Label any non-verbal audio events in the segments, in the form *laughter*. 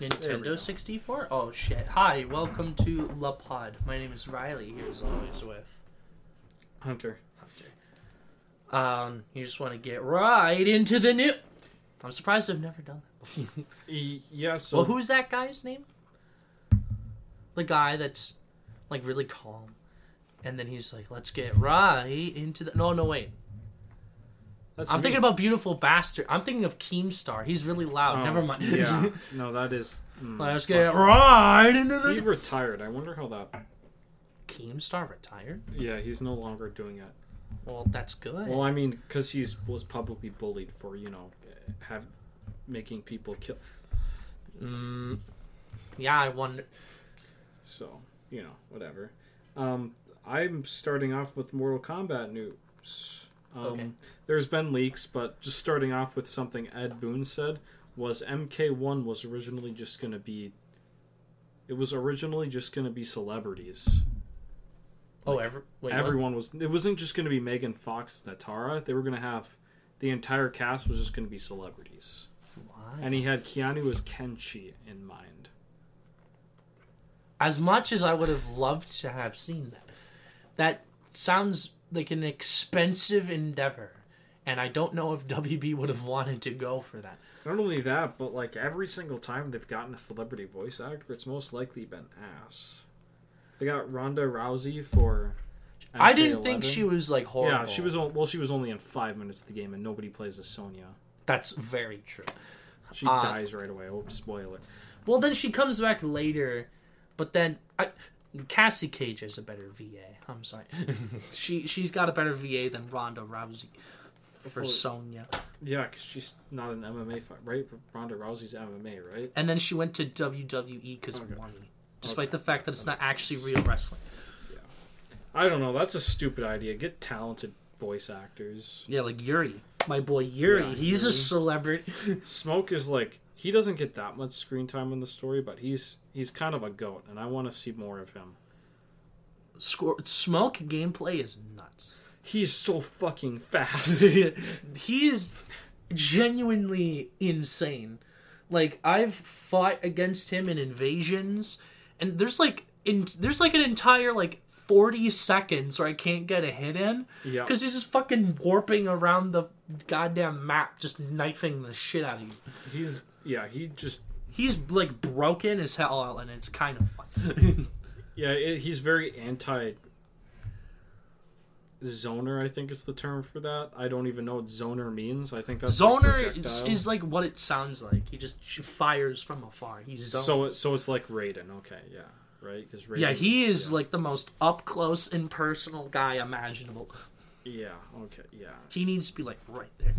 Nintendo 64? Oh shit. Hi, welcome to La Pod. My name is Riley, here as always with Hunter. Hunter. Um, you just want to get right into the new. I'm surprised I've never done that. *laughs* Yeah, so well, who's that guy's name? The guy that's like really calm, and then he's like, "Let's get right into the." No, no, wait. That's I'm me. thinking about Beautiful Bastard. I'm thinking of Keemstar. He's really loud. Oh, Never mind. yeah, *laughs* no, that is. mm, Let's get right into He retired. I wonder how that. Keemstar retired. Yeah, he's no longer doing it. Well, that's good. Well, I mean, because he's was publicly bullied for you know have making people kill. Mm, yeah, I wonder. So you know whatever. Um, I'm starting off with Mortal Kombat news. Um, Okay. There's been leaks, but just starting off with something Ed Boon said was MK1 was originally just going to be. It was originally just going to be celebrities. Oh, every, wait, what? Everyone was. It wasn't just going to be Megan Fox, Nitara. They were going to have. The entire cast was just going to be celebrities. Why? And he had Keanu as Kenshi in mind. As much as I would have loved to have seen that, that sounds like an expensive endeavor, and I don't know if *laughs* WB would have wanted to go for that. Not only that, but like every single time they've gotten a celebrity voice actor, it's most likely been ass. They got Ronda Rousey for. I didn't think she was like horrible. Yeah, she was. Well, she was only in five minutes of the game, and nobody plays as Sonya. That's very true. She Uh, dies right away. Oh, spoil it. Well, then she comes back later, but then I, Cassie Cage is a better VA. I'm sorry, *laughs* she she's got a better VA than Ronda Rousey for Well, Sonya. Yeah, because she's not an MMA fight, right? Ronda Rousey's MMA, right? And then she went to WWE because Okay. money, despite Okay. the fact that it's That not actually sense. real wrestling. Yeah, I don't know. That's a stupid idea. Get talented voice actors. Yeah, like Yuri, my boy Yuri. Yeah, he's a celebrity. *laughs* Smoke is like he doesn't get that much screen time in the story, but he's he's kind of a goat, and I want to see more of him. Score, smoke gameplay is nuts. He's so fucking fast. *laughs* he is genuinely insane. Like I've fought against him in invasions, and there's like in there's like an entire like forty seconds where I can't get a hit in yeah, because he's just fucking warping around the goddamn map, just knifing the shit out of you. he's yeah he just He's like broken as hell, and it's kind of fun. *laughs* yeah it, he's very anti. Zoner, I think it's the term for that. I don't even know what zoner means. I think that's like Zoner is, is like what it sounds like. He just fires from afar. He's so so it's like Raiden. Okay, yeah, right. Because yeah, he is yeah. like the most up close and personal guy imaginable. yeah. Okay, yeah, He needs to be like right there.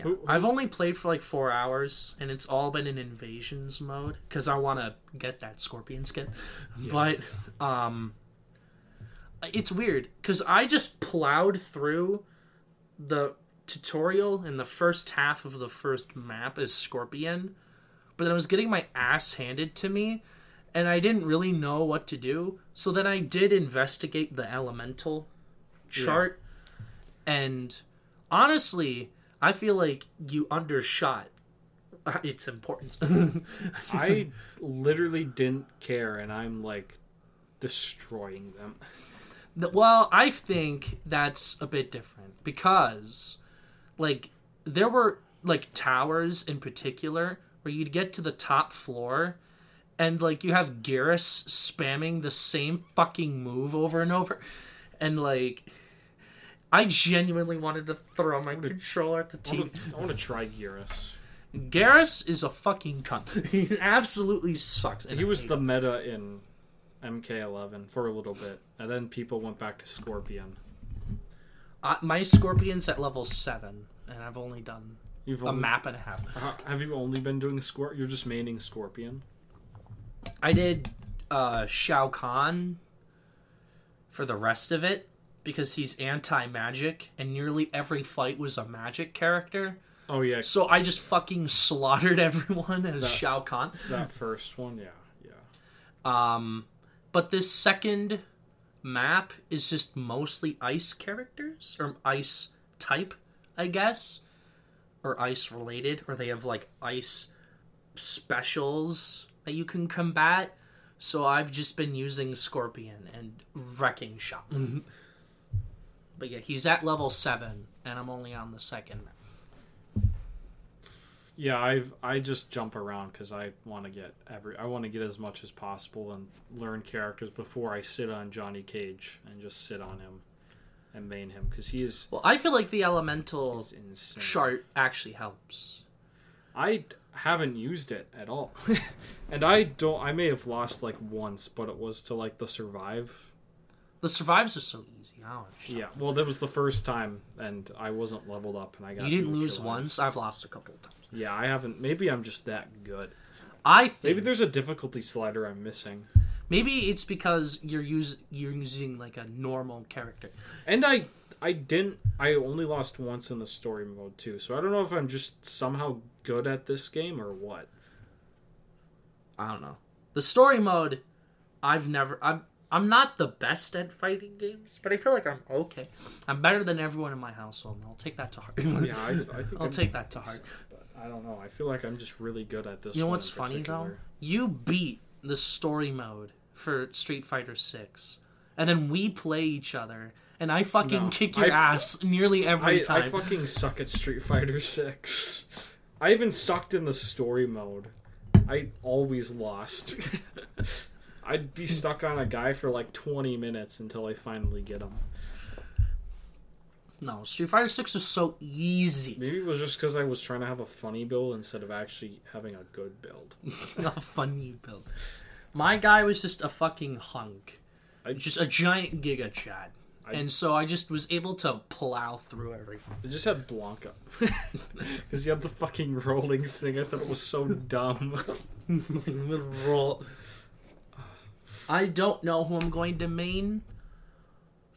Yeah, yeah, yeah. Yeah. Who- who- I've only played for like four hours, and it's all been in invasions mode because I want to get that scorpion skin. *laughs* But um, it's weird because I just plowed through the tutorial in the first half of the first map as scorpion, but then I was getting my ass handed to me. And I didn't really know what to do, so then I did investigate the elemental chart, and honestly, I feel like you undershot its importance. *laughs* I literally didn't care, and I'm like destroying them. well, I think that's a bit different because, like, there were like towers in particular where you'd get to the top floor. And like you have Geras spamming the same fucking move over and over, and like, I genuinely wanted to throw my controller at the I TV. I want to try Geras. Garrus is a fucking cunt. *laughs* he absolutely sucks. and He I was the him. meta in MK11 for a little bit, and then people went back to Scorpion. uh, my Scorpion's at level seven, and I've only done You've a only, map and a half. Uh, have you only been doing Scor? You're just maining Scorpion. I did uh, Shao Kahn for the rest of it because he's anti magic, and nearly every fight was a magic character. Oh yeah, So I just fucking slaughtered *laughs* everyone as That- Shao Kahn. that first one. Yeah, yeah. Um, but this second map is just mostly ice characters or ice type, I guess, or ice related, or they have like ice specials that you can combat. So I've just been using Scorpion and Wrecking Shot. *laughs* but yeah, he's at level seven, and I'm only on the second. Yeah, I've I just jump around because I want to get every I want to get as much as possible and learn characters before I sit on Johnny Cage and just sit on him and main him because he is Well, I feel like the elemental chart actually helps. I haven't used it at all, *laughs* and I don't. I may have lost like once, but it was to like the survive. The survives are so easy. I don't. Yeah, well, that was the first time, and I wasn't leveled up, and I got. You didn't lose neutralized. once. I've lost a couple of times. Yeah, I haven't. Maybe I'm just that good. I think Maybe there's a difficulty slider I'm missing. maybe it's because you're use you're using like a normal character. And I I didn't I only lost once in the story mode too. So I don't know if I'm just somehow good at this game or what. I don't know. The story mode, I've never. I'm. I'm not the best at fighting games, but I feel like I'm okay. I'm better than everyone in my household. and I'll take that to heart. Yeah, I, I *laughs* think I'll I'm- take that to heart. I don't know. I feel like I'm just really good at this. You know what's funny though? You beat the story mode for Street Fighter Six, and then we play each other, and I fucking No, kick your I- ass nearly every I, time. I fucking suck at Street Fighter Six. I even sucked in the story mode. I always lost. *laughs* I'd be stuck on a guy for like 20 minutes until I finally get him. No, Street Fighter Six is so easy. Maybe it was just because I was trying to have a funny build instead of actually having a good build. *laughs* a funny build. My guy was just a fucking hunk. I- just a giant giga chad. I- and so I just was able to plow through everything. I just had Blanka. *laughs* Because you had the fucking rolling thing. I thought it was so dumb. *laughs* Roll. I don't know who I'm going to main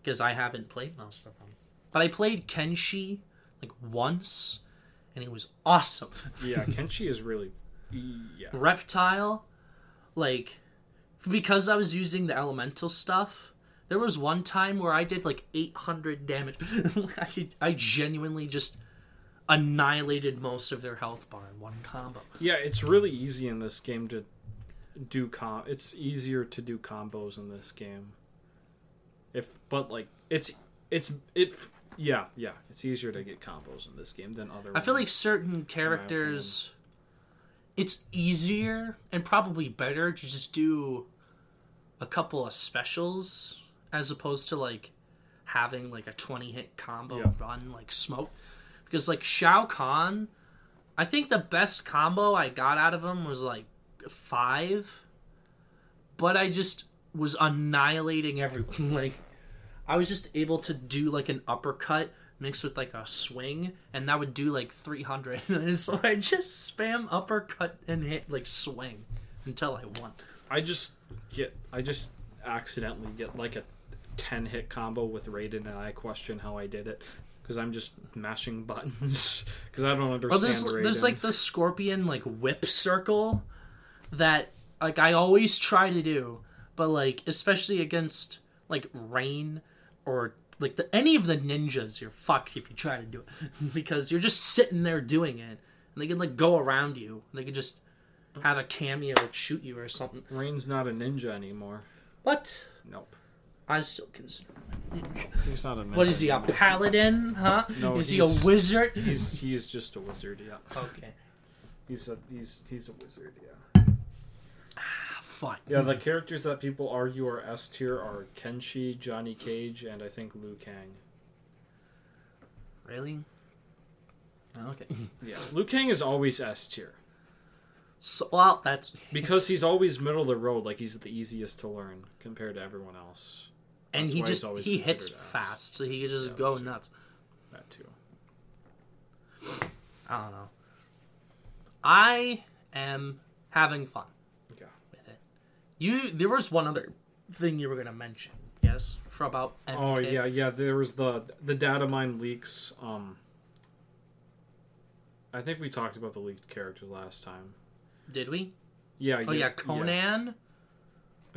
because I haven't played most of them. But I played Kenshi like once, and it was awesome. *laughs* yeah, Kenshi is really. Yeah. reptile like because i was using the elemental stuff there was one time where i did like 800 damage *laughs* I, I genuinely just annihilated most of their health bar in one combo Yeah, it's really easy in this game to do com. It's easier to do combos in this game. If but like it's it's it yeah yeah it's easier to get combos in this game than other. i feel like certain characters it's easier and probably better to just do a couple of specials as opposed to like having like a 20 hit combo Yeah. run like smoke because like Shao Kahn I think the best combo I got out of him was like 5 but I just was annihilating everyone. *laughs* Like I was just able to do like an uppercut mixed with like a swing and that would do like 300 *laughs* and so I just spam uppercut and hit like swing until I won. I just get I just accidentally get like a ten hit combo with Raiden and I question how I did it because I'm just mashing buttons. *laughs* Because I don't Oh, understand there's Raiden. there's like the scorpion like whip circle that like I always try to do, but like especially against like rain or like the any of the ninjas, you're fucked if you try to do it *laughs* because you're just sitting there doing it, and they can like go around you. They can just have a cameo shoot you or something. Rain's not a ninja anymore. But Nope. I still consider him a ninja. He's not a ninja. *laughs* What is he, a paladin? Huh? No, is he a wizard? He's he's just a wizard. Yeah. Okay, He's a he's he's a wizard. Yeah. Fine. Yeah, the characters that people argue are S tier are Kenshi, Johnny Cage, and I think Liu Kang. Really? Oh, okay. *laughs* Yeah, Liu Kang is always S tier So, well, that's *laughs* because he's always middle of the road. Like he's the easiest to learn compared to everyone else. and he just always he hits S. fast, so he can just Yeah, go nuts. That too. I don't know. I am having fun Yeah. with it. You, there was one other thing you were gonna mention, yes, for about. Oh yeah, yeah. There was the the data mine leaks. Um, I think we talked about the leaked character last time. Did we? Yeah. Oh yeah, Conan.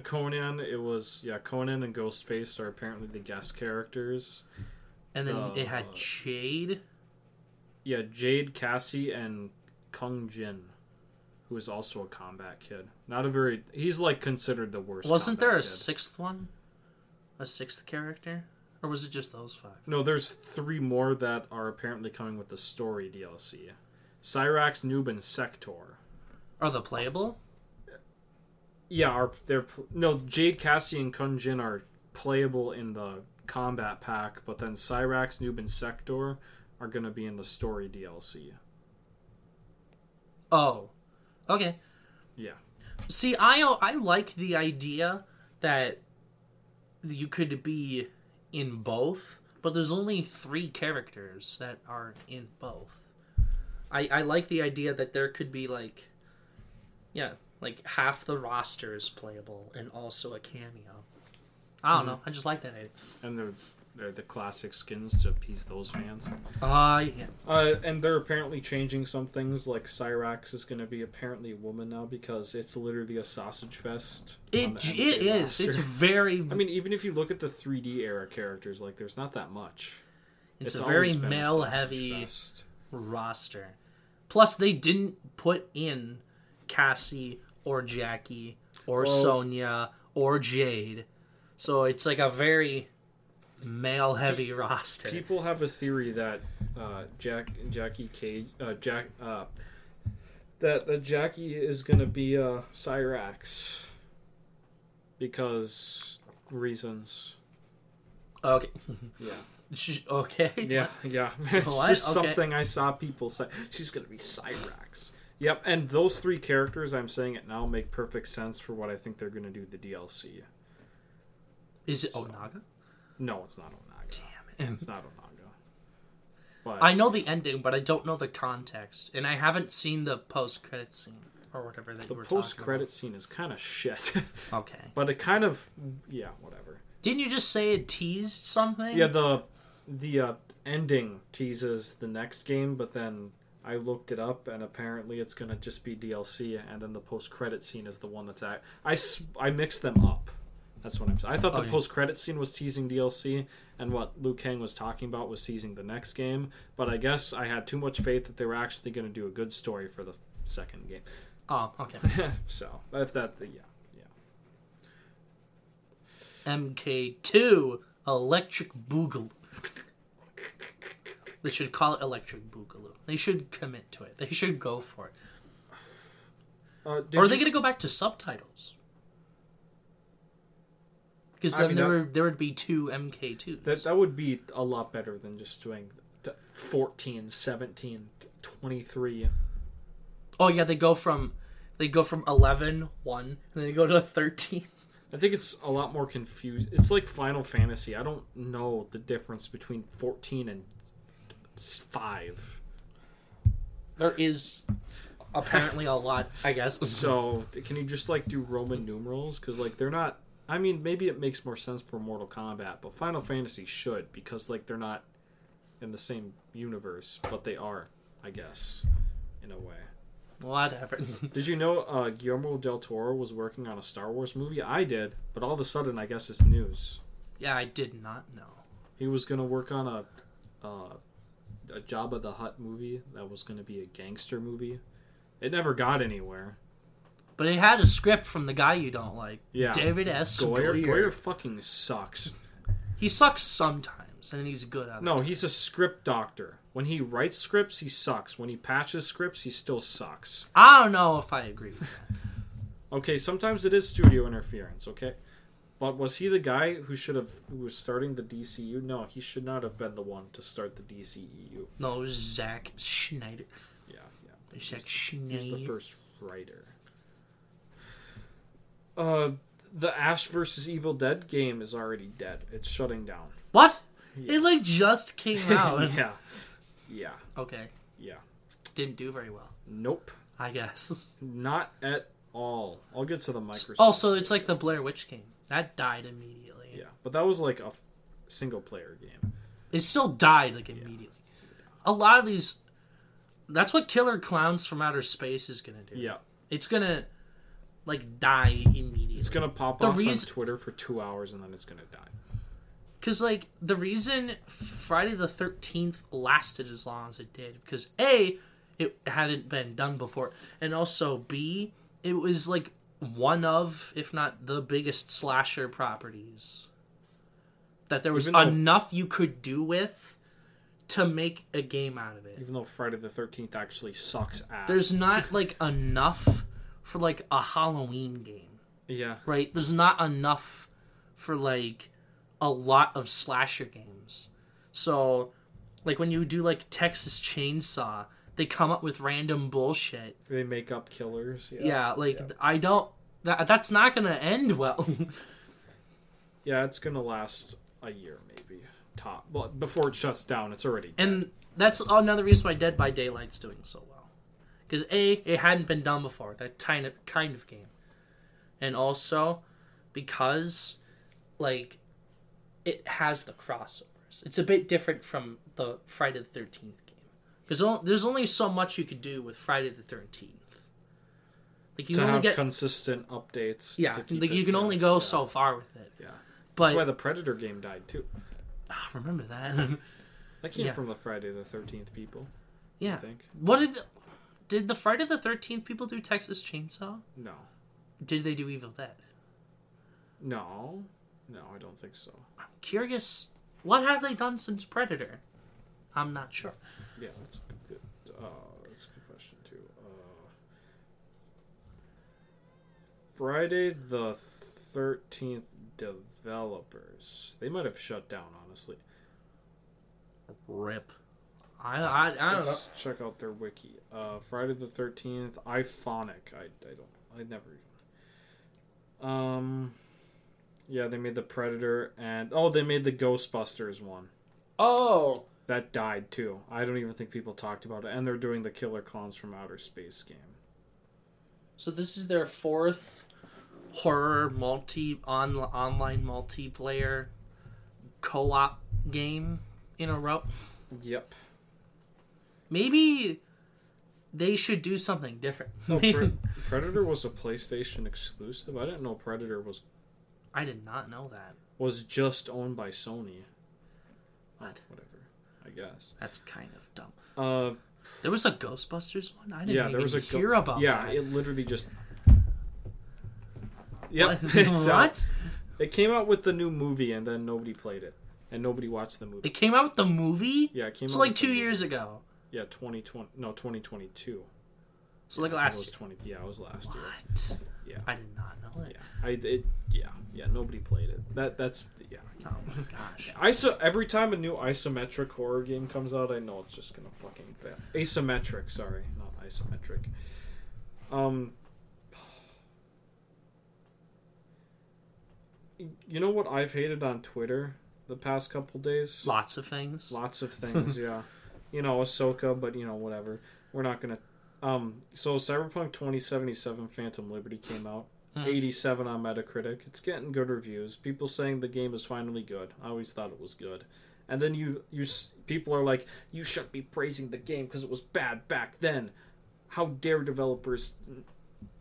Conan. It was yeah. Conan and Ghostface are apparently the guest characters. And then Uh, it had Jade. Yeah, Jade, Cassie, and Kung Jin. Who is also a combat kid. Not a very. He's like considered the worst. Wasn't there a kid. sixth one? A sixth character? Or was it just those five? No, there's three more that are apparently coming with the story DLC. Cyrax, Noob, and Sektor. Are the playable? Yeah, are they're no Jade, Cassie, and Kung Jin are playable in the Kombat Pack, but then Cyrax, Noob, and Sektor are gonna be in the story DLC. Oh. Okay. Yeah. See, I I like the idea that you could be in both, but there's only three characters that are in both. I I like the idea that there could be like, yeah, like half the roster is playable and also a cameo. I don't mm-hmm. know. I just like that idea. And they're they're the classic skins to appease those fans. Uh, yeah. Uh, and they're apparently changing some things. Like Cyrax is going to be apparently a woman now because it's literally a sausage fest. It the it MK is. roster. It's very. *laughs* I mean, even if you look at the 3D era characters, like there's not that much. it's, a very been a male heavy fest. roster. Plus, they didn't put in Cassie or Jackie or Well- Sonya or Jade, so it's like a very male heavy roster. People have a theory that uh, Jack Jackie Cage, uh, Jack, uh, that that Jackie is gonna be uh, Cyrax because reasons. Okay, Yeah. *laughs* Okay. Yeah, yeah. *laughs* It's What? just Okay. something I saw people say. She's gonna be Cyrax. Yep, and those three characters, I'm saying it now, make perfect sense for what I think they're gonna do the DLC. Is it Onaga? No, it's not Onaga. Damn it! It's not Onaga. But I know the ending, but I don't know the context, and I haven't seen the post credit scene or whatever that the you were post credit scene is kind of shit. *laughs* Okay. but it kind of, yeah, whatever. Didn't you just say it teased something? Yeah, the the uh, ending teases the next game, but then I looked it up, and apparently it's gonna just be DLC, and then the post credit scene is the one that's at. I I mixed them up. That's what I'm saying. I thought the Oh, yeah. post credit scene was teasing DLC, and what Liu Kang was talking about was teasing the next game. But I guess I had too much faith that they were actually going to do a good story for the second game. Oh, okay. *laughs* so if that, yeah, yeah. MK2 Electric Boogaloo. They should call it Electric Boogaloo. They should commit to it. They should go for it. Uh, or are they going to go back to subtitles? Because I then mean, there, that- would, there would be two MK2s. That that would be a lot better than just doing t- 14, 17, 23. oh yeah, they go from they go from 11, 1, and then they go to 13. *laughs* I think it's a lot more confused. It's like Final Fantasy. I don't know the difference between 14 and 5. There is apparently a lot, I guess. So, can you just like do Roman numerals cuz like they're not I mean, maybe it makes more sense for Mortal Kombat, but Final Fantasy should because like they're not in the same universe, but they are, I guess, in a way. Whatever. *laughs* Did you know uh, Guillermo del Toro was working on a Star Wars movie? I did, but all of a sudden, I guess it's news. yeah, I did not know. He was gonna work on a uh, a Jabba the Hutt movie that was gonna be a gangster movie. It never got anywhere. But it had a script from the guy you don't like. Yeah, David S. Goyer, Goyer. Goyer fucking sucks. He sucks sometimes, and he's good at it. No, he's a script doctor. When he writes scripts, he sucks. When he patches scripts, he still sucks. I don't know if I agree with that. *laughs* Okay, sometimes it is studio interference, okay? But was he the guy who should have who was starting the DCU? No, he should not have been the one to start the DCEU. No, it was Zack Snyder. Yeah, yeah. Zack He's the first writer. Uh the Ash versus Evil Dead game is already dead. It's shutting down. What? Yeah. It like just came *laughs* out. yeah. Yeah. Okay, Yeah. didn't do very well. Nope. I guess. *laughs* Not at all. I'll get to the Microsoft. Also, it's like the Blair Witch game that died immediately. Yeah, but that was like a f- single player game. It still died like immediately. A lot of these. That's what Killer Klowns from Outer Space is gonna do. Yeah. It's gonna like die immediately. It's gonna pop The off reason- on Twitter for two hours and then it's gonna die. Because, like, the reason Friday the 13th lasted as long as it did, because A, it hadn't been done before, and also B, it was like one of, if not the biggest slasher properties that there was though- enough you could do with to make a game out of it. Even though Friday the Thirteenth actually sucks ass. There's not like enough for like a Halloween game, yeah, right? There's not enough for like a lot of slasher games. So, like when you do like Texas Chainsaw, they come up with random bullshit. they make up killers. Yeah, Yeah, like I don't. That, that's not gonna end well. *laughs* Yeah, it's gonna last a year maybe top. Well, before it shuts down, it's already. dead. and that's another reason why Dead by Daylight's doing so well. Because a, it hadn't been done before that kind of kind of game, and also because like it has the crossovers. It's a bit different from the Friday the Thirteenth game because there's only so much you could do with Friday the Thirteenth. Like you to only get consistent updates. yeah, like it- you can yeah, only go yeah, so far with it. Yeah, But that's why the Predator game died too. Ah, remember that? *laughs* That came Yeah. from the Friday the Thirteenth people. I yeah. think What did did the Friday the Thirteenth people do? Texas Chainsaw? no, Did they do Evil Dead? no, no. I don't think so. I'm curious. What have they done since Predator? I'm not sure. Yeah, that's a good. Uh, that's a good question too. Uh, Friday the Thirteenth developers. They might have shut down. Honestly, Rip. I I, I don't let's check out their wiki. Uh, Friday the Thirteenth. IllFonic. I I don't. I never even. Um. Yeah, they made the Predator and oh, they made the Ghostbusters one. Oh, That died too. I don't even think people talked about it. And they're doing the Killer Klowns from Outer Space game. so this is their fourth horror multi on online multiplayer co-op game in a row. Yep. Maybe they should do something different. No, *laughs* Pre- Predator was a PlayStation exclusive. I didn't know Predator was I did not know that. was just owned by Sony. What? Whatever. I guess. That's kind of dumb. Uh, There was a Ghostbusters one. I didn't yeah, even there was a go- hear about Yeah, that. it literally just. *laughs* Yep. What? it's what? It came out with the new movie, and then nobody played it, and nobody watched the movie. It came out with the movie. yeah, it came So out like with the two years ago. Yeah, twenty twenty. No, twenty twenty two. So like it last was year. twenty. Yeah, it was last year. What? Yeah. I did not know that. Yeah, I it. Yeah, yeah. Nobody played it. That that's yeah. Oh my gosh. *laughs* Iso every time a new isometric horror game comes out, I know it's just gonna fucking fail. Asymmetric, sorry, not isometric. Um, *sighs* you know what I've hated on Twitter the past couple days? Lots of things. Lots of things, *laughs* yeah. You know, Ahsoka, but you know, whatever. We're not gonna. Um, so Cyberpunk 2077 Phantom Liberty came out. Mhm. 87 on Metacritic. It's getting good reviews. People saying the game is finally good. I always thought it was good. And then you you people are like, you shouldn't be praising the game because it was bad back then. How dare developers,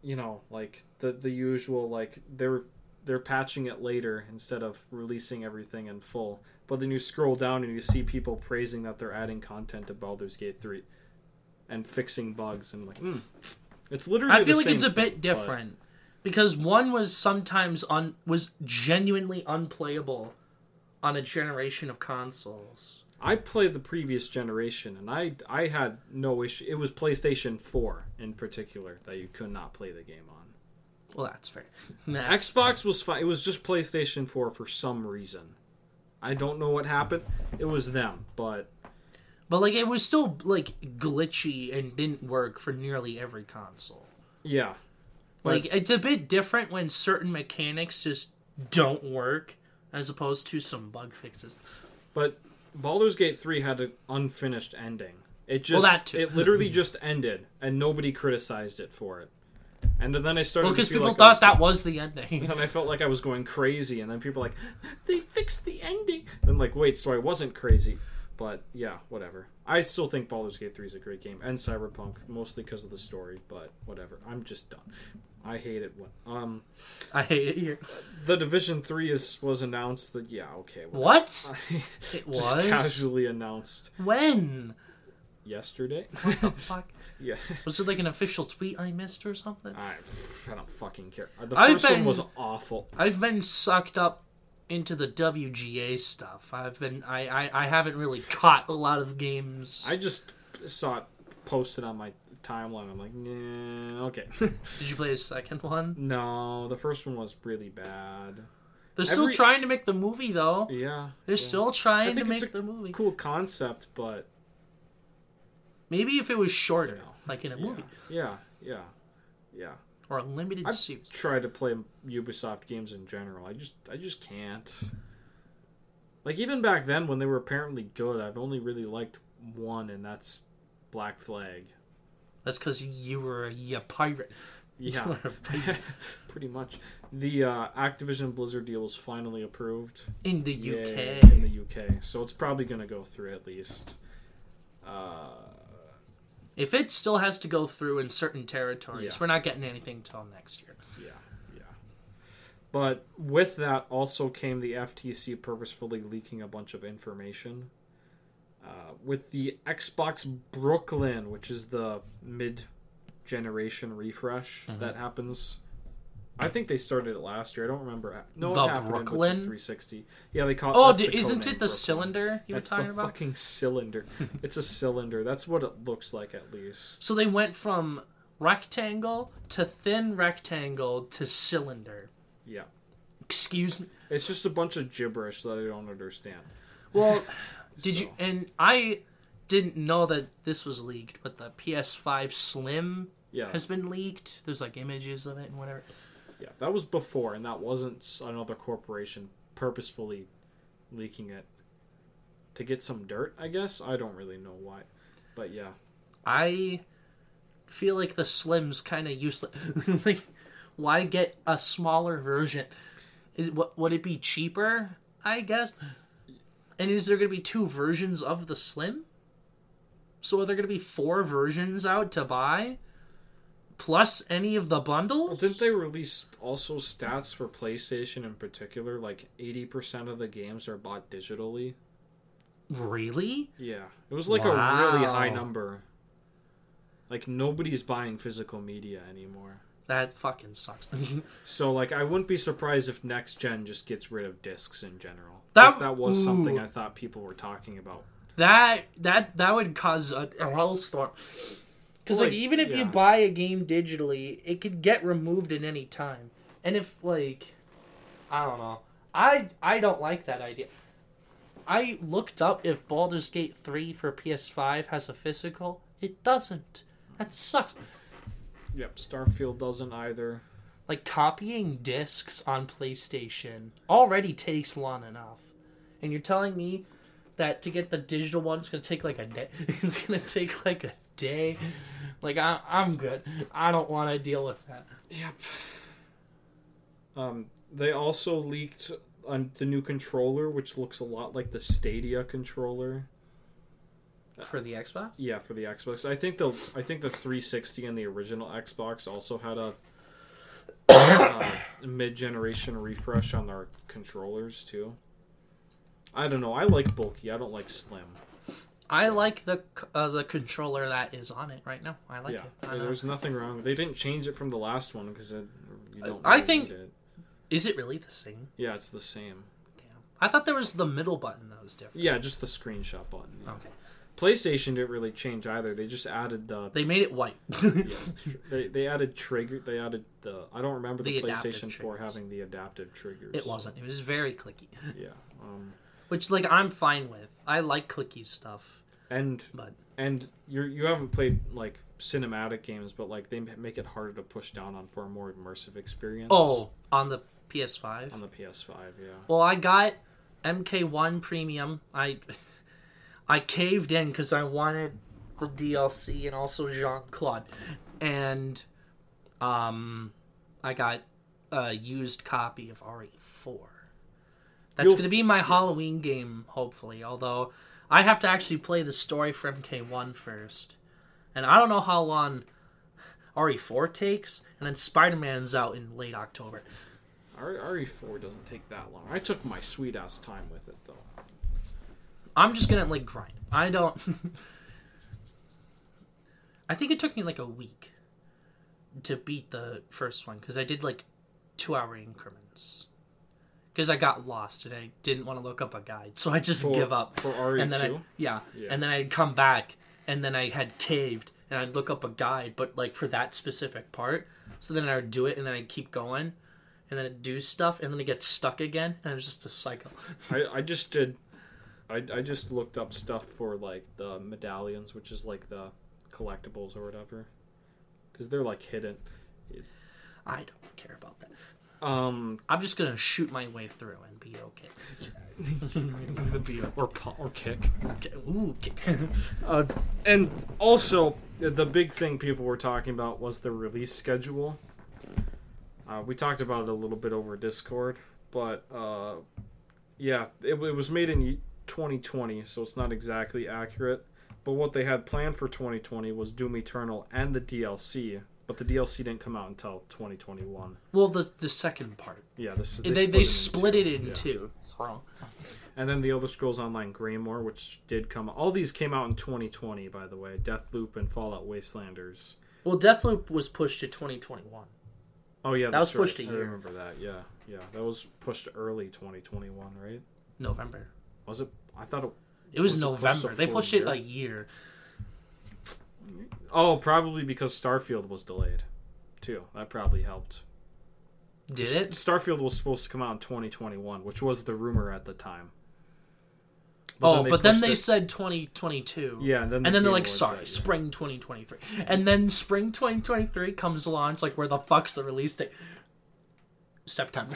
you know, like the the usual like they're they're patching it later instead of releasing everything in full. But then you scroll down and you see people praising that they're adding content to Baldur's Gate 3 and fixing bugs and like, mm. it's literally. I feel like it's a bit thing, but- different because one was sometimes on was genuinely unplayable on a generation of consoles. I played the previous generation, and I I had no issue. It was PlayStation Four in particular that you could not play the game on. Well, that's fair. *laughs* That's- Xbox was fine. It was just PlayStation Four for some reason. I don't know what happened. It was them, but but like it was still like glitchy and didn't work for nearly every console. yeah, Like it's a bit different when certain mechanics just don't work as opposed to some bug fixes. but Baldur's Gate Three had an unfinished ending. It just Well, that too. it literally *laughs* just ended, and nobody criticized it for it. And then I started Well, because people like I was thought that was the ending. And *laughs* then I felt like I was going crazy, and then people were like, they fixed the ending. Then like, wait, so I wasn't crazy, but yeah, whatever. I still think Baldur's Gate three is a great game, and Cyberpunk mostly because of the story, but whatever. I'm just done. I hate it when um I hate it here. the Division three is was announced. That yeah, okay, whatever. What? *laughs* It was casually announced when? yesterday. What the *laughs* fuck? Yeah. *laughs* Was it like an official tweet I missed or something? I, I don't fucking care. The I've first one was awful. I've been sucked up into the WGA stuff. I've been I, I, I haven't really caught a lot of games. I just saw it posted on my timeline. I'm like, nah, okay. *laughs* Did you play the second one? no, the first one was really bad. They're still Every- trying to make the movie though. Yeah. They're yeah. still trying to make the movie. Cool concept, but Maybe if it was shorter, like in a movie yeah, yeah, yeah. or a limited I've series. tried to play Ubisoft games in general. I just, I just can't. Like even back then, when they were apparently good, I've only really liked one, and that's Black Flag. That's because you were a pirate. *laughs* Yeah, You were a pirate. *laughs* pretty much. The uh, Activision Blizzard deal was finally approved. in the Yay, UK. in the UK, so it's probably gonna go through at least. Uh, If it still has to go through in certain territories, Yeah. we're not getting anything till next year. yeah, yeah. But with that also came the FTC purposefully leaking a bunch of information. Uh, with the Xbox Brooklyn, which is the mid-generation refresh Mm-hmm. that happens. I think they started it last year. I don't remember. No, The it happened with Brooklyn? 360. Yeah, they call. Oh, d- the isn't it the Brooklyn. cylinder you That's were talking the about? fucking cylinder. *laughs* it's a cylinder. That's what it looks like, at least. So they went from rectangle to thin rectangle to cylinder. Yeah, Excuse me. it's just a bunch of gibberish that I don't understand. Well, *sighs* did you? And I didn't know that this was leaked, but the PS5 Slim Yeah, has been leaked. There's like images of it and whatever. Yeah, that was before, and that wasn't another corporation purposefully leaking it to get some dirt. I guess I don't really know why, but yeah, I feel like the Slim's kind of useless. *laughs* like, why get a smaller version? Is what would it be cheaper? I guess. And is there going to be two versions of the Slim? So are there going to be four versions out to buy? Plus any of the bundles? Well, didn't they release also stats for PlayStation in particular? Like eighty percent of the games are bought digitally. Really? Yeah, it was like a really high number. Like nobody's buying physical media anymore. That fucking sucks. *laughs* So like I wouldn't be surprised if next gen just gets rid of discs in general. That- that was something. I thought people were talking about. that that that would cause a, a hellstorm. Because like, Like, even if you buy a game digitally, it could get removed at any time. And if like, I don't know, I I don't like that idea. I looked up if Baldur's Gate three for PS5 has a physical. It doesn't. That sucks. Yep, Starfield doesn't either. Like copying discs on PlayStation already takes long enough, and you're telling me that to get the digital one it's gonna take like a day. *laughs* It's gonna take like a day. Like I, I'm good. I don't want to deal with that Yep. Um, they also leaked on the new controller, which looks a lot like the Stadia controller. for the Xbox. Yeah, for the Xbox. I think the I think the 360 and the original Xbox also had a uh, *coughs* mid-generation refresh on their controllers too. I don't know. I like bulky. I don't like slim. I like the uh, the controller that is on it right now. I like yeah, it. I know. there's nothing wrong. They didn't change it from the last one because you don't. I think- it. Is it really the same? Yeah, it's the same. Damn. I thought there was the middle button that was different. Yeah, just the screenshot button. yeah. Okay. PlayStation didn't really change either. They just added the They made it white. *laughs* yeah, *laughs* they they added trigger. They added the. I don't remember the, The PlayStation Four having the adaptive triggers. it wasn't. It was very clicky. Yeah. Um. Which like I'm fine with. I like clicky stuff, And but and you you haven't played like cinematic games, but like they make it harder to push down on for a more immersive experience. oh, on the PS5. on the PS5, yeah. Well, I got MK1 Premium. I *laughs* I caved in because I wanted the DLC and also Jean Claude, and um, I got a used copy of RE4. That's going to be my Halloween game, hopefully. Although I have to actually play the story for MK1 first, and I don't know how long RE4 takes, and then Spider Man's out in late October. RE4 doesn't take that long. I took my sweet ass time with it though. I'm just gonna like grind. I don't. *laughs* I think it took me like a week to beat the first one because I did like two hour increments. Because I got lost and I didn't want to look up a guide, so I just For- give up. for RE2? and then I, yeah, Yeah. and then I'd come back and then I had caved and I'd look up a guide, but like for that specific part. So then I would do it and then I'd keep going, and then I'd do stuff and then it gets stuck again, and it was just a cycle. *laughs* I, I just did. I, I just looked up stuff for like the medallions, which is like the collectibles or whatever, because they're like hidden. I don't care about that. Um, I'm just gonna shoot my way through and be okay. *laughs* or or kick. Ooh, kick. Uh, and also, the big thing people were talking about was the release schedule. Uh, we talked about it a little bit over Discord, but uh, yeah, it, it was made in 2020, so it's not exactly accurate. But what they had planned for 2020 was Doom Eternal and the DLC, but the DLC didn't come out until 2021. well, the the second part Yeah, this they they, it split into it in Yeah. two. So And then the Elder Scrolls Online Greymoor, which did come. All these came out in 2020, by the way. Deathloop and Fallout Wastelanders. well, Deathloop was pushed to 2021. Oh yeah, That was that's right. pushed a I year. remember that. Yeah, yeah, that was pushed early 2021, right? November. Was it? I thought it. It was, Was it pushed November. a they full pushed it year? a year. Oh, probably because Starfield was delayed, too. That probably helped. Did it? Starfield was supposed to come out in 2021, which was the rumor at the time. oh, they but then they it- said 2022. Yeah, and then the and then they're like, sorry, that, yeah. spring 2023. And then spring 2023 comes along. It's like, where the fuck's the release date? September.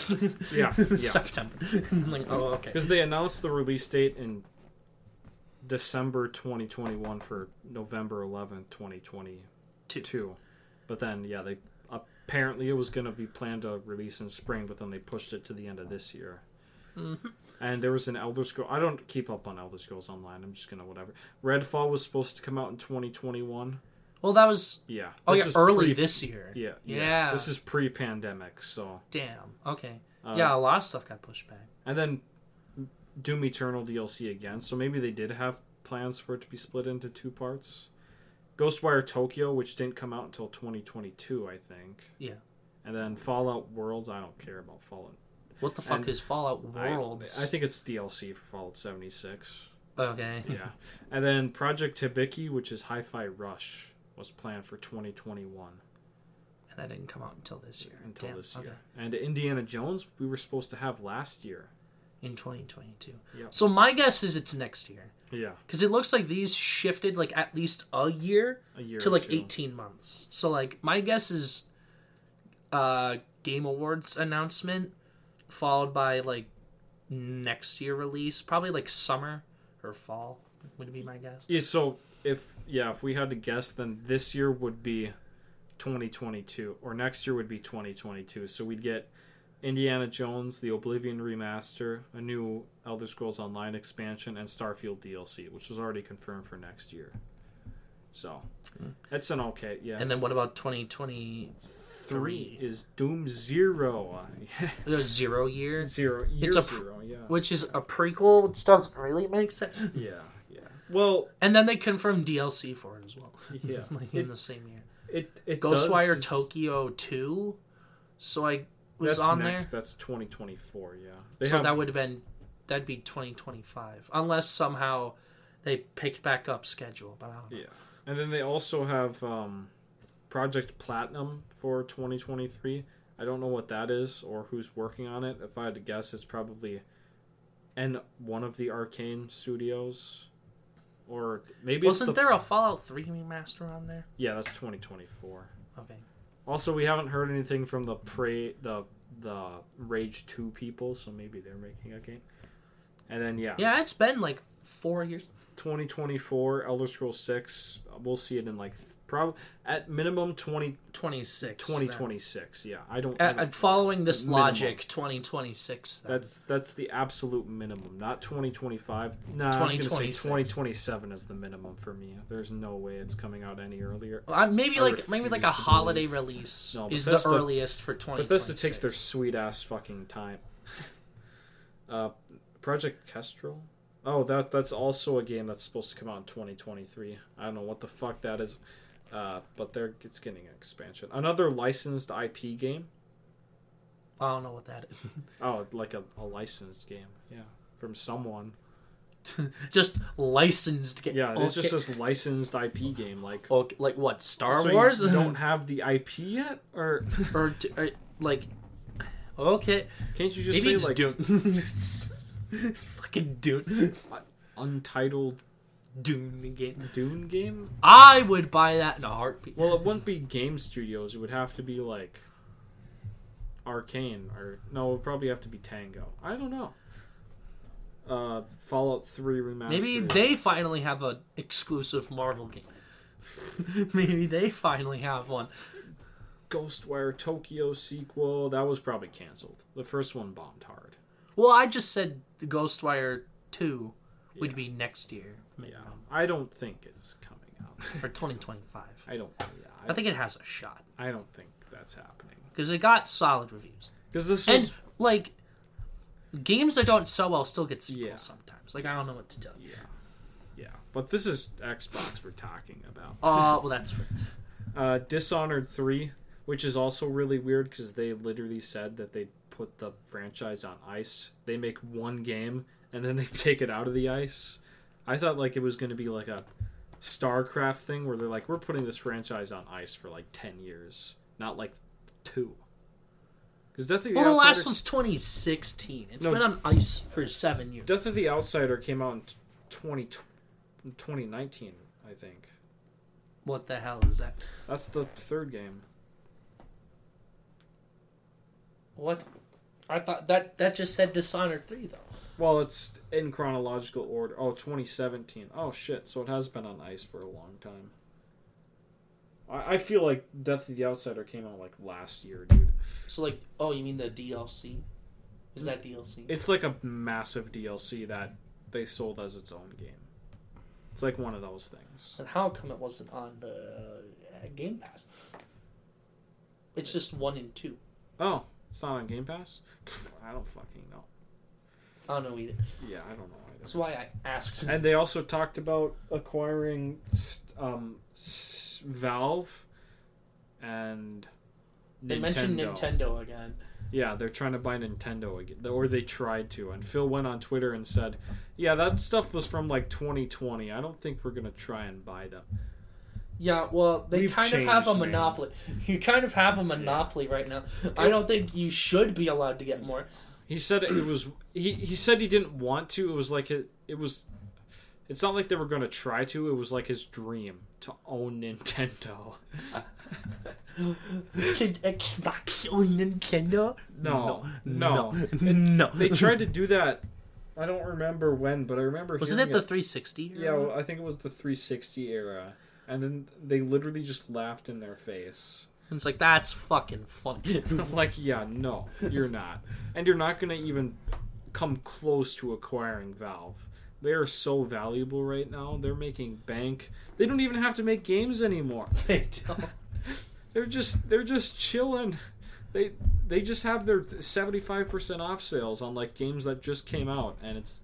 Yeah, *laughs* yeah. September. *laughs* like, oh, okay. Because they announced the release date in December 2021 for November 11th, 2022. Two. But then, yeah, they apparently it was going to be planned to release in spring, but then they pushed it to the end of this year. Mm-hmm. And there was an Elder Scroll. I don't keep up on Elder Scrolls Online. I'm just gonna whatever. Redfall was supposed to come out in 2021. Well, that was Yeah. oh This yeah is early pre- this year. Yeah, yeah. Yeah. This is pre-pandemic, so. Damn. Okay. Uh, yeah, a lot of stuff got pushed back. And then Doom Eternal DLC again. So maybe they did have plans for it to be split into two parts. Ghostwire Tokyo, which didn't come out until 2022, I think. Yeah. And then Fallout Worlds. I don't care about Fallout. What the fuck And is Fallout I- Worlds? I, think it's DLC for Fallout 76. Okay. Yeah. *laughs* and then Project Hibiki, which is Hi-Fi Rush, was planned for 2021 And that didn't come out until this year. until Damn, this year. okay. And Indiana Jones, we were supposed to have last year. In 2022. Yep. So my guess is it's next year. Yeah, Because it looks like these shifted like at least a year a year to like two. 18 months. So like my guess is uh Game Awards announcement followed by like next year release, probably like summer or fall would be my guess. Yeah, so if yeah, if we had to guess, then this year would be 2022, or next year would be 2022. So we'd get Indiana Jones, the Oblivion remaster, a new Elder Scrolls Online expansion, and Starfield DLC, which was already confirmed for next year. So hmm. that's an okay, yeah. And then what about 2023? three is Doom Zero. *laughs* The zero year, zero. Year It's a zero. Yeah. which is a prequel, which doesn't really make sense. *laughs* Yeah. Yeah. Well, And then they confirmed DLC for it as well. *laughs* yeah. like It in the same year. it, it Ghostwire just- Tokyo 2. So I was That's on next. there. That's 2024. Yeah. They so have that would have been that'd be 2025 unless somehow they picked back up schedule, but I don't know. Yeah, and then they also have um, Project Platinum for 2023. I don't know what that is or who's working on it. If I had to guess, it's probably and one of the Arcane studios, or maybe Wasn't it's the, there a Fallout 3 remaster on there? Yeah, that's 2024. Okay. Also, we haven't heard anything from the Prey the the Rage Two people, so maybe they're making a game. And then yeah, Yeah, it's been like 4 years. 2024 Elder Scrolls 6. We'll see it in like th- prob at minimum 20 26. 2026. Yeah, I don't. then. I don't- uh, following this Minimum. logic, 2026. Then. that's that's the absolute minimum, not 2025. Nah, I'm gonna say 2026. 2027 is the minimum for me. There's no way it's coming out any earlier. Uh, maybe I like maybe like a holiday believe- release No, is Bethesda- the earliest for 2026. Bethesda takes their sweet ass fucking time. *laughs* uh, Project Kestrel. Oh, that that's also a game that's supposed to come out in 2023. I don't know what the fuck that is. Uh, but they're it's getting an expansion. Another licensed IP game. I don't know what that is. *laughs* Oh, like a, a licensed game. Yeah, from someone. *laughs* just licensed game. Yeah, it's just this licensed IP game. Like Okay, like what? Star So Wars? You don't *laughs* have the IP yet, or or, d- or like okay, can't you just maybe say like Dune. Fucking Dune. untitled Dune game. Dune game? I would buy that in a heartbeat. Well, it wouldn't be Game Studios. It would have to be like Arkane, or no, it would probably have to be Tango. I don't know. Uh, Fallout Three remastered. Maybe they finally have an exclusive Marvel game. *laughs* Maybe they finally have one. Ghostwire Tokyo sequel that was probably canceled. The first one bombed hard. Well, I just said Ghostwire 2 would Yeah. be next year. Maybe. Yeah, I don't think it's coming out. Or 2025. I don't. Yeah, I I, think it has a shot. I don't think that's happening Because it got solid reviews. because this And, was like, games that don't sell well still get sequels Yeah. sometimes. Like, I don't know what to tell you. yeah, yeah. But this is Xbox we're talking about. *laughs* Uh, well, that's fair. *laughs* Uh, Dishonored 3, which is also really weird because they literally said that they put the franchise on ice. They make one game and then they *laughs* take it out of the ice. I thought like it was going to be like a StarCraft thing where they're like, we're putting this franchise on ice for like 10 years, not like two. Because Death of the Well, the last one's 2016. It's No. been on ice for seven years. Death of the Outsider came out in 20, 2019, I think. What the hell is that? That's the third game. What? I thought that that just said Dishonored 3, though. Well, it's in chronological order. Oh, 2017. Oh, shit. So it has been on ice for a long time. I, I feel like Death of the Outsider came out like last year, dude. So, like, oh, you mean the DLC? Is that DLC? It's like a massive DLC that they sold as its own game. It's like one of those things. And how come it wasn't on the uh, Game Pass? It's just one and two. Oh, it's not on Game Pass? I don't fucking know. I don't know either. Yeah, I don't know either. That's why I asked. And they also talked about acquiring um, Valve and They mentioned Nintendo again. Yeah, they're trying to buy Nintendo again, or they tried to. And Phil went on Twitter and said, "Yeah, that stuff was from like 2020. I don't think we're gonna try and buy them." Yeah, well, they We've kind of have a changed, man. monopoly. *laughs* You kind of have a monopoly right now. I don't think you should be allowed to get more. He said it was. He he said he didn't want to. It was like it. It was. It's not like they were gonna try to. It was like his dream to own Nintendo. Xbox or Nintendo? No, no, no. no. They tried to do that. I don't remember when, but I remember. Wasn't it the 360? Yeah, well, I think it was the 360 era, and then they literally just laughed in their face. And it's like that's fucking funny. *laughs* Like, yeah, no, you're not, and you're not gonna even come close to acquiring Valve. They are so valuable right now. They're making bank. They don't even have to make games anymore. *laughs* they don't. *laughs* They're just they're just chilling. They they just have their 75% off sales on like games that just came out, and it's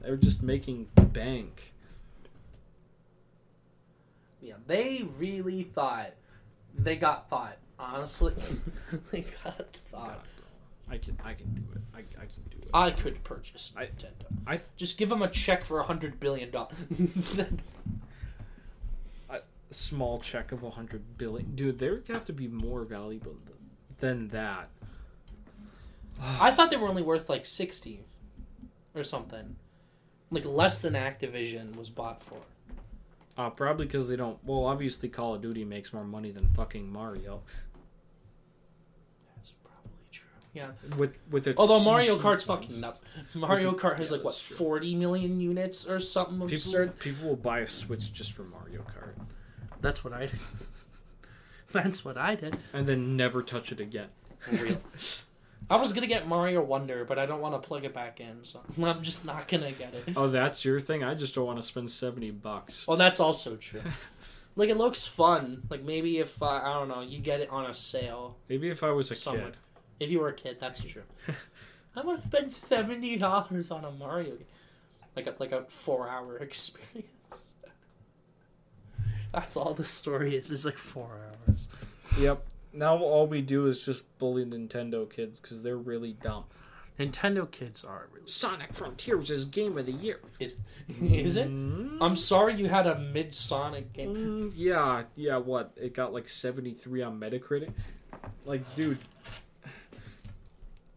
they're just making bank. Yeah, they really thought they got thought. Honestly, *laughs* they got thought. I can I can do it. I, I can do it. I could purchase I- Nintendo. I Just give them a check for a hundred billion dollars. *laughs* A small check of a hundred billion, dude. There have to be more valuable than that. I thought they were only worth like sixty or something, like less than Activision was bought for. Uh, probably because they don't. Well, obviously, Call of Duty makes more money than fucking Mario. That's probably true. Yeah. With with its Although Mario CP Kart's points. fucking nuts. Mario With- Kart has yeah, like what true. forty million units or something People absurd. people will buy a Switch just for Mario Kart That's what I did. *laughs* That's what I did. and then never touch it again. *laughs* Real. I was gonna get Mario Wonder, but I don't want to plug it back in, so *laughs* I'm just not gonna get it. Oh, that's your thing. I just don't want to spend seventy bucks. Well, that's also true. *laughs* Like it looks fun. Like maybe if uh, I don't know, you get it on a sale. Maybe if I was a Somewhere. kid. If you were a kid, that's true. *laughs* I would spend seventy dollars on a Mario game, like a like a four hour experience. That's all the story is. It's like four hours. Yep. Now all we do is just bully Nintendo kids because they're really dumb. Nintendo kids are really. Sonic Frontiers is game of the year. Is is it? I'm sorry you had a mid Sonic game. Mm, yeah, yeah. What? It got like seventy three on Metacritic. Like, dude,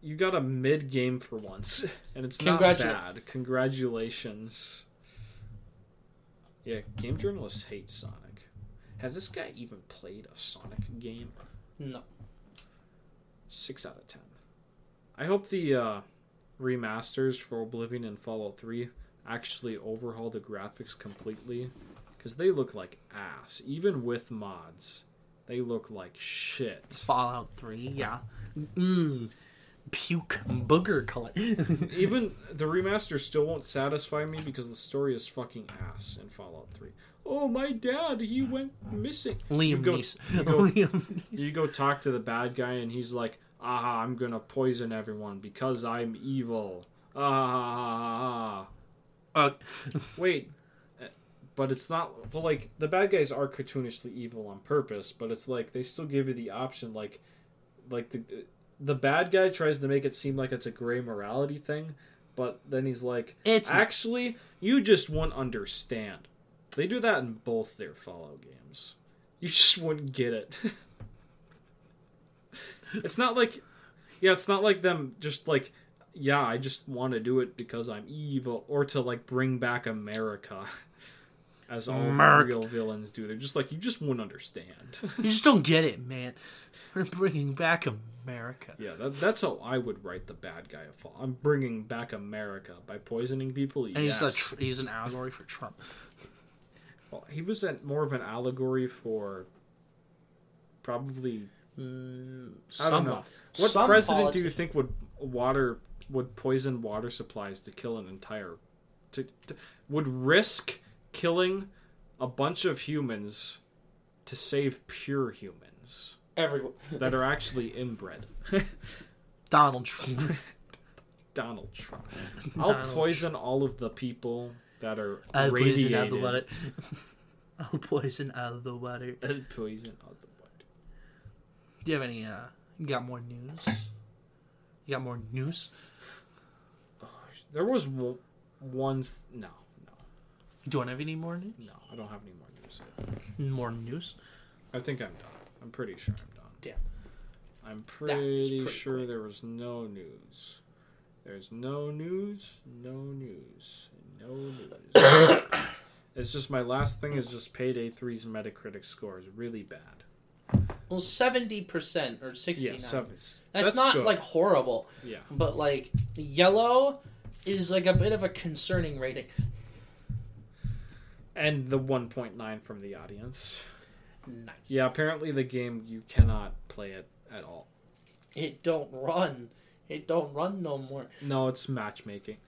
you got a mid game for once, and it's not bad. Congratulations. Yeah, game journalists hate Sonic. Has this guy even played a Sonic game? No. Six out of ten. I hope the uh, remasters for Oblivion and Fallout 3 actually overhaul the graphics completely because they look like ass. Even with mods, they look like shit. Fallout Three. Yeah. Mmm. Puke booger color. *laughs* Even the remaster still won't satisfy me because the story is fucking ass in Fallout 3. Oh, my dad, he went missing. Liam go- Neeson. you go- *laughs* Liam Neeson. You go talk to the bad guy, and he's like, "Ah, I'm gonna poison everyone because I'm evil." Ah, Uh, wait, uh, but it's not. Well, like the bad guys are cartoonishly evil on purpose, but it's like they still give you the option, like, like the the bad guy tries to make it seem like it's a gray morality thing, but then he's like, It's not. actually, you just won't understand. They do that in both their Fallout games. You just wouldn't get it. *laughs* it's not like, yeah, it's not like them just like, yeah, I just want to do it because I'm evil, or to like bring back America, *laughs* as all America. real villains do. They're just like, you just won't understand. *laughs* you just don't get it, man. We're bringing back America. yeah, that, that's how I would write the bad guy of Fall. I'm bringing back America by poisoning people. And yes. he's a tr- he's an allegory for Trump. Well, he was a, more of an allegory for probably Mm, I don't know. What Some president do you think would water would poison water supplies to kill an entire to, to would risk killing a bunch of humans to save pure humans Everyone. that are actually inbred? *laughs* Donald Trump. Donald Trump. *laughs* I'll Donald poison all of the people that are I'll poison out radiated. the water. *laughs* I'll poison out of the water. I'll poison all the water. Do you have any? uh You got more news? You got more news? There was one. Th- no, no, Do you to have any more news? no. I don't have any more news. Yet. More news? I think I'm done. I'm pretty sure I'm done. Damn. I'm pretty, pretty sure quick. there was no news. There's no news, no news, no news. it's just my last thing is just Payday 3's Metacritic score is really bad. Well, seventy percent or sixty Yeah, nine. so that's, that's not good. like horrible, yeah. but like yellow is like a bit of a concerning rating. And the 1.9 from the audience. Nice. Yeah, apparently the game you cannot play it at all. It don't run. It don't run no more. No, it's matchmaking,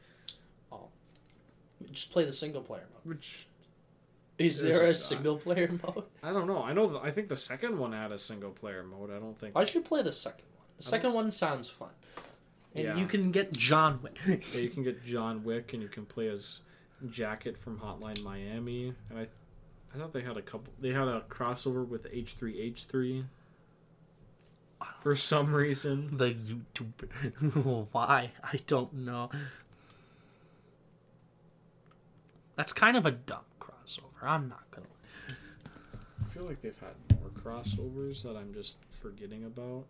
Just play the single player mode. which Is There's there a just, uh, single player mode? *laughs* I don't know. I know. th- I think the second one had a single player mode. I don't think. I should play the second one. The I second one sounds fun. And Yeah. you can get John Wick. Yeah, *laughs* you can get John Wick, and you can play as Jacket from Hotline Miami. And I, I thought they had a couple. They had a crossover with H three H three. For some reason, the YouTuber. *laughs* Why? I don't know. That's kind of a dumb crossover. I'm not gonna. I feel like they've had more crossovers that I'm just forgetting about.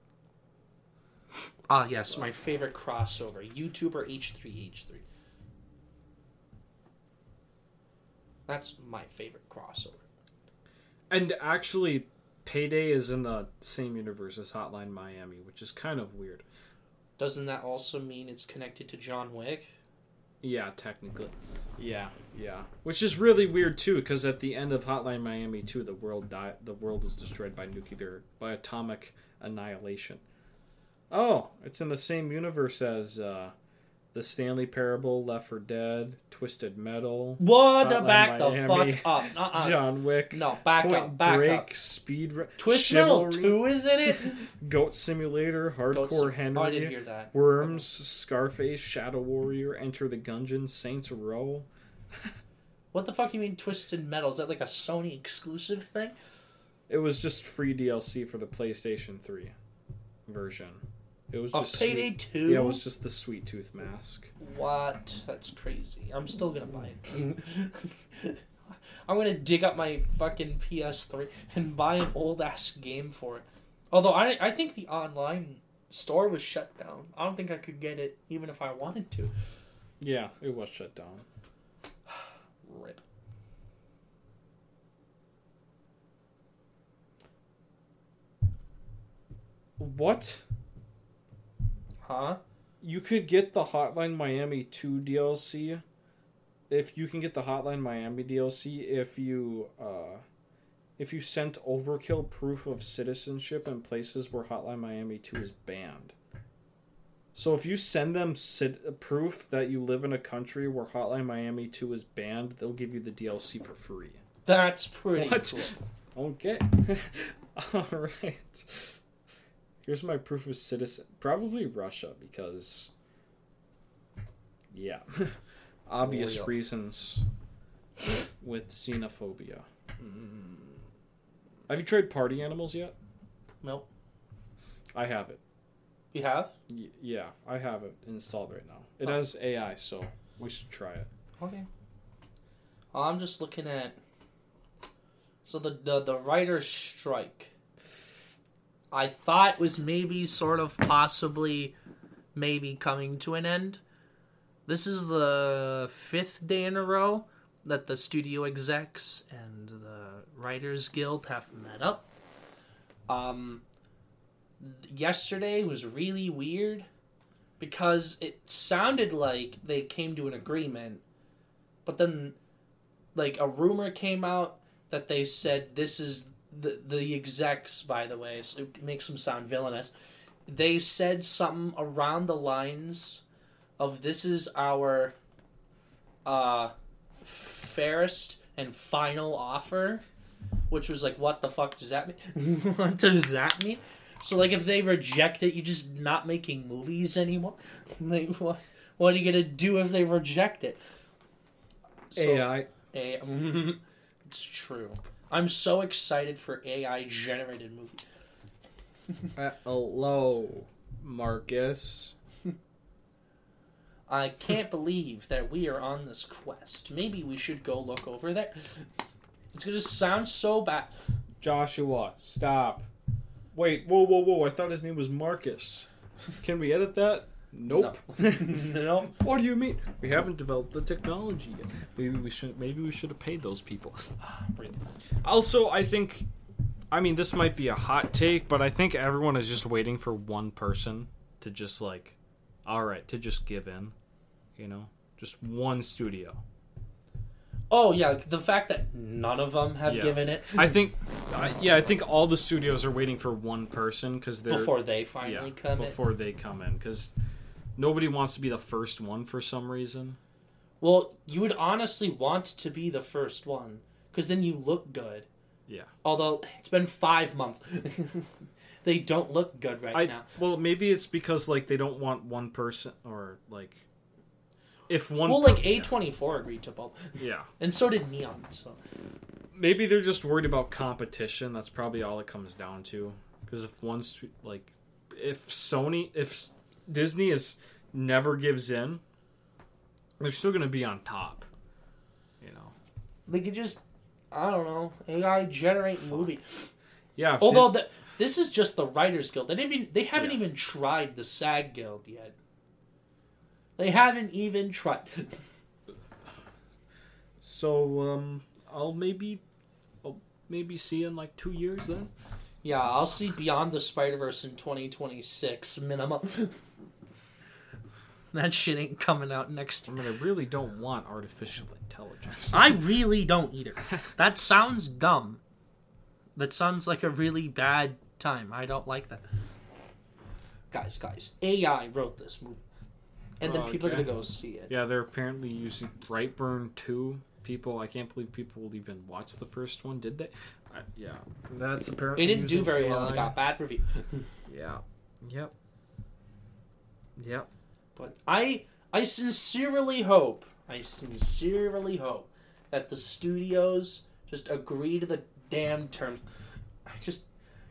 Ah, yes, my favorite crossover. YouTuber H3H3. That's my favorite crossover. And actually, Payday is in the same universe as Hotline Miami, which is kind of weird. Doesn't that also mean it's connected to John Wick? Yeah, technically. Yeah, yeah. Which is really weird too, because at the end of Hotline Miami 2, the world die- the world is destroyed by nuclear by atomic annihilation. Oh, it's in the same universe as uh, the Stanley Parable, Left 4 Dead, Twisted Metal, What? Hotline back the fuck up. Uh-uh. John Wick, No, back Point up, back Break, up. Speed Ra- Twist Metal 2 is in it? *laughs* Goat Simulator, Hardcore Goats- Oh, I Henry, didn't hear that. Worms, Scarface, Shadow Warrior, Enter the Gungeon, Saints Row. *laughs* What the fuck do you mean Twisted Metal? Is that like a Sony exclusive thing? It was just free DLC for the PlayStation 3 version. It was just Payday sweet- 2? Yeah, it was just the Sweet Tooth mask. What? That's crazy. I'm still gonna buy it. *laughs* *laughs* I'm gonna dig up my fucking PS3 and buy an old ass game for it. Although I I think the online store was shut down. I don't think I could get it even if I wanted to. Yeah, it was shut down. *sighs* Rip. What? Huh? You could get the Hotline Miami 2 DLC if you can get the Hotline Miami DLC if you uh if you sent overkill proof of citizenship in places where Hotline Miami 2 is banned. So if you send them cit- proof that you live in a country where Hotline Miami 2 is banned, they'll give you the DLC for free. That's pretty What? cool. Okay. *laughs* All right. Here's my proof of citizen. Probably Russia because, yeah, *laughs* obvious Loyal. reasons with xenophobia. Mm. Have you tried Party Animals yet? Nope. I have it. You have? Y- yeah, I have it installed right now. It Oh. has AI, so we should try it. Okay. I'm just looking at. So the the the writer's strike. I thought was maybe sort of possibly, maybe coming to an end. This is the fifth day in a row that the studio execs and the writers guild have met up. Um. Yesterday was really weird because it sounded like they came to an agreement but then like a rumor came out that they said this is the the execs by the way so it makes them sound villainous. They said something around the lines of this is our uh fairest and final offer which was like what the fuck does that mean? *laughs* What does that mean? So like if they reject it you're just not making movies anymore? *laughs* Like what what are you gonna do if they reject it? So, AI. A- *laughs* it's true. I'm so excited for AI generated movies. Uh, hello, Marcus. I can't believe that we are on this quest. Maybe we should go look over there. It's gonna sound so bad. Joshua, stop. Wait, whoa, whoa, whoa. I thought his name was Marcus. Can we edit that? Nope. *laughs* no. What do you mean? We haven't developed the technology yet. Maybe we should maybe we should have paid those people. *sighs* Also, I think I mean this might be a hot take, but I think everyone is just waiting for one person to just like all right, to just give in, you know? Just one studio. Oh yeah, the fact that none of them have Yeah. given it I think *laughs* I, yeah, I think all the studios are waiting for one person they're before they finally yeah, come in. before they come in cuz nobody wants to be the first one for some reason. Well, you would honestly want to be the first one because then you look good. Yeah. Although it's been five months, *laughs* they don't look good right I now. well, maybe it's because like they don't want one person or like if one Well, per- like A twenty four agreed to both, yeah. *laughs* and so did Neon. So Maybe they're just worried about competition. That's probably all it comes down to. Because if one stu- like if Sony if Disney is never gives in, they're still going to be on top. You know. they could just, I don't know, AI generate movie. Yeah. Although Dis- the, this is just the Writers Guild. They didn't even, they haven't Yeah. even tried the SAG Guild yet. They haven't even tried. so um I'll maybe I'll maybe see you in like 2 years then. Yeah, I'll see Beyond the Spider Verse in twenty twenty six minimum. *laughs* that shit ain't coming out next I mean, I really don't want artificial intelligence. I really don't either. That sounds dumb. That sounds like a really bad time. I don't like that. Guys, guys, AI wrote this movie. And then Oh, people are going to go see it. Yeah, they're apparently using Brightburn 2. People, I can't believe people will even watch the first one. Did they? I, yeah, that's apparently. It didn't do very well. It got bad review. *laughs* Yeah. Yep. Yep. But I I sincerely hope, I sincerely hope that the studios just agree to the damn terms. I just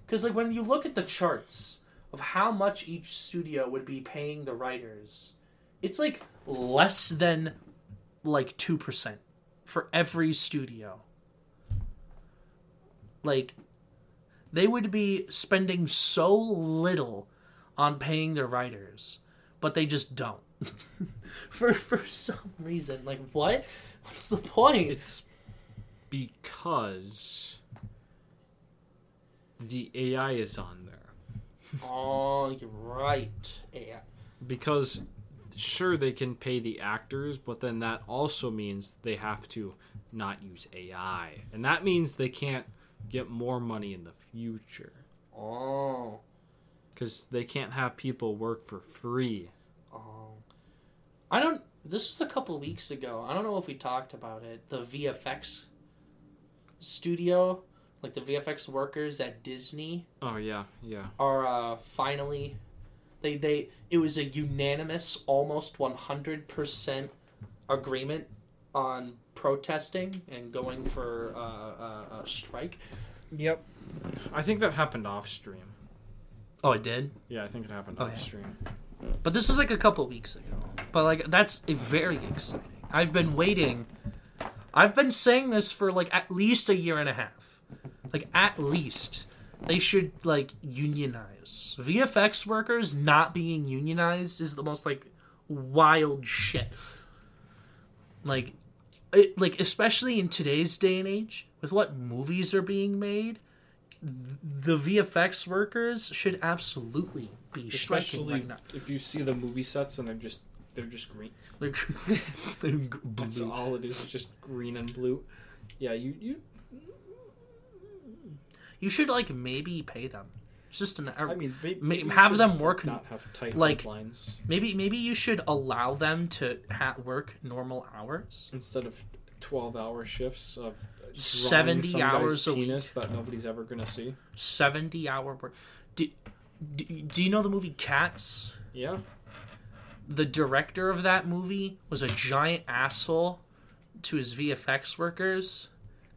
because like when you look at the charts of how much each studio would be paying the writers, it's like less than like two percent for every studio. Like they would be spending so little on paying their writers, but they just don't. *laughs* for for some reason. Like what? What's the point? It's because the AI is on there. Oh, you're right. Yeah. Because sure they can pay the actors, but then that also means they have to not use AI. And that means they can't get more money in the future. Oh. Because they can't have people work for free. Oh. I don't. This was a couple weeks ago. I don't know if we talked about it. The VFX studio, like the VFX workers at Disney, Oh yeah, yeah. are uh, finally. They they it was a unanimous, almost one hundred percent agreement on protesting and going for uh, uh, a strike. Yep. I think that happened off stream. Oh, it did. Yeah, I think it happened Oh, off yeah. stream. But this was like a couple weeks ago. But like that's a very exciting. I've been waiting. I've been saying this for like at least a year and a half. Like at least they should like unionize. VFX workers not being unionized is the most like wild shit. Like it, like especially in today's day and age with what movies are being made, the VFX workers should absolutely be Especially right now. if you see the movie sets and they're just they're just green. Like, they're *laughs* That's all it is, is just green and blue. Yeah, you you You should like maybe pay them. It's just an. I er, mean, may, maybe have them work- not have tight like- deadlines maybe maybe you should allow them to ha- work normal hours. instead of twelve hour shifts of 70 some guy's hours a penis that nobody's ever gonna see. Seventy hour work. Do, do, do you know the movie Cats? Yeah, The director of that movie was a giant asshole to his VFX workers.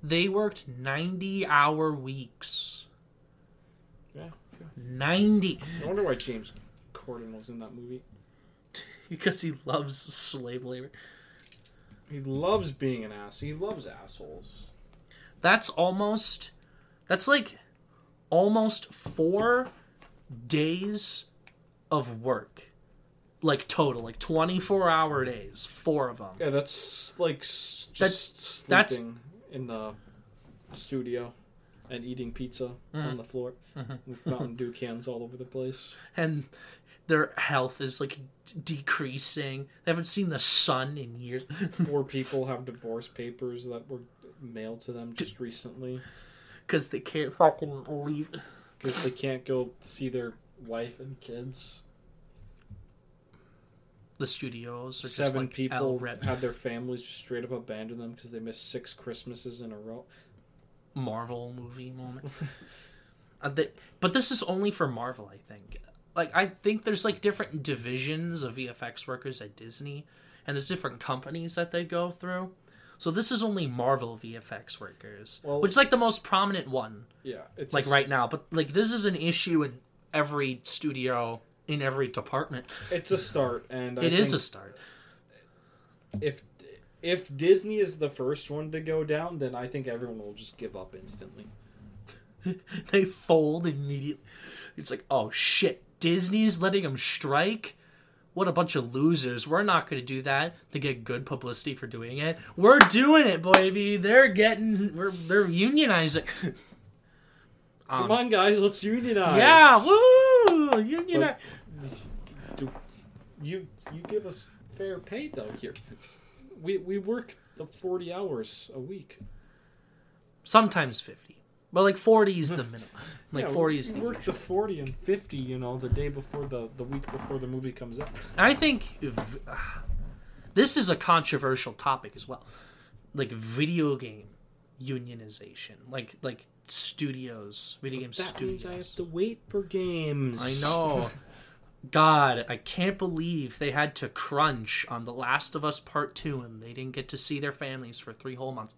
They worked ninety hour weeks. yeah. Ninety. I wonder why James Corden was in that movie. *laughs* Because he loves slave labor. He loves being an ass. He loves assholes. That's almost that's like almost 4 days of work. Like total, like 24 hour days, 4 of them. Yeah, that's like s- That's- just that's- sleeping in the studio and eating pizza Mm-hmm. on the floor with Mountain Dew cans all over the place. And their health is like decreasing. They haven't seen the sun in years. *laughs* Four people have divorce papers that were mailed to them just recently Cuz they can't fucking leave. because they can't go see their wife and kids. The studios are just Seven like people had their families just straight up abandon them because they missed six Christmases in a row. Marvel movie moment. *laughs* Uh, but this is only for Marvel, I think. Like, I think there's like different divisions of VFX workers at Disney, and there's different companies that they go through. So this is only Marvel VFX workers, Well- which is like the most prominent one, Yeah, it's like a- right now. But like this is an issue in every studio, in every department. It's a start, and I It is a start. if if Disney is the first one to go down, then I think everyone will just give up instantly. *laughs* they fold immediately. It's like, oh shit, Disney's letting them strike. What a bunch of losers. We're not going to do that to get good publicity for doing it. We're doing it, baby. They're getting, we're, they're unionizing. *laughs* Um, Come on, guys, let's unionize. Yeah, woo! Unionize. Do- you you give us fair pay though here. We we work the forty hours a week. Sometimes 50. But like 40 is the *laughs* minimum. Like Yeah, 40 we is the work the forty and fifty. You know, the day before the the week before the movie comes out. I think v- uh, this is a controversial topic as well. Like video game unionization, like like studios, video game That means I have to wait for games. I know. *laughs* God, I can't believe they had to crunch on The Last of Us Part 2 and they didn't get to see their families for three whole months.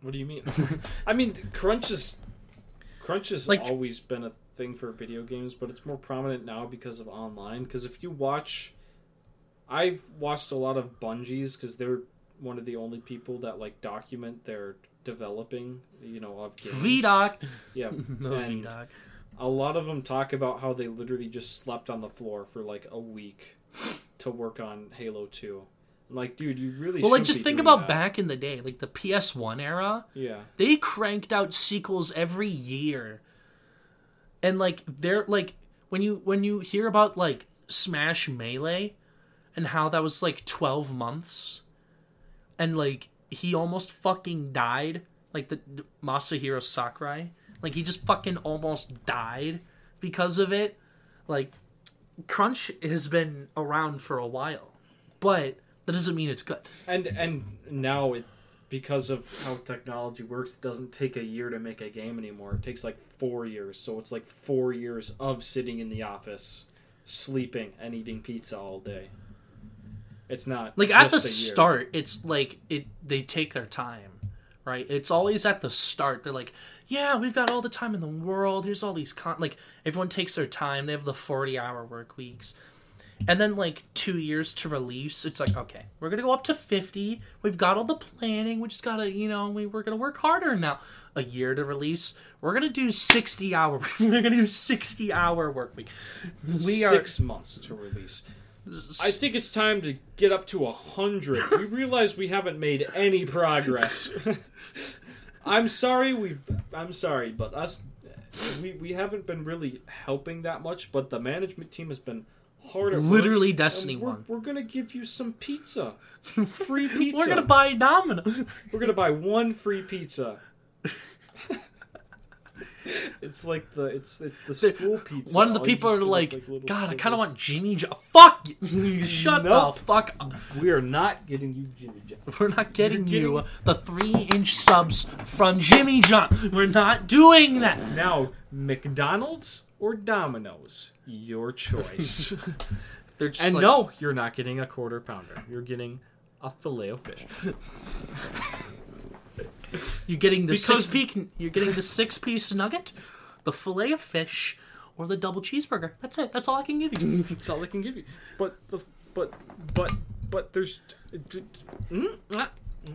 What do you mean? *laughs* I mean, crunch is crunch has Like- always been a thing for video games, but it's more prominent now because of online. Because if you watch, I've watched a lot of Bungie's because they're one of the only people that like document their developing, you know, of games. ViDoc! *laughs* Yeah, *laughs* No and ViDoc. a lot of them talk about how they literally just slept on the floor for like a week to work on Halo Two. I'm like, dude, you really Well, like, just be think about that. back in the day, like the PS1 era. Yeah, they cranked out sequels every year and like they're like when you when you hear about like smash melee and how that was like 12 months and like he almost fucking died like the masahiro sakurai like he just fucking almost died because of it like crunch has been around for a while but that doesn't mean it's good and and now it because of how technology works, it doesn't take a year to make a game anymore. It takes like four years. So it's like four years of sitting in the office, sleeping and eating pizza all day. It's not like at the just a year. start it's like it they take their time right? It's always at the start. They're like yeah we've got all the time in the world. Here's all these con like everyone takes their time. They have the 40 hour work weeks. And then like two years to release it's like okay we're gonna go up to 50 we've got all the planning. We just gotta you know we, we're gonna work harder now. A year to release we're gonna do 60 hour *laughs* we're gonna do 60 hour work week. We are six months to release. I think it's time to get up to a hundred. *laughs* We realize we haven't made any progress. *laughs* I'm sorry. We've. I'm sorry, but us. We, we haven't been really helping that much, but the management team has been hard at work. literally destiny we're, 1 we're gonna give you some pizza, *laughs* free pizza. we're gonna buy domino We're gonna buy one free pizza. It's like the it's it's the school pizza. One of the All people are like, little God, I kind of want Jimmy John. Fuck you! *laughs* Shut Nope. the fuck up. We are not getting you Jimmy John. *laughs* We're not getting You're you the three inch subs from Jimmy John. We're not doing that. Now, McDonald's or Domino's, your choice. *laughs* They're just and like, no, you're not getting a quarter pounder. You're getting a filet of fish. You're getting the Because- six piece. You're getting the six piece nugget, the fillet of fish, or the double cheeseburger. That's it. That's all I can give you. *laughs* That's all I can give you. But the but but but there's. Mm, ah, mm.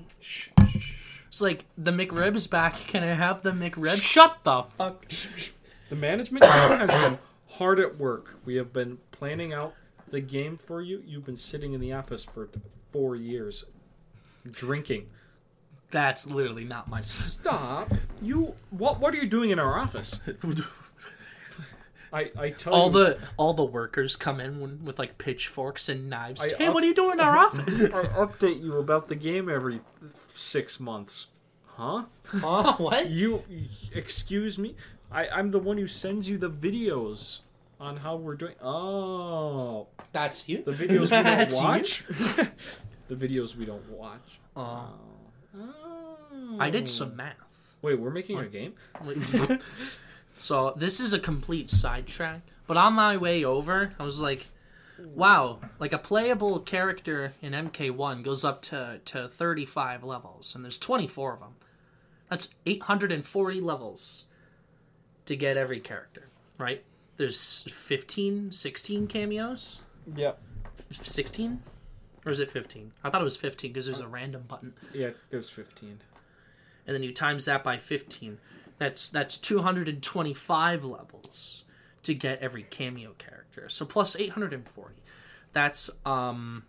It's like the McRib's back. Can I have the McRib? Shut the fuck. The management *coughs* team has been hard at work. We have been planning out the game for you. You've been sitting in the office for four years, drinking. That's literally not my. Stop! You what? What are you doing in our office? I I tell all you, the all the workers come in when, with like pitchforks and knives. I hey, up- what are you doing in our *laughs* office? I update you about the game every six months. Huh? huh? *laughs* What? You excuse me? I I'm the one who sends you the videos on how we're doing. Oh, That's you. the videos we *laughs* don't watch. the videos we don't watch. Uh, Oh. I did some math. Wait, we're making a game. *laughs* so this is a complete sidetrack. But on my way over, I was like, "Wow! Like a playable character in MK1 goes up to to 35 levels, and there's 24 of them. That's 840 levels to get every character, right? There's 15, 16 cameos. Yep. 16 or is it 15 i thought it was 15 because there's a random button Yeah, there's fifteen. And then you times that by 15 that's that's 225 levels to get every cameo character so plus 840 that's um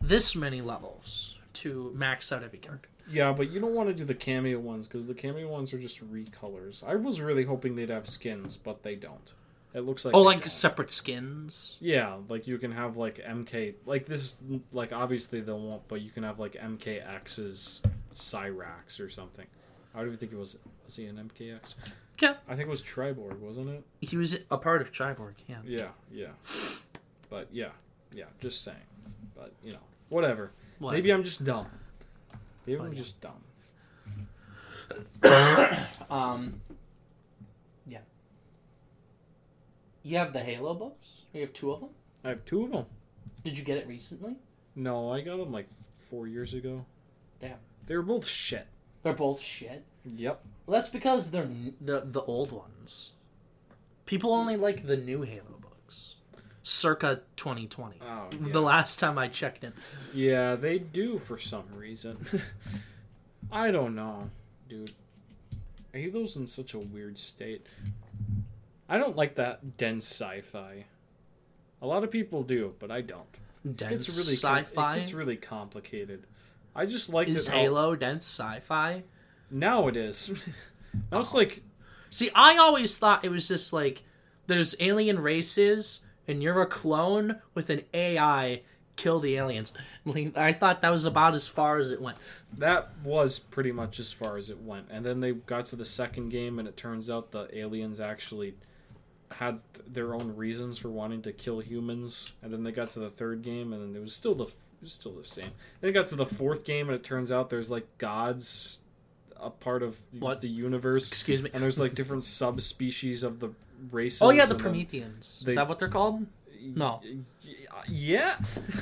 this many levels to max out every character Yeah, but you don't want to do the cameo ones because the cameo ones are just recolors. I was really hoping they'd have skins, but they don't. It looks like oh like don't. separate skins yeah, like you can have like MK like this like obviously they won't, but you can have like MKX's Cyrax or something. I don't even think it was was he an MKX? yeah I think it was Triborg, wasn't it? he was a part of triborg yeah Yeah, yeah. But yeah, yeah, just saying. But you know, whatever. What? Maybe I'm just dumb. Maybe Well, I'm yeah. just dumb. *coughs* um yeah You have the Halo books. You have two of them. I have two of them. Did you get it recently? No, I got them like four years ago. Damn. They were both shit. They're both shit. Yep. Well, that's because they're n- the the old ones. People only like the new Halo books, circa 2020. Oh, The last time I checked in. Yeah, they do for some reason. *laughs* I don't know, dude. Halo's in such a weird state. I don't like that dense sci-fi. A lot of people do, but I don't. Dense gets really sci-fi. It gets really complicated. I just like Is how- Halo dense sci-fi? now it is. *laughs* now it's Oh. like See, I always thought it was just like there's alien races and you're a clone with an AI kill the aliens. I thought that was about as far as it went. that was pretty much as far as it went. And then they got to the second game, and it turns out the aliens actually had their own reasons for wanting to kill humans. And then they got to the third game, and then it was still the was still the same. Then it got to the fourth game, and it turns out there's like gods, a part of What? the universe, Excuse me. and there's like different subspecies of the races. Oh yeah, the and then- Prometheans. they- Is that what they're called? No. Yeah,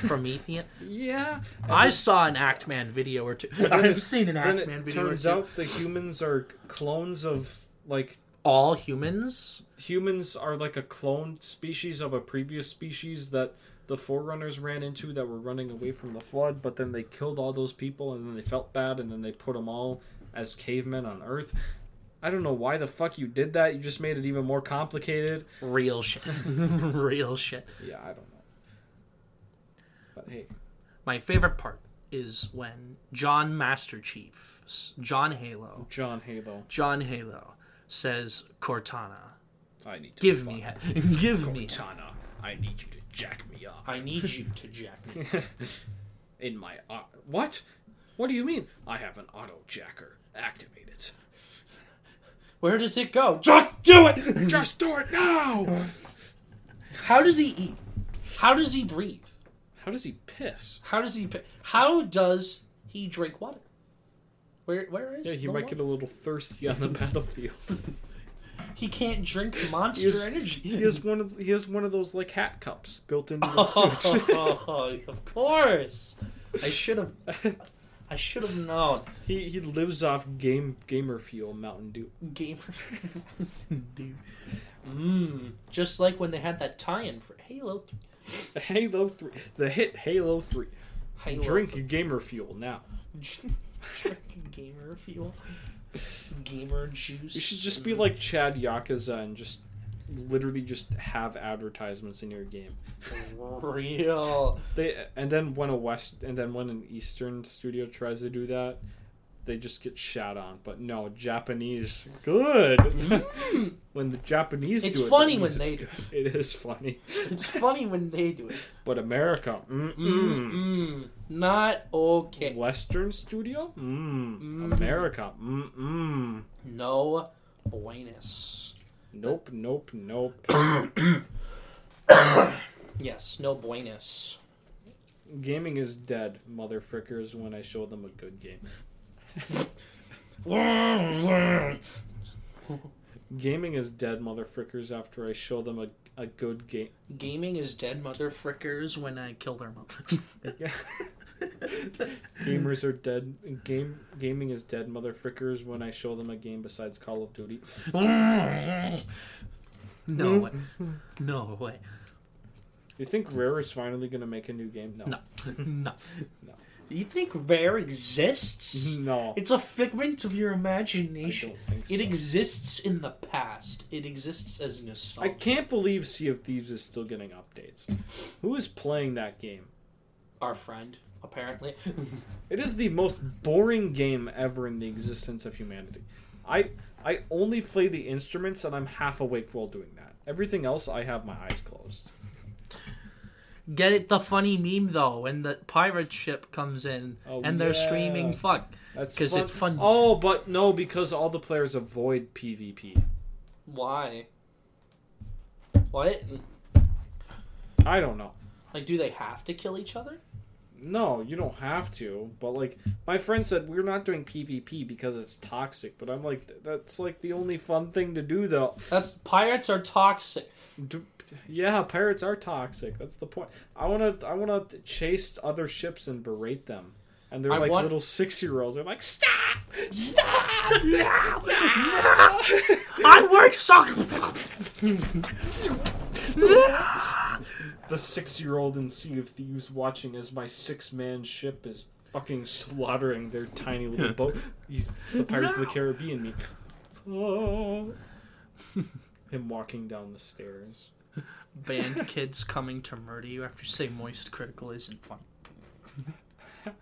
Promethean. yeah. And I then- saw an Actman video or two. I've it- seen an then Actman it video or turns two. out the humans are clones of like All humans. humans are like a cloned species of a previous species that the forerunners ran into that were running away from the flood but then they killed all those people and then they felt bad and then they put them all as cavemen on earth i don't know why the fuck you did that you just made it even more complicated Real *laughs* shit. *laughs* Real shit. yeah i don't know but hey My favorite part is when John Master Chief, John Halo, john halo John Halo says Cortana, i need to give me head, *laughs* give me. Cortana, i need you to jack me off I need *laughs* you to jack me. *laughs* in my au- what what do you mean i have an auto jacker activated Where does it go? Just do it. *laughs* just do it now How does he eat? How does he breathe? How does he piss? How does he? pi- How does he drink water? Where where is? Yeah, he might water? get a little thirsty on the battlefield. He can't drink Monster He has, Energy. he has one of he has one of those like hat cups built into the suit. Oh, *laughs* of course. I should have. I should have known. he he lives off game gamer fuel Mountain Dew. Gamer, dude. Mmm. Just like when they had that tie-in for Halo. 3. Halo three, the hit Halo three. Halo Drink gamer fuel now. *laughs* Drink gamer fuel. Gamer juice. You should just be like Chad Yakuza and just literally just have advertisements in your game. real. They and then when a west and then when an eastern studio tries to do that, they just get shat on. But no, Japanese good. when the Japanese It's do it, funny when they it's good. It is funny. It's funny when they do it. *laughs* But America, mm Mm-mm. Not okay. Western studio, mm. Mm. America, mm mm. No buenas. Nope, nope, nope. *coughs* Yes, no buenas. Gaming is dead, motherfrickers. When I show them a good game. Gaming is dead, motherfrickers. After I show them a, a good game. Gaming is dead, motherfrickers, when I kill their mom. *laughs* Gamers are dead. Game gaming is dead, motherfrickers. When I show them a game besides Call of Duty. *laughs* no way. *laughs* No way. You think Rare is finally gonna make a new game? No. No. no. No. You think Rare exists? No. It's a figment of your imagination. It so. exists in the past. It exists as nostalgia. I can't believe Sea of Thieves is still getting updates. Who is playing that game? Our friend, apparently. *laughs* It is the most boring game ever in the existence of humanity. I I only play the instruments and I'm half awake while doing that. Everything else I have my eyes closed. Get it the funny meme though when the pirate ship comes in Oh, and they're yeah. screaming fuck. That's 'Cause it's fun. Oh, but no, because all the players avoid PvP. Why? What? I don't know. Like do they have to kill each other? No, you don't have to. But like my friend said, we're not doing PvP because it's toxic. But I'm like, that's like the only fun thing to do, though. That's pirates are toxic. Yeah, pirates are toxic. That's the point. I wanna, I wanna chase other ships and berate them. And they're I like want- little six year olds. They're like, stop, stop. *laughs* *laughs* I work so. *laughs* the six year old in Sea of Thieves watching as my six man ship is fucking slaughtering their tiny little *laughs* boat. He's the Pirates of the Caribbean me. Oh. *laughs* Him walking down the stairs. Band kids coming to murder you after you say moist critical isn't fun. *laughs*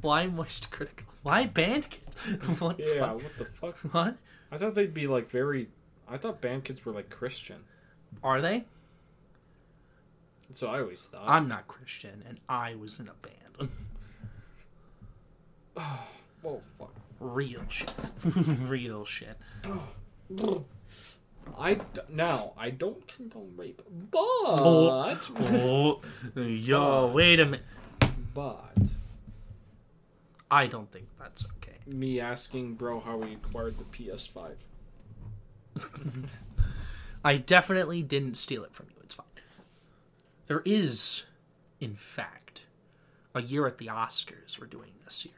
Why moist critical? Why band kids? What the Yeah, fuck? what the fuck? What? I thought they'd be like very. I thought band kids were like Christian. Are they? That's what I always thought. I'm not Christian, and I was in a band. *laughs* oh fuck. Real shit. *laughs* Real shit. I d- now I don't condone rape, but Oh, *laughs* yo, wait a minute. but I don't think that's okay. me asking bro how he acquired the PS5. I definitely didn't steal it from you. There is, in fact, a year at the Oscars we're doing this year.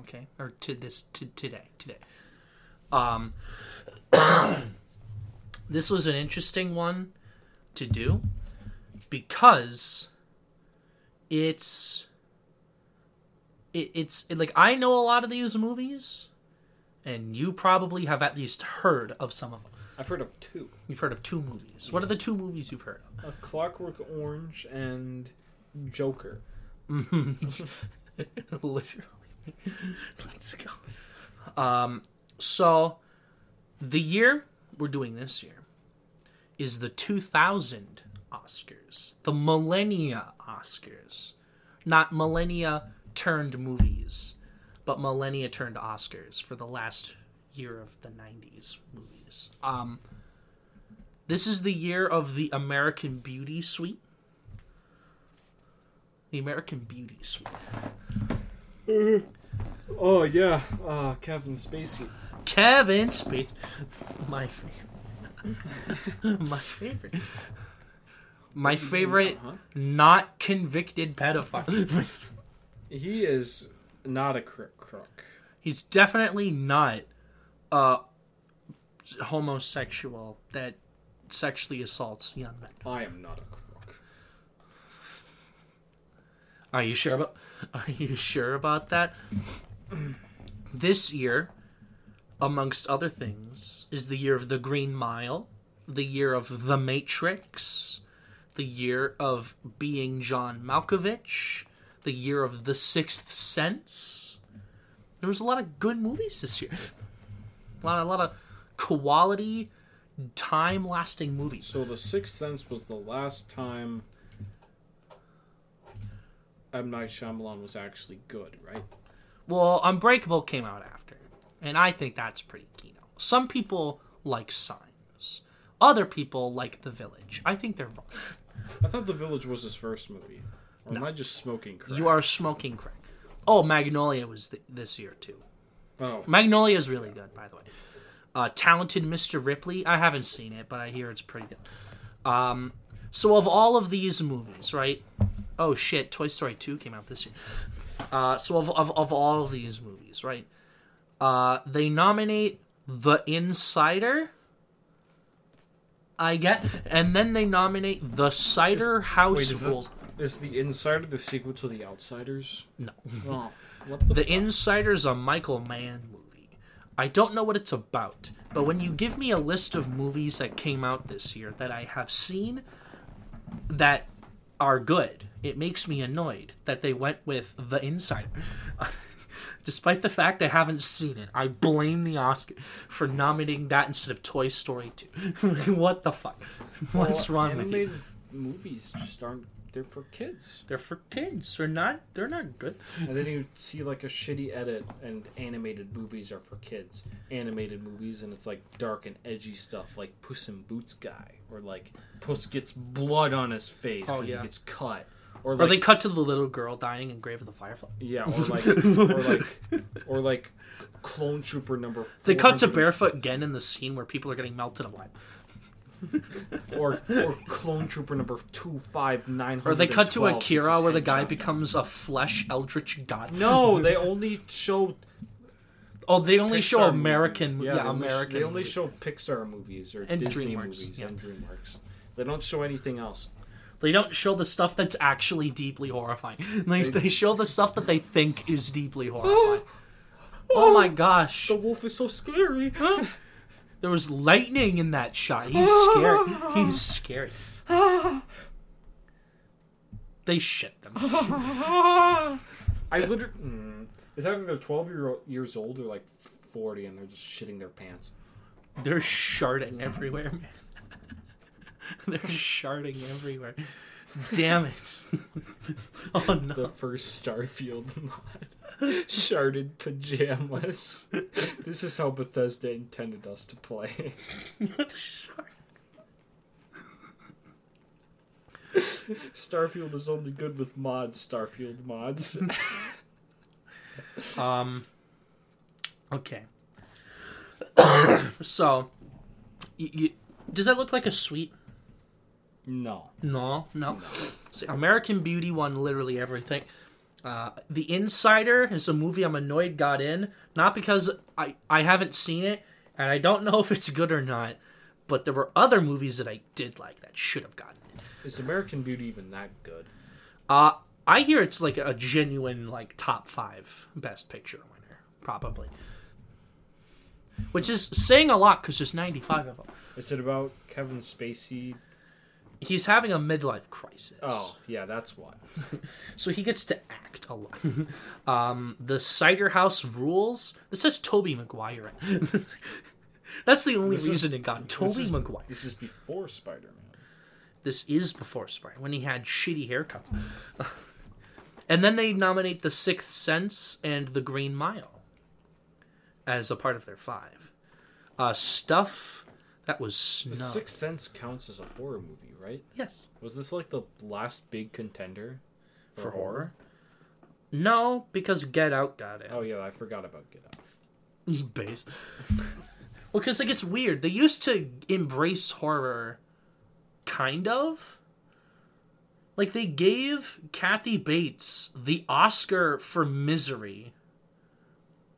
Okay, or to this to today today. Um, *coughs* this was an interesting one to do because it's it, it's like I know a lot of these movies, and you probably have at least heard of some of them. I've heard of two: You've heard of two movies. What are the two movies you've heard of? A Clockwork Orange and Joker. *laughs* Literally. Let's go. Um, so, the year we're doing this year is the 2000 Oscars, the Millennia Oscars. Not millennia turned movies, but millennia turned Oscars for the last year of the 90s movies. Um, this is the year of the American Beauty Suite. The American Beauty Suite. Oh yeah, uh, Kevin Spacey. Kevin Spacey. My favorite. *laughs* My favorite. My favorite Huh? not convicted pedophile. *laughs* He is not a crook. crook. He's definitely not a homosexual that sexually assaults young men. I am not a crook. Are you sure about Are you sure about that? this year, amongst other things, is the year of the Green Mile, the year of The Matrix, the year of being John Malkovich, the year of The Sixth Sense. There was a lot of good movies this year. A lot, a lot of quality, time-lasting movies. So the Sixth Sense was the last time M Night Shyamalan was actually good, right? Well, Unbreakable came out after, and I think that's pretty kino. Some people like Signs, other people like The Village. I think they're wrong. I thought The Village was his first movie. Or am I just smoking crack? You are smoking crack. Oh, Magnolia was th- this year too. Oh, Magnolia is really good, by the way. Uh, Talented Mr. Ripley. I haven't seen it, but I hear it's pretty good. Um, so of all of these movies, right? Oh shit, Toy Story 2 came out this year. Uh, so of, of of all of these movies, right? Uh, they nominate The Insider. I get, and then they nominate The Cider House wait, is that- Rules. is The Insider the sequel to The Outsiders? No. Oh, the? The? Insider's a Michael Mann movie. I don't know what it's about, but when you give me a list of movies that came out this year that I have seen that are good, it makes me annoyed that they went with The Insider. *laughs* Despite the fact I haven't seen it, I blame the Oscar for nominating that instead of Toy Story 2. *laughs* what the fuck? *laughs* What's Well, wrong with you? movies just aren't. They're for kids. They're for kids. They're not. They're not good. And then you see like a shitty edit, and animated movies are for kids. Animated movies, and it's like dark and edgy stuff, like Puss in Boots guy, or like Puss gets blood on his face Oh, because yeah. he gets cut, or Or they cut to the little girl dying in Grave of the Firefly. yeah, or like *laughs* or like or like Clone Trooper number. They cut to Barefoot Gen in the scene where people are getting melted alive. *laughs* or or Clone Trooper number two five nine. Or they cut to Akira where the guy becomes a flesh eldritch god. No, they only show *laughs* Oh, they only show American, movies. yeah, they only American. They only show Pixar movies or And Disney DreamWorks, movies yeah. and DreamWorks. They don't show anything else. They don't show the stuff that's actually deeply horrifying. *laughs* They, they show the stuff that they think is deeply *gasps* horrifying. *gasps* oh my gosh. The wolf is so scary. There was lightning in that shot. He's scary. *laughs* He's scary. They shit them. *laughs* I literally. Mm, that either they're twelve year, years old or like forty, and they're just shitting their pants. They're sharding everywhere, man. *laughs* They're sharding everywhere. Damn it. *laughs* oh no. The first Starfield mod, sharded pajamas. this is how Bethesda intended us to play. What shard? Starfield is only good with mods. Starfield mods. *laughs* Um. Okay. *coughs* so, y y does that look like a sweet? No. No, no. See, American Beauty won literally everything. Uh, the Insider is a movie I'm annoyed got in, not because I I haven't seen it and I don't know *laughs* if it's good or not, but there were other movies that I did like that should have gotten in. Is American Beauty even that good? Uh, I hear it's like a genuine like top five best picture winner, probably. Which is saying a lot because there's 95 of them. Is it about Kevin Spacey? He's having a midlife crisis. Oh, yeah, that's why. *laughs* So he gets to act a lot. um, the Cider House rules. This has Tobey Maguire in. it. *laughs* That's the only This is- reason it got Tobey this is, Maguire. This is before Spider Man. This is before Spider Man, when he had shitty haircuts. *laughs* and then they nominate The Sixth Sense and The Green Mile as a part of their five. Uh, stuff that was The. Sixth Sense counts as a horror movie, right? Yes. Was this like the last big contender for, For horror? horror? No, because Get Out got it. Oh yeah, I forgot about Get Out. *laughs* base. *laughs* well, because like it's weird. They used to embrace horror, kind of. Like they gave Kathy Bates the Oscar for Misery.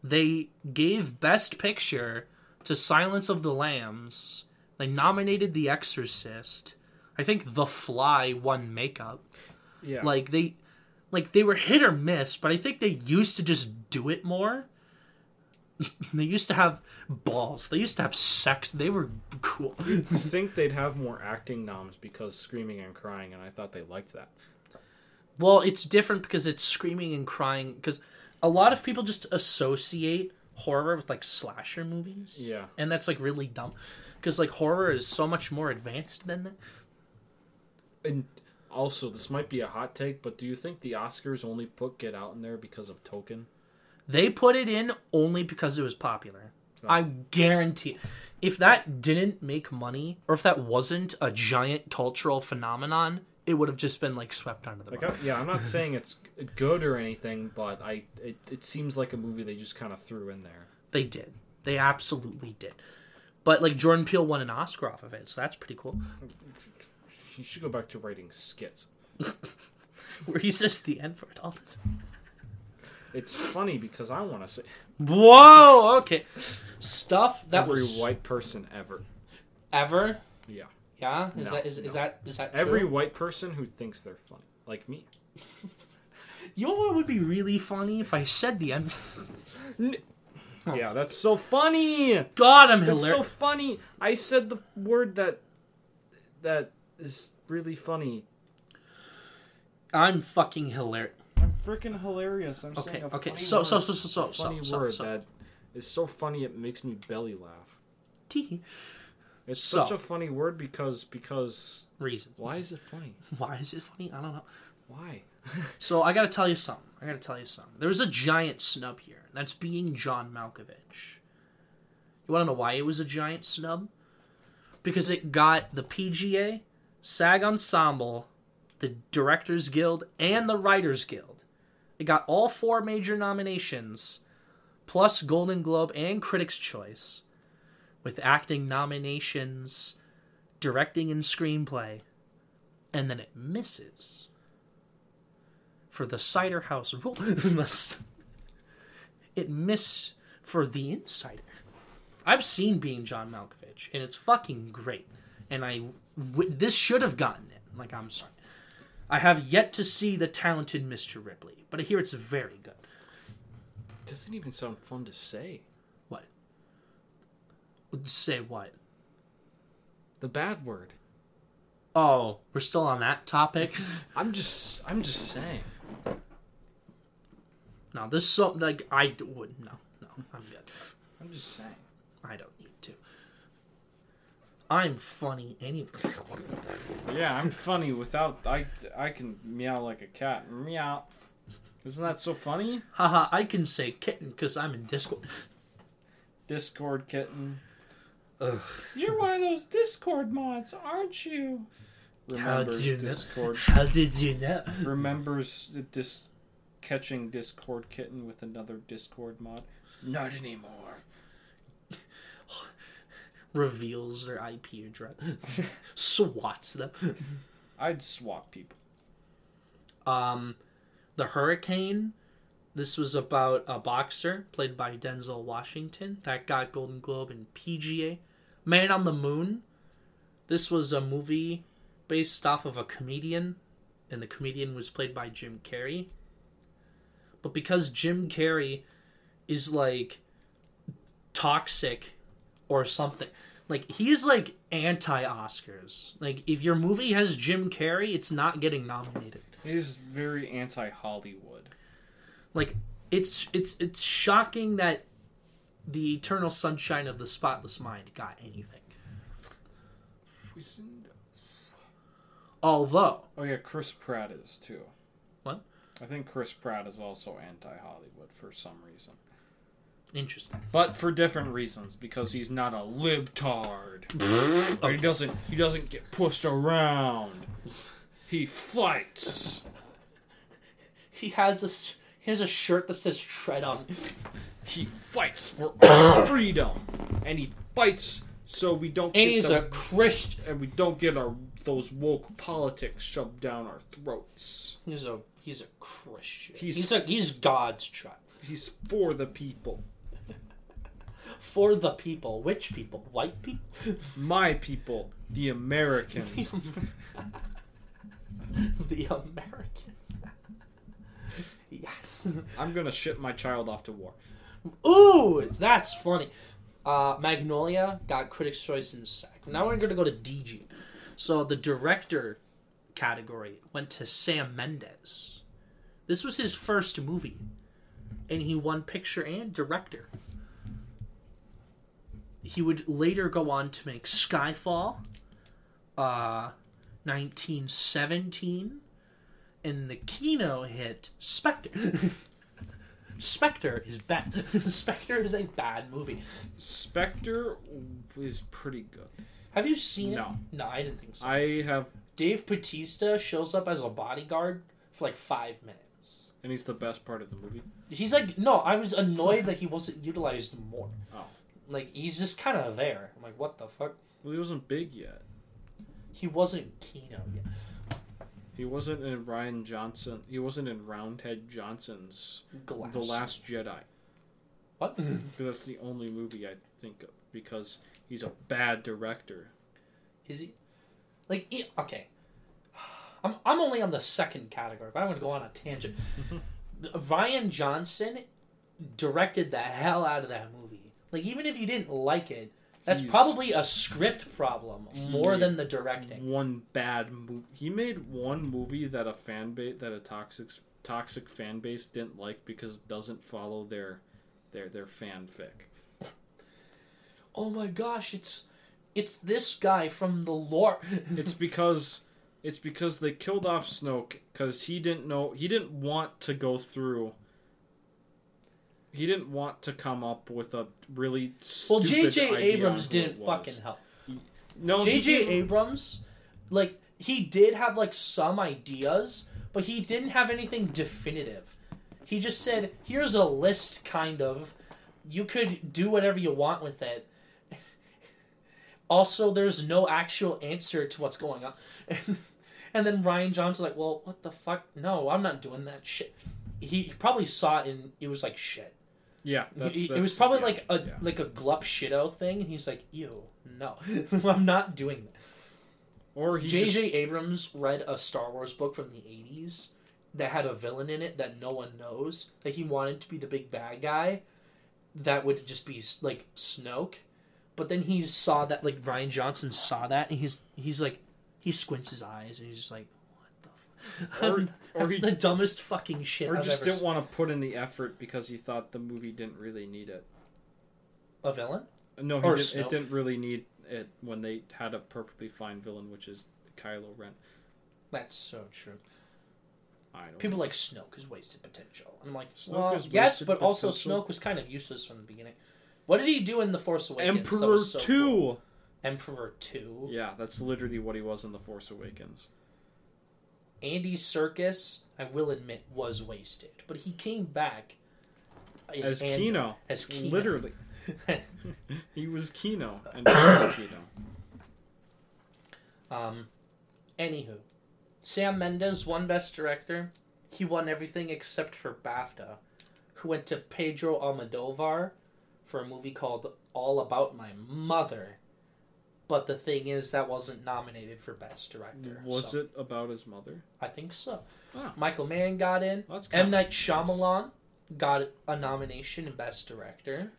They gave Best Picture to Silence of the Lambs. They nominated The Exorcist. I think The Fly won makeup. Yeah. Like they like they were hit or miss, but I think they used to just do it more. *laughs* they used to have balls. They used to have sex. They were cool. I think they'd have more acting noms because screaming and crying, and I thought they liked that. Well, it's different because it's screaming and crying because a lot of people just associate horror with like slasher movies. Yeah. And that's like really dumb because like horror is so much more advanced than that. And also, this might be a hot take, but do you think the Oscars only put Get Out in there because of Token? They put it in only because it was popular. Oh. I guarantee. If that didn't make money, or if that wasn't a giant cultural phenomenon, it would have just been like swept under the Like, rug. I, yeah, I'm not *laughs* saying it's good or anything, but I it, it seems like a movie they just kind of threw in there. They did. They absolutely did. But like Jordan Peele won an Oscar off of it, so that's pretty cool. You should go back to writing skits. *laughs* Where he says the N word all the time. It's funny because I want to say Whoa. Okay. Stuff that every was white person ever. ever. Yeah, Yeah. Is No, that is, is no. that is that true? every white person who thinks they're funny, like me. You know what would be really funny if I said the N. Yeah, that's so funny. God, I'm It's hilarious. so funny. I said the word that that is really funny. I'm fucking hilarious. I'm freaking hilarious. I'm Okay, saying a okay. funny So, word. so, so, so, so, so, funny so, word so. that is so funny it makes me belly laugh. Tee. It's So. such a funny word because because Reasons. why is it funny? *laughs* Why is it funny? I don't know. Why? *laughs* So I gotta tell you something. I gotta tell you something. There's a giant snub here. That's being John Malkovich. You wanna know why it was a giant snub? Because it got the PGA, SAG Ensemble, the Directors Guild, and the Writers Guild. It got all four major nominations, plus Golden Globe and Critics' Choice, with acting nominations, directing and screenplay, and then it misses for the Cider House Rule. *laughs* it missed for The Insider. I've seen Being John Malkovich, and it's fucking great. And I, w- this should have gotten it. Like, I'm sorry. I have yet to see the talented Mr. Ripley, but I hear it's very good. Doesn't even sound fun to say. Say what? The bad word. Oh, we're still on that topic. *laughs* I'm just I'm just saying. no, this so like I would no, no, I'm good. I'm just saying. I don't need to. I'm funny anyway. Yeah, I'm funny without I I can meow like a cat. Meow. Isn't that so funny? Haha, I can say kitten because I'm in Discord. Discord kitten. Ugh. You're one of those Discord mods, aren't you? How Remembers did you know? Discord. How did you know? Remembers the dis catching Discord kitten with another Discord mod. Not anymore. Reveals their IP address. *laughs* Swats them. I'd swap people. Um, the Hurricane. This was about a boxer played by Denzel Washington that got Golden Globe and PGA. Man on the Moon. This was a movie based off of a comedian, and the comedian was played by Jim Carrey. But because Jim Carrey is like toxic or something, like he's like anti Oscars. Like if your movie has Jim Carrey, it's not getting nominated. He's very anti Hollywood. like it's it's it's shocking that the eternal sunshine of the spotless mind got anything although Oh yeah, Chris Pratt is too. What? I think Chris Pratt is also anti-Hollywood for some reason, interesting but for different reasons because he's not a libtard. *laughs* Or he doesn't he doesn't get pushed around. He fights. he has a he has a shirt that says tread on He fights for our *coughs* freedom, and he fights so we don't and get he's the- a christian and we don't get our those woke politics shoved down our throats. he's a he's a christian. He's- he's, a he's god's child. He's for the people, *laughs* for the people. Which people? White people? My people, the Americans. *laughs* *laughs* the americans. Yes. I'm gonna ship my child off to war. Ooh, that's funny. Uh, Magnolia got Critics' Choice in SAG. Now we're going to go to DG. So the director category went to Sam Mendes. This was his first movie, and he won picture and director. He would later go on to make Skyfall, uh, 1917, and the Kino hit Spectre. *laughs* Spectre is bad. *laughs* Spectre is a bad movie. Spectre is pretty good. Have you seen No. it? No, I didn't think so. I have, Dave Bautista shows up as a bodyguard for like five minutes. and he's the best part of the movie. He's like, no, I was annoyed that he wasn't utilized more. Oh. Like, he's just kind of there. I'm like, what the fuck? Well, he wasn't big yet. He wasn't Kino yet. He wasn't in Rian Johnson. He wasn't in Roundhead Johnson's Glass. The Last Jedi. What? *laughs* That's the only movie I think of because he's a bad director. Is he? Like, okay. I'm, I'm only on the second category, but I'm going to go on a tangent. *laughs* Rian Johnson directed the hell out of that movie. Like, even if you didn't like it, that's He's- probably a script problem more than the directing. One bad movie. He made one movie that a fan base that a toxic toxic fan base didn't like because it doesn't follow their their their fanfic. Oh my gosh, it's it's this guy from the lore. *laughs* It's because it's because they killed off Snoke because he didn't know he didn't want to go through. He didn't want to come up with a really well, J.J. Abrams didn't fucking help. No, J.J. Abrams, like he did have like some ideas, but he didn't have anything definitive. He just said, "Here's a list, kind of. You could do whatever you want with it." *laughs* Also, there's no actual answer to what's going on. *laughs* and then Rian Johnson's like, "Well, what the fuck? No, I'm not doing that shit." He, he probably saw it and it was like shit. Yeah, He- that's, it was probably yeah, like a yeah. like a glup shito thing, and he's like, "Ew, no, *laughs* I'm not doing that." or J.J. just, Abrams read a Star Wars book from the 80s that had a villain in it that no one knows. That he wanted to be the big bad guy that would just be like Snoke. But then he saw that like Rian Johnson saw that and he's he's like he squints his eyes and he's just like what the? Or- or That's he- the dumbest fucking shit or I've just ever didn't want to put in the effort because he thought the movie didn't really need it. a villain? No, he Or did, Snoke. it didn't really need it when they had a perfectly fine villain, which is Kylo Ren. That's so true. I don't. People like Snoke is wasted potential. I'm like, Snoke well, is yes, wasted but also potential. Snoke was kind of useless from the beginning. What did he do in the Force Awakens? that Emperor was so Two. cool? Emperor Two. Yeah, that's literally what he was in the Force Awakens. Andy Serkis, I will admit, was wasted, but he came back As Andor- Kino, As Kino. literally, *laughs* he was Kino and he was Kino. Um, anywho, Sam Mendes won Best Director. He won everything except for BAFTA, who went to Pedro Almodovar for a movie called All About My Mother. But the thing is, that wasn't nominated for Best Director. Was so it about his mother? I think so. Oh. Michael Mann got in. That's M. Night Shyamalan got a nomination in Best Director.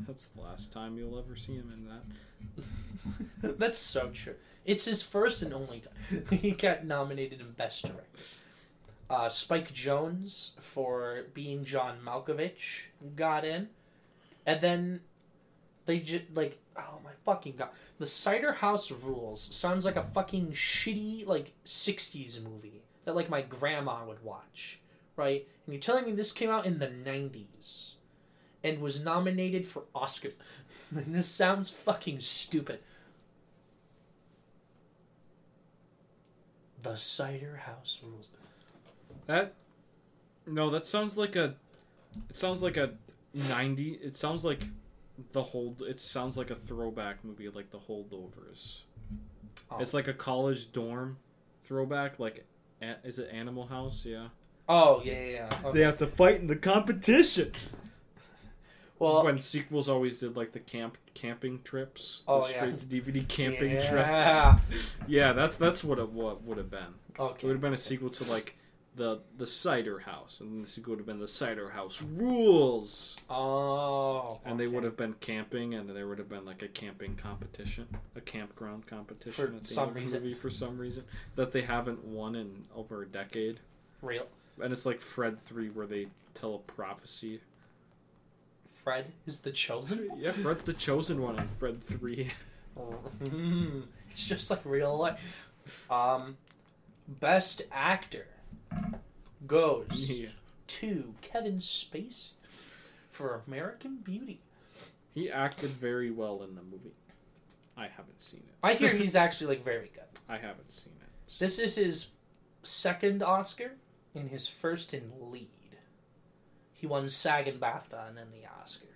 That's the last time you'll ever see him in that. *laughs* That's so true. It's his first and only time *laughs* he got nominated in Best Director. Uh, Spike Jonze for being John Malkovich got in, and then they just like oh my fucking god, the Cider House Rules sounds like a fucking shitty like '60s movie that like my grandma would watch, right? And you're telling me this came out in the '90s and was nominated for Oscars. *laughs* this sounds fucking stupid. The Cider House Rules. That no, that sounds like a. It sounds like a ninety. It sounds like the hold. It sounds like a throwback movie, like the Holdovers. Oh. It's like a college dorm throwback. Like, a- is it Animal House? Yeah. Oh yeah, yeah. yeah. Okay. They have to fight in the competition. *laughs* Well, when sequels always did like the camp camping trips, the Oh, straight yeah. to DVD camping yeah. trips. *laughs* Yeah, that's that's what it what would have been. It Okay. would have been a sequel to like the the cider house, and this would have been the cider house rules, Oh. and they would have been camping, and there would have been like a camping competition, a campground competition For some end of the reason. movie for some reason that they haven't won in over a decade, real. and it's like Fred three where they tell a prophecy. Fred is the chosen. Yeah, Fred's the chosen one in Fred three. *laughs* *laughs* It's just like real life. Um, best actor goes *laughs* Yeah. to Kevin Spacey for American Beauty. He acted very well in the movie. I haven't seen it. I hear *laughs* he's actually like very good. I haven't seen it. This is his second Oscar and his first in lead. He won SAG and BAFTA and then the Oscar.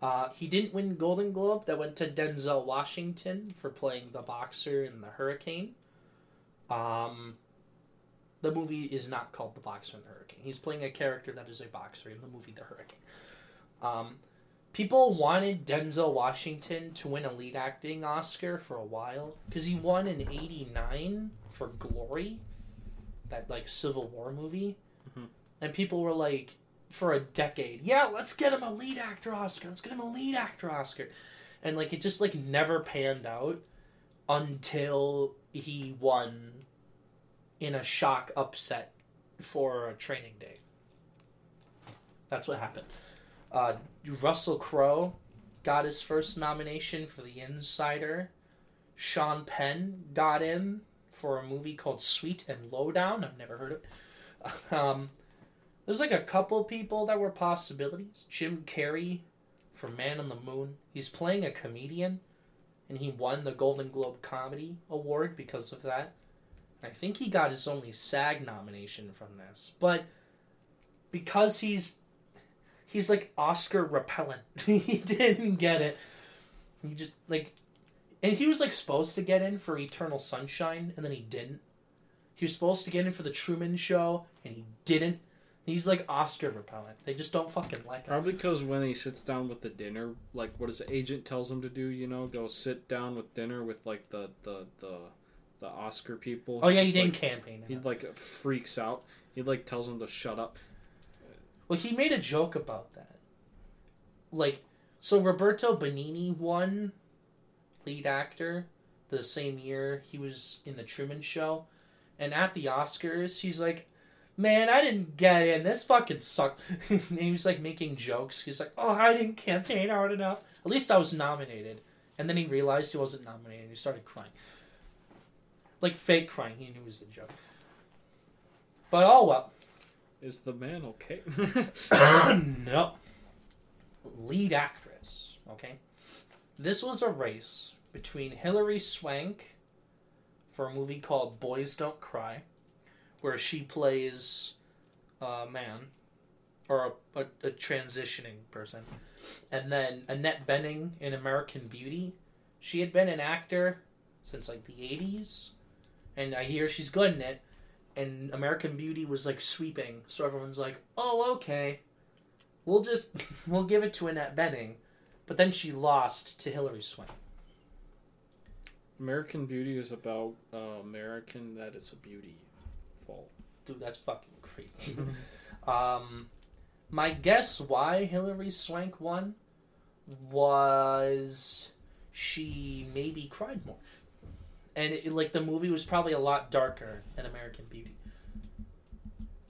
Uh, he didn't win Golden Globe. That went to Denzel Washington for playing the boxer in The Hurricane. Um, the movie is not called The Boxer and the Hurricane. He's playing a character that is a boxer in the movie The Hurricane. Um, people wanted Denzel Washington to win a lead acting Oscar for a while because he won in '89 for Glory, that like Civil War movie, Mhm. and people were like, for a decade, yeah, let's get him a lead actor Oscar. Let's get him a lead actor Oscar, and like it just like never panned out until he won in a shock upset for a training day. That's what happened. Uh, Russell Crowe got his first nomination for The Insider. Sean Penn got in for a movie called Sweet and Lowdown. I've never heard of it. *laughs* Um, there's like a couple people that were possibilities. Jim Carrey for Man on the Moon. He's playing a comedian. and he won the Golden Globe Comedy Award because of that. I think he got his only SAG nomination from this, but because he's he's like Oscar repellent, *laughs* he didn't get it. He just like, and he was like supposed to get in for Eternal Sunshine, and then he didn't. He was supposed to get in for the Truman Show, and he didn't. He's like Oscar repellent. They just don't fucking like him. Probably because when he sits down with the dinner, like what his agent tells him to do, you know, go sit down with dinner with like the the the, the Oscar people. Oh yeah, he He's, didn't like, campaign. He like freaks out. He like tells him to shut up. Well, he made a joke about that. Like, so Roberto Benigni won lead actor the same year he was in the Truman Show, and at the Oscars, he's like, "Man, I didn't get in. This fucking sucked." *laughs* and he was like making jokes. He's like, "Oh, I didn't campaign hard enough. At least I was nominated." And then he realized he wasn't nominated. and He started crying, like fake crying. He knew it was the joke. But oh well. Is the man okay? *laughs* *coughs* no. Lead actress. Okay. This was a race between Hilary Swank for a movie called Boys Don't Cry, where she plays a man or a, a, a transitioning person, and then Annette Bening in American Beauty. She had been an actor since like the 80s, and I hear she's good in it and American Beauty was like sweeping, so everyone's like, "Oh, okay, we'll just *laughs* we'll give it to Annette Bening," but then she lost to Hilary Swank. American Beauty is about uh, American that is a beauty fault. Dude, that's fucking crazy. *laughs* um, my guess why Hilary Swank won was she maybe cried more, and it, like the movie was probably a lot darker than American Beauty,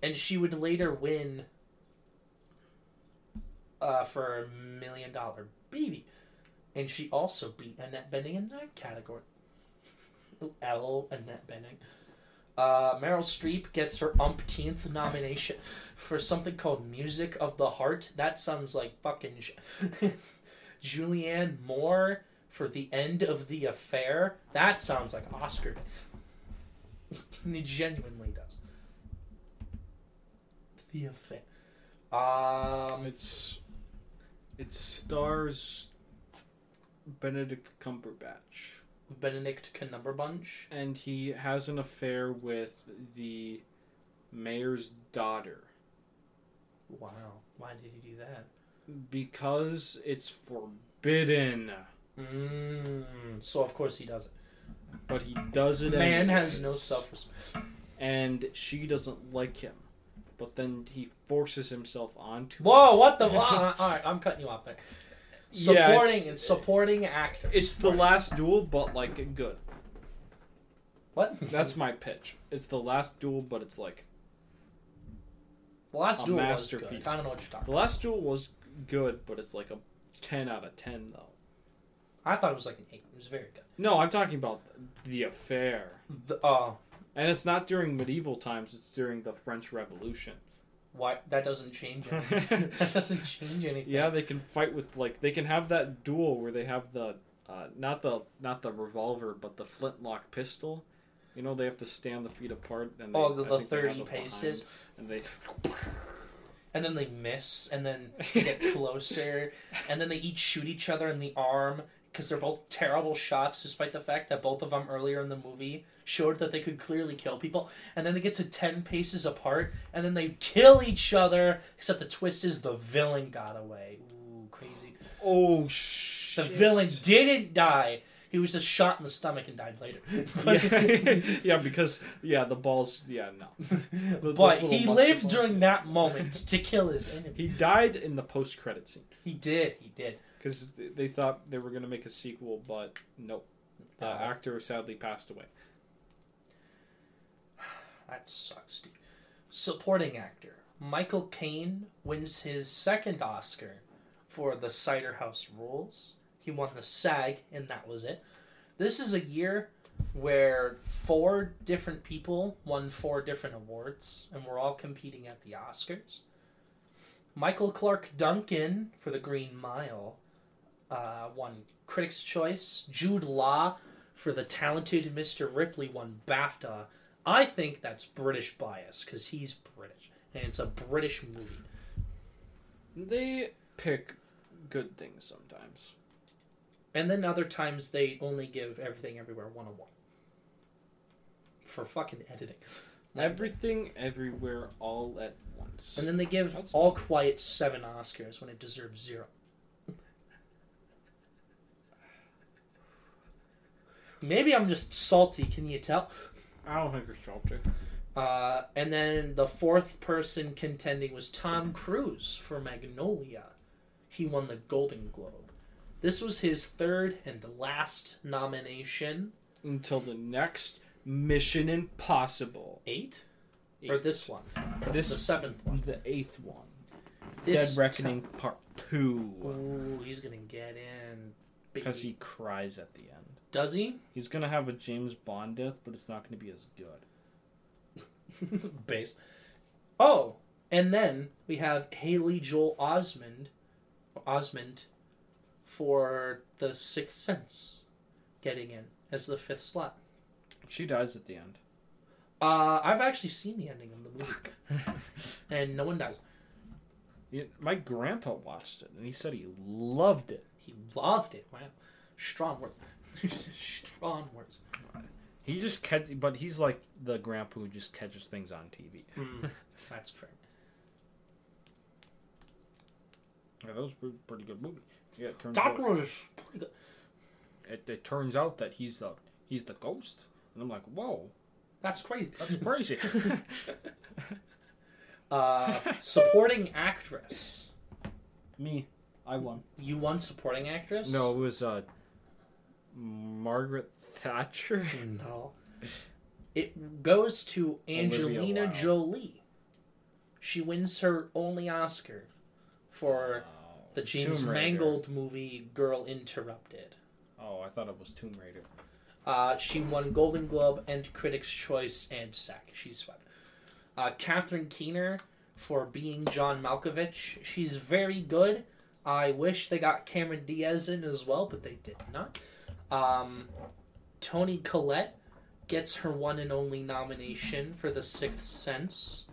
and she would later win uh, for a million dollar baby, and she also beat Annette Bening in that category. L Annette Bening. Uh, Meryl Streep gets her umpteenth nomination for something called Music of the Heart. That sounds like fucking. *laughs* Julianne Moore for The End of the Affair. That sounds like Oscar. it *laughs* genuinely does. The Affair. Um, It's it stars Benedict Cumberbatch, Benedict Cumberbatch. and he has an affair with the mayor's daughter Wow. Why did he do that? because it's forbidden. Mm, so of course he does it. But he does it. Man has no self-respect. and she doesn't like him. But then he forces himself onto. her. Whoa! What the? *laughs* all right, I'm cutting you off there. Yeah, Supporting it's- and supporting actors. It's the last duel, but like good. what? That's my pitch. It's the last duel, but it's like the last a duel was masterpiece. good. I don't know what you're talking. the last duel was good, but it's like a ten out of ten though. I thought it was like an eight. It was very good. No, I'm talking about the affair, The, uh, and it's not during medieval times. It's during the French Revolution. why? That doesn't change. Anything. *laughs* that doesn't change anything. Yeah, they can fight with like they can have that duel where they have the uh, not the not the revolver but the flintlock pistol. You know they have to stand the feet apart and they, Oh, the, the think they have thirty paces, and they and then they miss, and then they get *laughs* closer, and then they each shoot each other in the arm because they're both terrible shots, despite the fact that both of them earlier in the movie showed that they could clearly kill people. And then they get to ten paces apart, and then they kill each other. Except the twist is the villain got away. Ooh, crazy! oh sh The villain didn't die. He was just shot in the stomach and died later. *laughs* yeah, *laughs* yeah, because yeah, the balls. Yeah, no. *laughs* Those but he lived during that moment to kill his enemy. He died in the post-credit scene He did. He did. Because they thought they were going to make a sequel, but nope. The Uh, actor sadly passed away. *sighs* That sucks, dude. Supporting actor Michael Caine wins his second Oscar for The Cider House Rules. He won the SAG, and that was it. This is a year where four different people won four different awards, and we're all competing at the Oscars. Michael Clarke Duncan for The Green Mile uh, won Critics' Choice. Jude Law for The Talented Mr. Ripley won BAFTA. I think that's British bias because he's British and it's a British movie. They pick good things sometimes. And then other times they only give Everything Everywhere 101 for fucking editing. Everything, everywhere, all at once. And then they give That's- All Quiet seven Oscars when it deserves zero. Maybe I'm just salty. Can you tell? I don't think it's salty. Uh, and then the fourth person contending was Tom Cruise for Magnolia. He won the Golden Globe. This was his third and last nomination. Until the next Mission Impossible. Eight? Or this one? This the seventh one. the eighth one. This Dead Reckoning Part Two. Ooh, he's gonna get in. Because he cries at the end. Does he? He's gonna have a James Bond death, but it's not gonna be as good. *laughs* Based. Oh, and then we have Haley Joel Osment, Osment, for the Sixth Sense, getting in as the fifth slot. She dies at the end. Uh, I've actually seen the ending of the movie, *laughs* and no one dies. Yeah, my grandpa watched it and he said he loved it. He loved it. Wow, strong words. Strong words. He just catch, but he's like the grandpa who just catches things on TV. Mm, *laughs* that's fair. Yeah, that was a pretty good movie. Yeah, it turns That out was pretty good. it, it turns out that he's the he's the ghost, and I'm like, whoa, That's crazy. that's crazy. *laughs* *laughs* Uh, supporting actress. Me, I won. You won supporting actress. No, it was uh, Margaret Thatcher. No. It goes to Angelina Jolie. She wins her only Oscar for the James Tomb Mangold movie Girl Interrupted. Oh, I thought it was Tomb Raider. Uh, she won Golden Globe and Critics' Choice and SAG. She's swept. Uh, Catherine Keener for being John Malkovich. She's very good. I wish they got Cameron Diaz in as well, but they did not. Um, Toni Collette gets her one and only nomination for The Sixth Sense,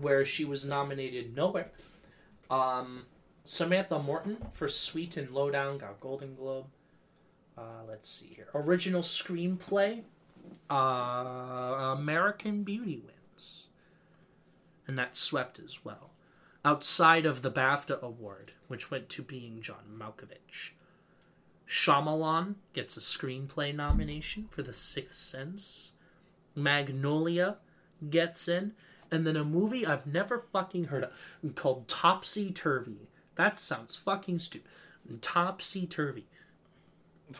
where she was nominated nowhere. Um, Samantha Morton for Sweet and Lowdown got Golden Globe. Uh, let's see here. Original screenplay. Uh, American Beauty wins, and that swept as well. Outside of the BAFTA award, which went to being John Malkovich. Shyamalan gets a screenplay nomination for The Sixth Sense. Magnolia gets in, and then a movie I've never fucking heard of called Topsy Turvy. That sounds fucking stupid. Topsy Turvy.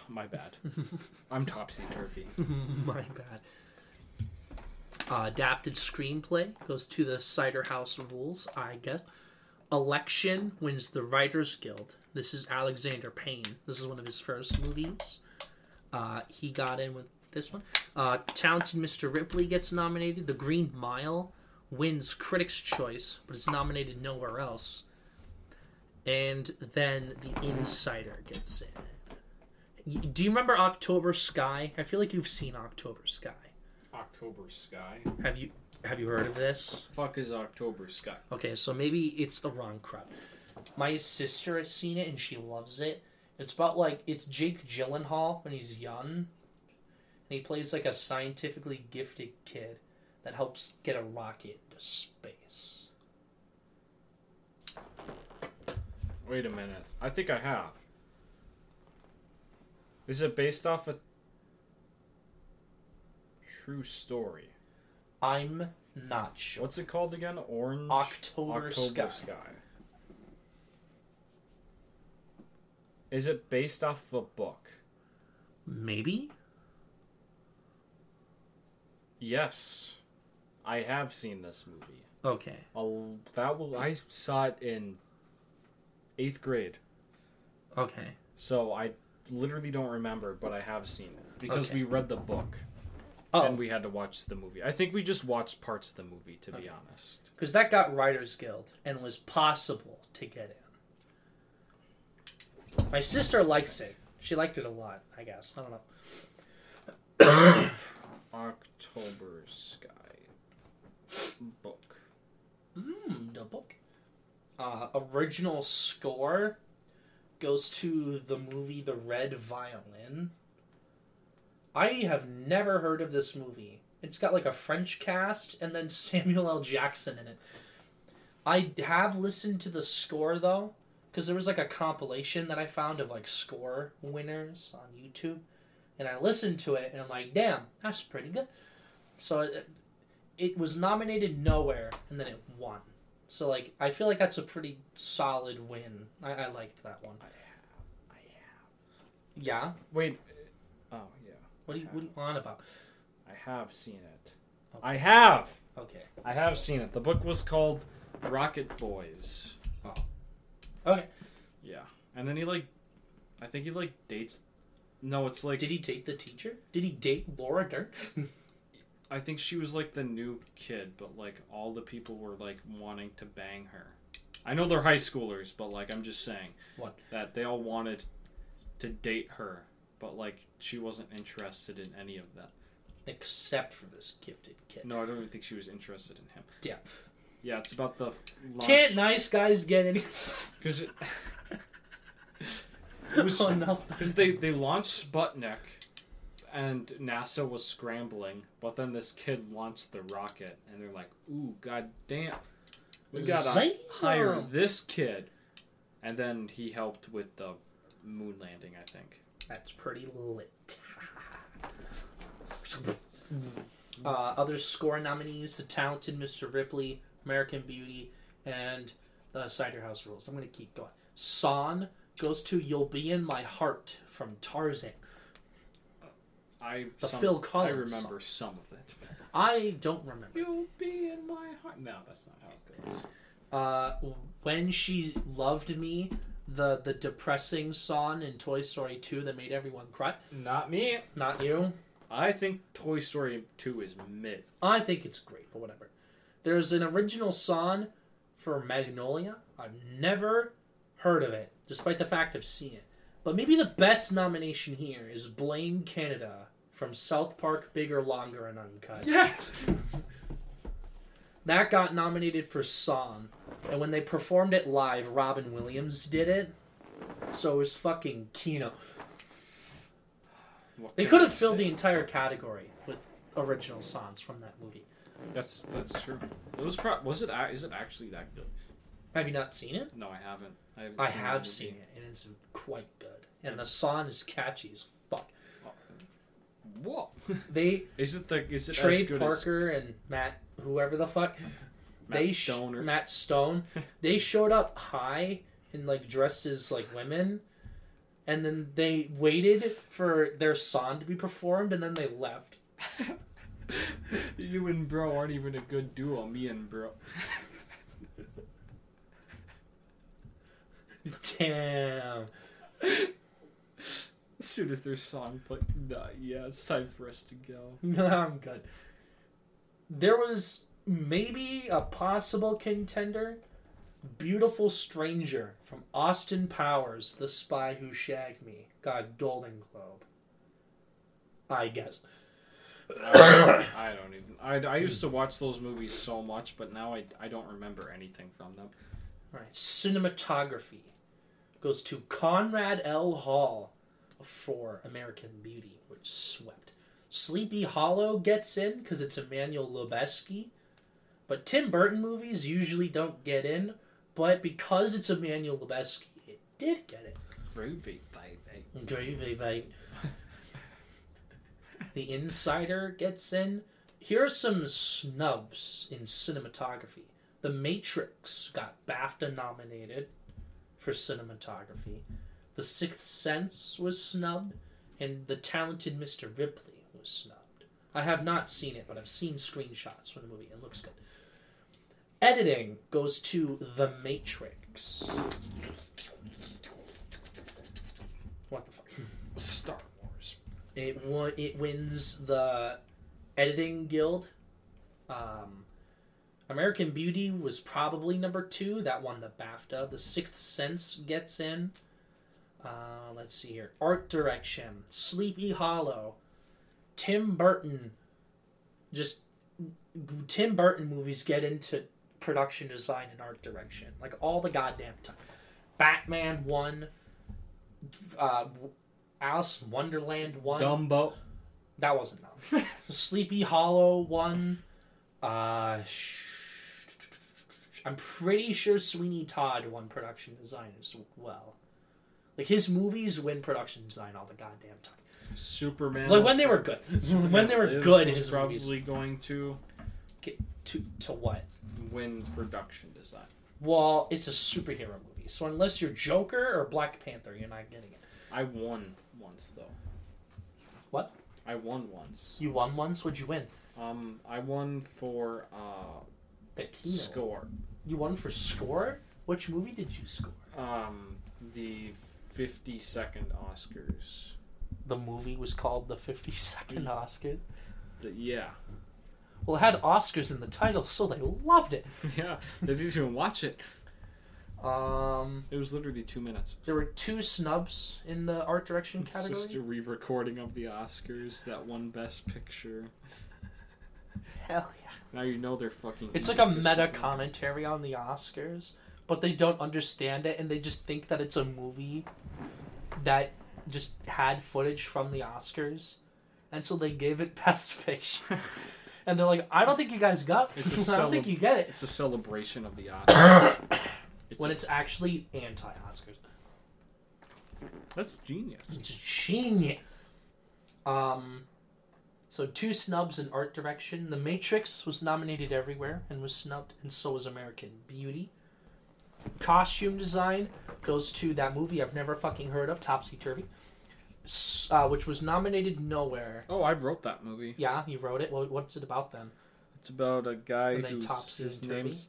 My bad. *laughs* I'm topsy turvy. *laughs* My bad. Uh, adapted screenplay goes to the Cider House Rules, I guess. Election wins the Writers Guild. This is Alexander Payne. This is one of his first movies. Uh, he got in with this one. Uh, Talented Mr. Ripley gets nominated. The Green Mile wins Critics' Choice, but is nominated nowhere else. And then The Insider gets in. Do you remember October Sky? I feel like you've seen October Sky. October Sky. Have you have you heard of this? Fuck is October Sky? Okay, so maybe it's the wrong crowd. My sister has seen it and she loves it. It's about like it's Jake Gyllenhaal when he's young, and he plays like a scientifically gifted kid that helps get a rocket into space. Wait a minute. I think I have. Is it based off a true story? I'm not sure. What's it called again? Orange October, October Sky. Is it based off of a book? Maybe. Yes. I have seen this movie. Okay. I'll, that will, I saw it in eighth grade, Okay. so I literally don't remember, but I have seen it because Okay. we read the book Oh, and we had to watch the movie. I think we just watched parts of the movie, to be honest. because that got Writers Guild and was possible to get in. My sister likes it. She liked it a lot. I guess I don't know. October Sky book. Mm, the book. Uh, original score goes to the movie The Red Violin. I have never heard of this movie. It's got like a French cast and then *laughs* Samuel L. Jackson in it. I have listened to the score though, because there was like a compilation that I found of like score winners on YouTube, and I listened to it and I'm like, damn, that's pretty good. So it, it was nominated nowhere and then it won. So like I feel like that's a pretty solid win. I, I liked that one. I have. I have. Yeah. Wait. Oh yeah. What do you what are you on about? I have seen it. Okay. I have. Okay. I have seen it. The book was called Rocket Boys. Okay. Yeah. And then he like, I think he like dates. No, it's like Did he date the teacher? Did he date Laura Dern? *laughs* I think she was like the new kid, but like all the people were like wanting to bang her. I know they're high schoolers, but like I'm just saying What? that they all wanted to date her, but like she wasn't interested in any of them. Except for this gifted kid. No, I don't even think she was interested in him. Yeah. Yeah, it's about the launch. Can't nice guys get any? *laughs* because it, it was *laughs* oh no. because they they launched Sputnik, and NASA was scrambling, but then this kid launched the rocket, and they're like, "Ooh, god damn, we gotta hire this kid," and then he helped with the moon landing, I think. That's pretty lit. *laughs* uh, other score nominees: The Talented Mr. Ripley, American Beauty, and The Cider House Rules. I'm gonna keep going. Son goes to "You'll Be in My Heart" from Tarzan. I The some- Phil I Collins remember some of it. I don't remember. You'll be in my heart. No, that's not how it goes. Uh, when she loved me, the the depressing song in Toy Story 2 that made everyone cry. Not me. Not you. I think Toy Story 2 is mid. I think it's great, but whatever. There's an original song for Magnolia. I've never heard of it, despite the fact I've seen it. But maybe the best nomination here is Blame Canada from South Park Bigger, Longer, and Uncut. Yes. That got nominated for song, and when they performed it live, Robin Williams did it. So it was fucking Kino. What They could have filled the entire category with original songs from that movie. That's that's true. It was pro- was it a- is it actually that good? Have you not seen it? No, I haven't. I, haven't I seen have seen it, and it's quite good. And the song is catchy as fuck. What? *laughs* They *laughs* Is it the is it Trey as Parker and Matt, whoever the fuck, *laughs* Matt they Stone or Matt Stone, they showed up high and like dressed as like women, and then they waited for their song to be performed, and then they left. You and bro aren't even a good duo. Me and bro. Damn. As soon as their song played, nah, yeah, it's time for us to go. *laughs* No, I'm good. There was maybe a possible contender. Beautiful Stranger from Austin Powers, The Spy Who Shagged Me, got Golden Globe. I guess. I don't even. I, I used to watch those movies so much, but now I, I don't remember anything from them. Right. Cinematography goes to Conrad L. Hall for American Beauty, which swept. Sleepy Hollow gets in because it's Emmanuel Lubezki, but Tim Burton movies usually don't get in. But because it's Emmanuel Lubezki, it did get it. Groovy, baby. Groovy mate. *laughs* the Insider gets in. Here are some snubs in cinematography. The Matrix got BAFTA nominated for cinematography. The Sixth Sense was snubbed, and The Talented Mr. Ripley was snubbed. I have not seen it, but I've seen screenshots from the movie. It looks good. Editing goes to The Matrix. What the fuck? *laughs* Star Wars. It won, it wins the editing guild. Um, American Beauty was probably number two. That won the BAFTA. The Sixth Sense gets in. Uh, let's see here. Art direction. Sleepy Hollow. Tim Burton. Just Tim Burton movies get into production design and art direction like all the goddamn time. Batman one. Uh, Alice in Wonderland one. Dumbo. That wasn't enough. Sleepy Hollow one. Uh, sh- I'm pretty sure Sweeney Todd won production design as well. Like his movies win production design all the goddamn time. Superman. Like when they were good. *laughs* when they were good, his probably movies. going to get To to what? win production design. Well, it's a superhero movie, so unless you're Joker or Black Panther, you're not getting it. I won once though. What? I won once. You won once. What'd you win? Um, I won for uh The score. You won for score. Which movie did you score? Um, the fifty second Oscars. The movie was called the 52nd Oscar. The- yeah, Well, it had Oscars in the title, so they loved it. *laughs* yeah. They didn't even watch it. Um, It was literally two minutes. there were two snubs in the art direction It's just a re-recording of the Oscars. That one Best Picture. *laughs* Hell yeah! Now you know they're fucking. It's like a meta commentary on the Oscars, but they don't understand it, and they just think that it's a movie that just had footage from the Oscars, and so they gave it *laughs* Best Picture. *laughs* And they're like, I don't think you guys got. It's I don't think you get it. It's a celebration of the Oscars. *coughs* *coughs* when a- it's actually anti-Oscars. that's genius. It's genius. Um, so two snubs in art direction. The Matrix was nominated everywhere and was snubbed, and so was American Beauty. Costume design goes to that movie I've never fucking heard of, Topsy Turvy, uh, which was nominated nowhere. Oh, I wrote that movie. Yeah, you wrote it. Well, what's it about then? It's about a guy who's his name's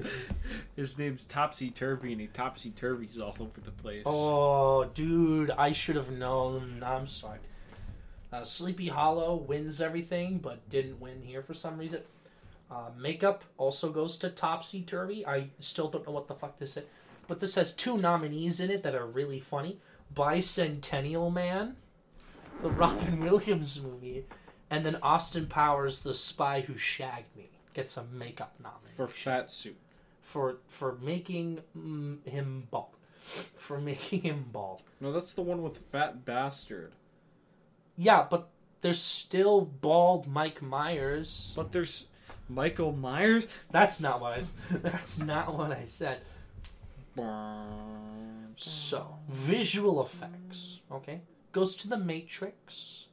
*laughs* his name's Topsy Turvy, and he topsy turvies all over the place. Oh, dude, I should have known. I'm sorry. Uh, Sleepy Hollow wins everything, but didn't win here for some reason. Uh, makeup also goes to Topsy Turvy. I still don't know what the fuck this is, but this has two nominees in it that are really funny: Bicentennial Man, the Robin *laughs* Williams movie, and then Austin Powers, The Spy Who Shagged Me, gets a makeup nomination for fat suit. for for making mm, him bald, for making him bald. No, that's the one with fat bastard. Yeah, but there's still bald Mike Myers. But there's Michael Myers. That's not what I. *laughs* That's not what I said. So visual effects, okay, goes to the Matrix.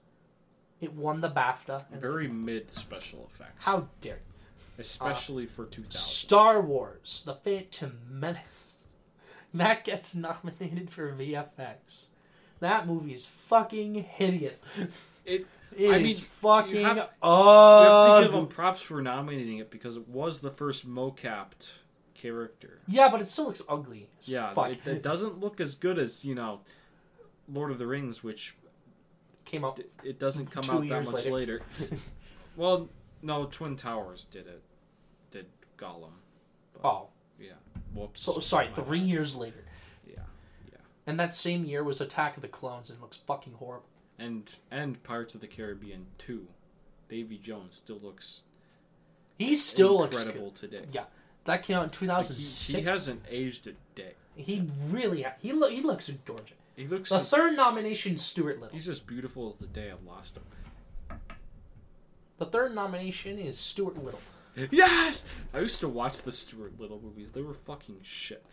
It won the BAFTA. Very mid special effects. How dare you. Especially for 2000. Star Wars: The Phantom Menace. *laughs* That gets nominated for VFX. That movie is fucking hideous. *laughs* It, It I is mean, fucking you have- you have to give them props for nominating it because it was the first mocapped character. Yeah, but it still looks ugly. Yeah, it, it doesn't look as good as you know, Lord of the Rings, which came out. it doesn't come out that much later. later. *laughs* well, no, Twin Towers did it. Did Gollum? Oh, Yeah. Whoops. so sorry. My Three bad. years later, Yeah. Yeah. And that same year was Attack of the Clones, and looks fucking horrible. And and Pirates of the Caribbean two, Davy Jones still looks He still looks incredible good. today. Yeah, that came out in two Like, he, he hasn't aged a day. He really ha- he lo- he looks gorgeous. He looks. The third nomination, Stuart Little. he's as beautiful as the day I lost him. The third nomination is Stuart Little. Yes! I used to watch the Stuart Little movies. They were fucking shit.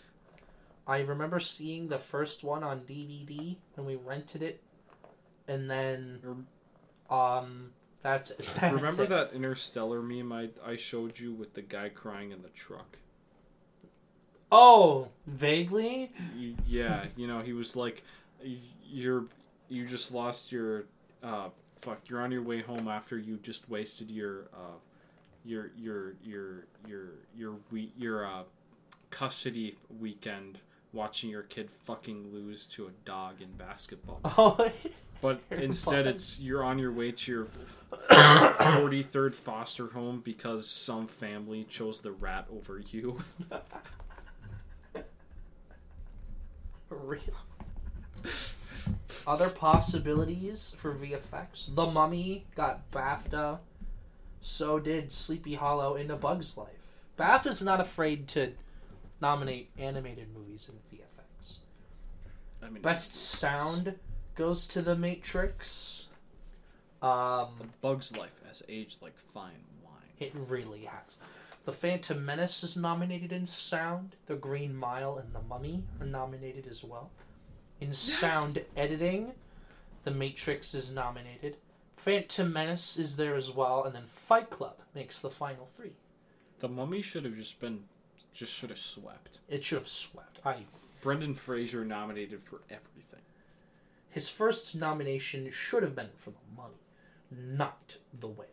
I remember seeing the first one on DVD when we rented it, and then um, that's, *laughs* that's Remember it. that Interstellar meme I, I showed you with the guy crying in the truck? Oh, vaguely. Yeah, you know, he was like, "You're you just lost your uh fuck. You're on your way home after you just wasted your uh your your your your your we your uh custody weekend watching your kid fucking lose to a dog in basketball." *laughs* Oh, But *laughs* instead, it's you're on your way to your *coughs* 43rd foster home because some family chose the rat over you. *laughs* *laughs* real. Other possibilities for VFX: The Mummy got BAFTA. So did Sleepy Hollow in A Bug's Life. BAFTA's not afraid to nominate animated movies in VFX. I mean, Best sound goes to The Matrix. A Um, Bug's Life has aged like fine wine. it really has. The Phantom Menace is nominated in sound. The Green Mile and The Mummy are nominated as well. In sound editing, The Matrix is nominated. Phantom Menace is there as well, and then Fight Club makes the final three. The Mummy should have just been, just should have swept. It should have swept. I Brendan Fraser nominated for everything. his first nomination should have been for The Mummy, not The Whale.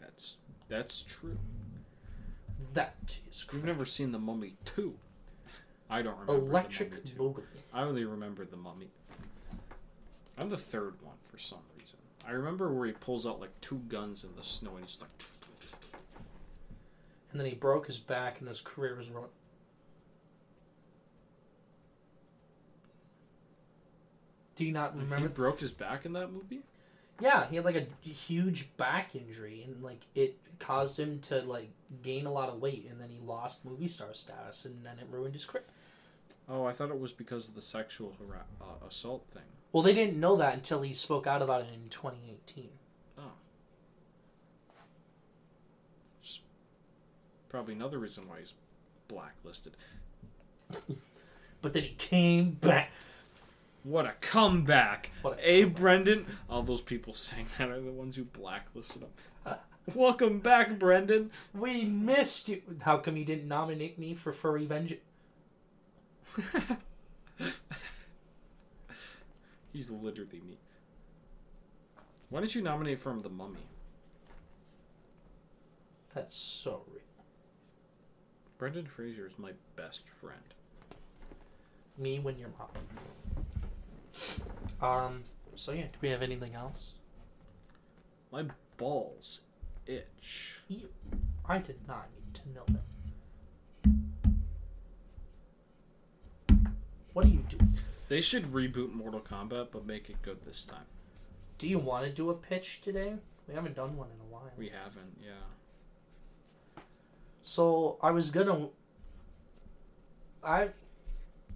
That's that's true. That is You've never seen The Mummy two. I don't remember The Electric Mummy 2. Boogaloo. I only remember The Mummy. I'm the third one for some reason. I remember where he pulls out like two guns in the snow and he's like, And then he broke his back, and his career was ruined. Do you not remember? he broke his back in that movie. Yeah, he had like a huge back injury, and like it caused him to like gain a lot of weight, and then he lost movie star status, and then it ruined his career. Oh, I thought it was because of the sexual hara- uh, assault thing. Well, they didn't know that until he spoke out about it in 2018. Probably another reason why he's blacklisted. *laughs* But then he came back. What a comeback! What a Hey, comeback. Brendan. All those people *laughs* saying that are the ones who blacklisted him. Uh, welcome back, Brendan. We missed you. How come you didn't nominate me for Furry Vengeance? *laughs* He's literally me. Why didn't you nominate for him the Mummy? That's so real. Brendan Fraser is my best friend. Me when you're mom. Um. So yeah, do we have anything else? My balls itch. I did not need to know that. What are you doing? They should reboot Mortal Kombat, but make it good this time. Do you want to do a pitch today? We haven't done one in a while. We haven't, yeah. So I was gonna. I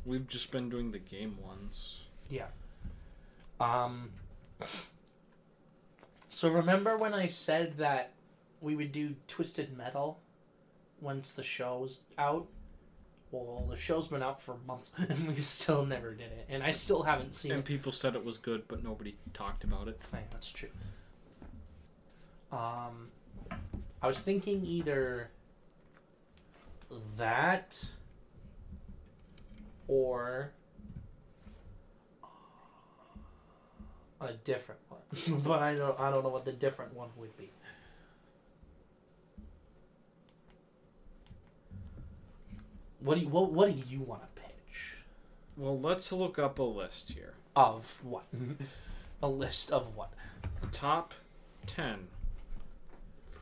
We've just been doing the game ones. Um. So remember when I said that we would do Twisted Metal once the show's out? Well, the show's been out for months *laughs* and we still never did it, and I still haven't seen And it. people said it was good, but nobody talked about it. Yeah, that's true. Um, I was thinking either that or a different one, *laughs* but I don't. I don't know what the different one would be. What do you what, what do you want to pitch? Well, let's look up a list here. Of what? *laughs* a list of what? Top 10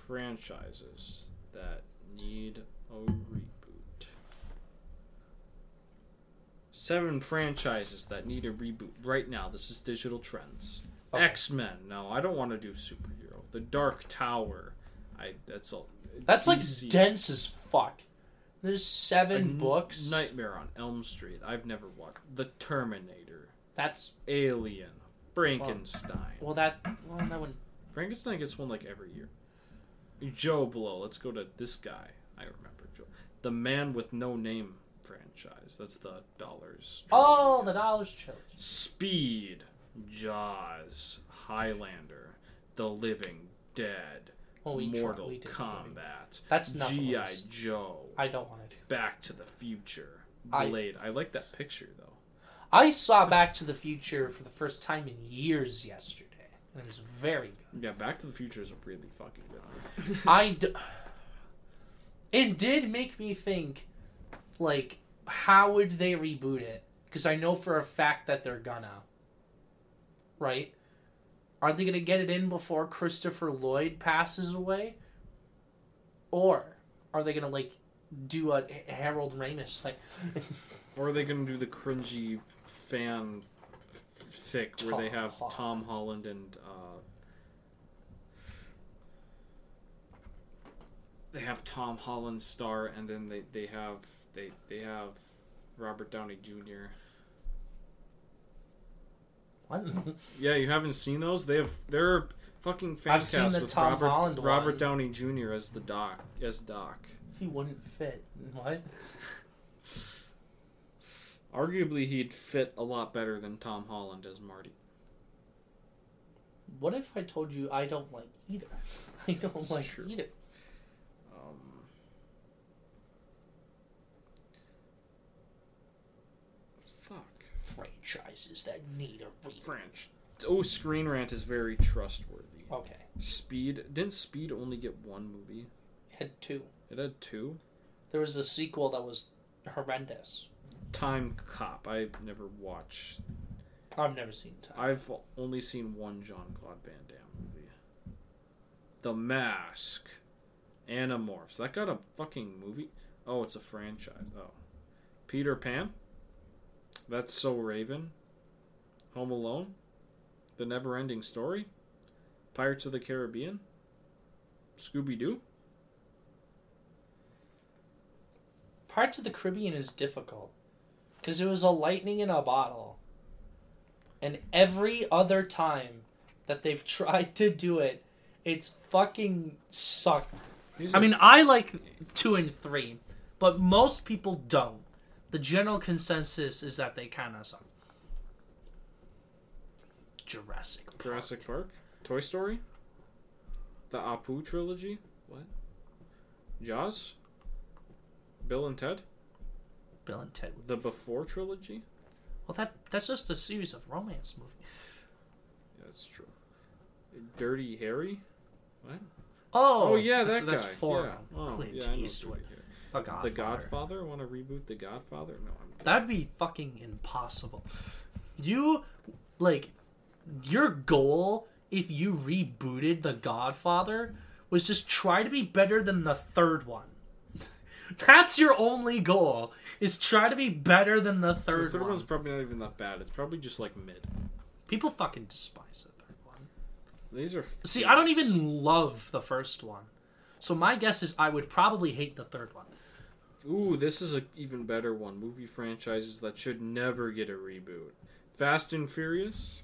franchises that need a reboot. Seven franchises that need a reboot right now. This is digital trends. Okay. X Men. No, I don't want to do superhero. The Dark Tower. I. That's all. That's like dense as fuck. There's seven A books. Nightmare on Elm Street. I've never watched. The Terminator. That's Alien. Frankenstein. well that well that one Frankenstein gets one like every year. Joe Blow. Let's go to this guy. I remember Joe. The Man with No Name franchise. That's the Dollars. Oh, the Dollars Trilogy. Speed, Jaws, Highlander, The Living Dead, Well, we tried- Mortal we Kombat, That's not G.I. Joe, I don't want to do. Back to the Future, I- Blade. I, like that picture though. I saw Back to the Future for the first time in years yesterday, and it was very good. Yeah, Back to the Future is a really fucking good movie. I d- *sighs* it did make me think, like, how would they reboot it? Because I know for a fact that they're gonna. Right? Are they gonna get it in before Christopher Lloyd passes away? Or are they gonna like do a Harold Ramis like? *laughs* Or are they gonna do the cringy fan fic where they have Holland. Tom Holland and uh, they have Tom Holland star, and then they, they have they they have Robert Downey Jr. What? *laughs* Yeah, you haven't seen those? They have they're fucking fan I've seen cast the with Tom Robert Holland Robert one. Downey Jr. as the doc as Doc. he wouldn't fit. What? Arguably, he'd fit a lot better than Tom Holland as Marty. What if I told you I don't like either? *laughs* I don't It's like true. either. Um, fuck. Franchises that need a reboot. Oh, Screen Rant is very trustworthy. Okay, Speed didn't Speed only get one movie? It had two. It had two. There was a sequel that was horrendous. Time Cop. I've never watched. I've never seen Time. I've only seen one Jean Claude Van Damme movie. The Mask. Animorphs. That got a fucking movie. Oh, it's a franchise. Oh, Peter Pan. That's so Raven. Home Alone. The Never Ending Story. Pirates of the Caribbean. Scooby Doo. Pirates of the Caribbean is difficult because it was a lightning in a bottle, and every other time that they've *laughs* tried to do it, it's fucking sucked. I mean, I like two and three, but most people don't. The general consensus is that they kind of suck. Jurassic. Park. Jurassic Park. Toy Story. The Apu trilogy. What? Jaws. Bill and Ted. Bill and Ted. The Before trilogy. Well, that that's just a series of romance movies. Yeah, that's true. Dirty Harry. What? Oh, Oh, yeah, that's, that that's guy. four yeah. of them. Oh, Clint yeah, Eastwood. The Godfather. The Godfather. Want to reboot The Godfather? No, I'm. Good. That'd be fucking impossible. You like your goal if you rebooted The Godfather was just try to be better than the third one. *laughs* That's your only goal. Is try to be better than the third. The third, third one. one's probably not even that bad. It's probably just like mid. People fucking despise the third one. These are. See, I don't even love the first one. So my guess is I would probably hate the third one. Ooh, this is a even better one. Movie franchises that should never get a reboot. Fast and Furious.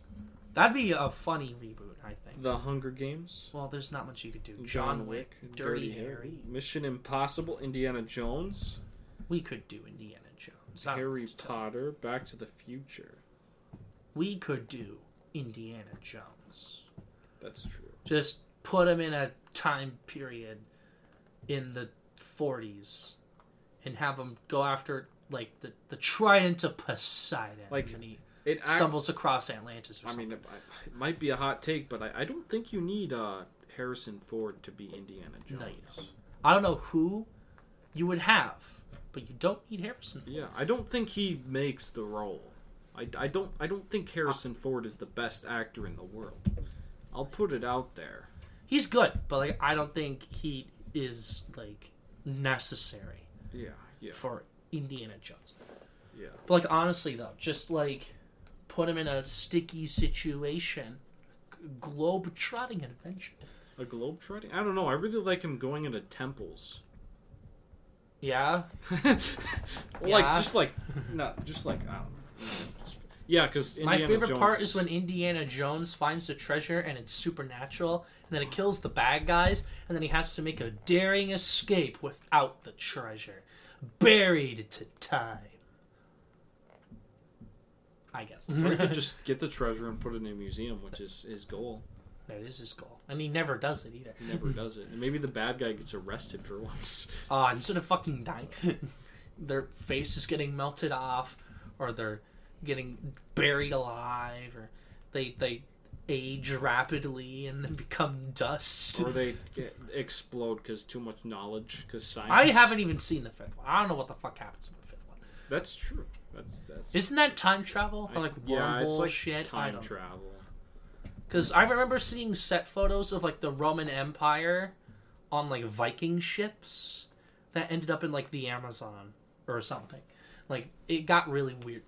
That'd be a funny reboot, I think. The Hunger Games. Well, there's not much you could do. John, Wick, Dirty, Harry. Mission Impossible, Indiana Jones, We could do Indiana Jones. Harry what to tell you. Potter, Back to the Future. We could do Indiana Jones. That's true. Just put him in a time period in the 40s and have him go after like the the trident of Poseidon. Like, and he It stumbles across Atlantis or I something. mean, it, it might be a hot take, but I, I don't think you need uh, Harrison Ford to be Indiana Jones. No, you. I don't know who you would have, but you don't need Harrison. Yeah, I don't think he makes the role. I, I don't I don't think Harrison Ford is the best actor in the world. I'll put it out there. He's good, but like I don't think he is like necessary Yeah, yeah, for Indiana Jones. yeah. But like honestly though, just like put him in a sticky situation, g- globe trotting adventure. A globe trotting? I don't know. I really like him going into temples. Yeah, *laughs* like Yeah. just like not just like I don't know. Just- yeah, because my favorite part is when Indiana Jones finds the treasure and it's supernatural, and then it kills the bad guys, and then he has to make a daring escape without the treasure, buried to time. I guess or he could *laughs* just get the treasure and put it in a museum, which is his goal. that is his goal, and he never does it either. He never does it. And maybe the bad guy gets arrested for *laughs* once. Uh, instead of fucking dying, *laughs* their face is getting melted off, or they're getting buried alive, or they they age rapidly and then become dust. or they get explode because too much knowledge because science. I haven't even seen the fifth one. I don't know what the fuck happens in the fifth one. That's true. That's that's. Isn't that time travel or I- like yeah, it's wormhole like shit? Time travel. Because I remember seeing set photos of like the Roman Empire on like Viking ships that ended up in like the Amazon or something. Like it got really weird.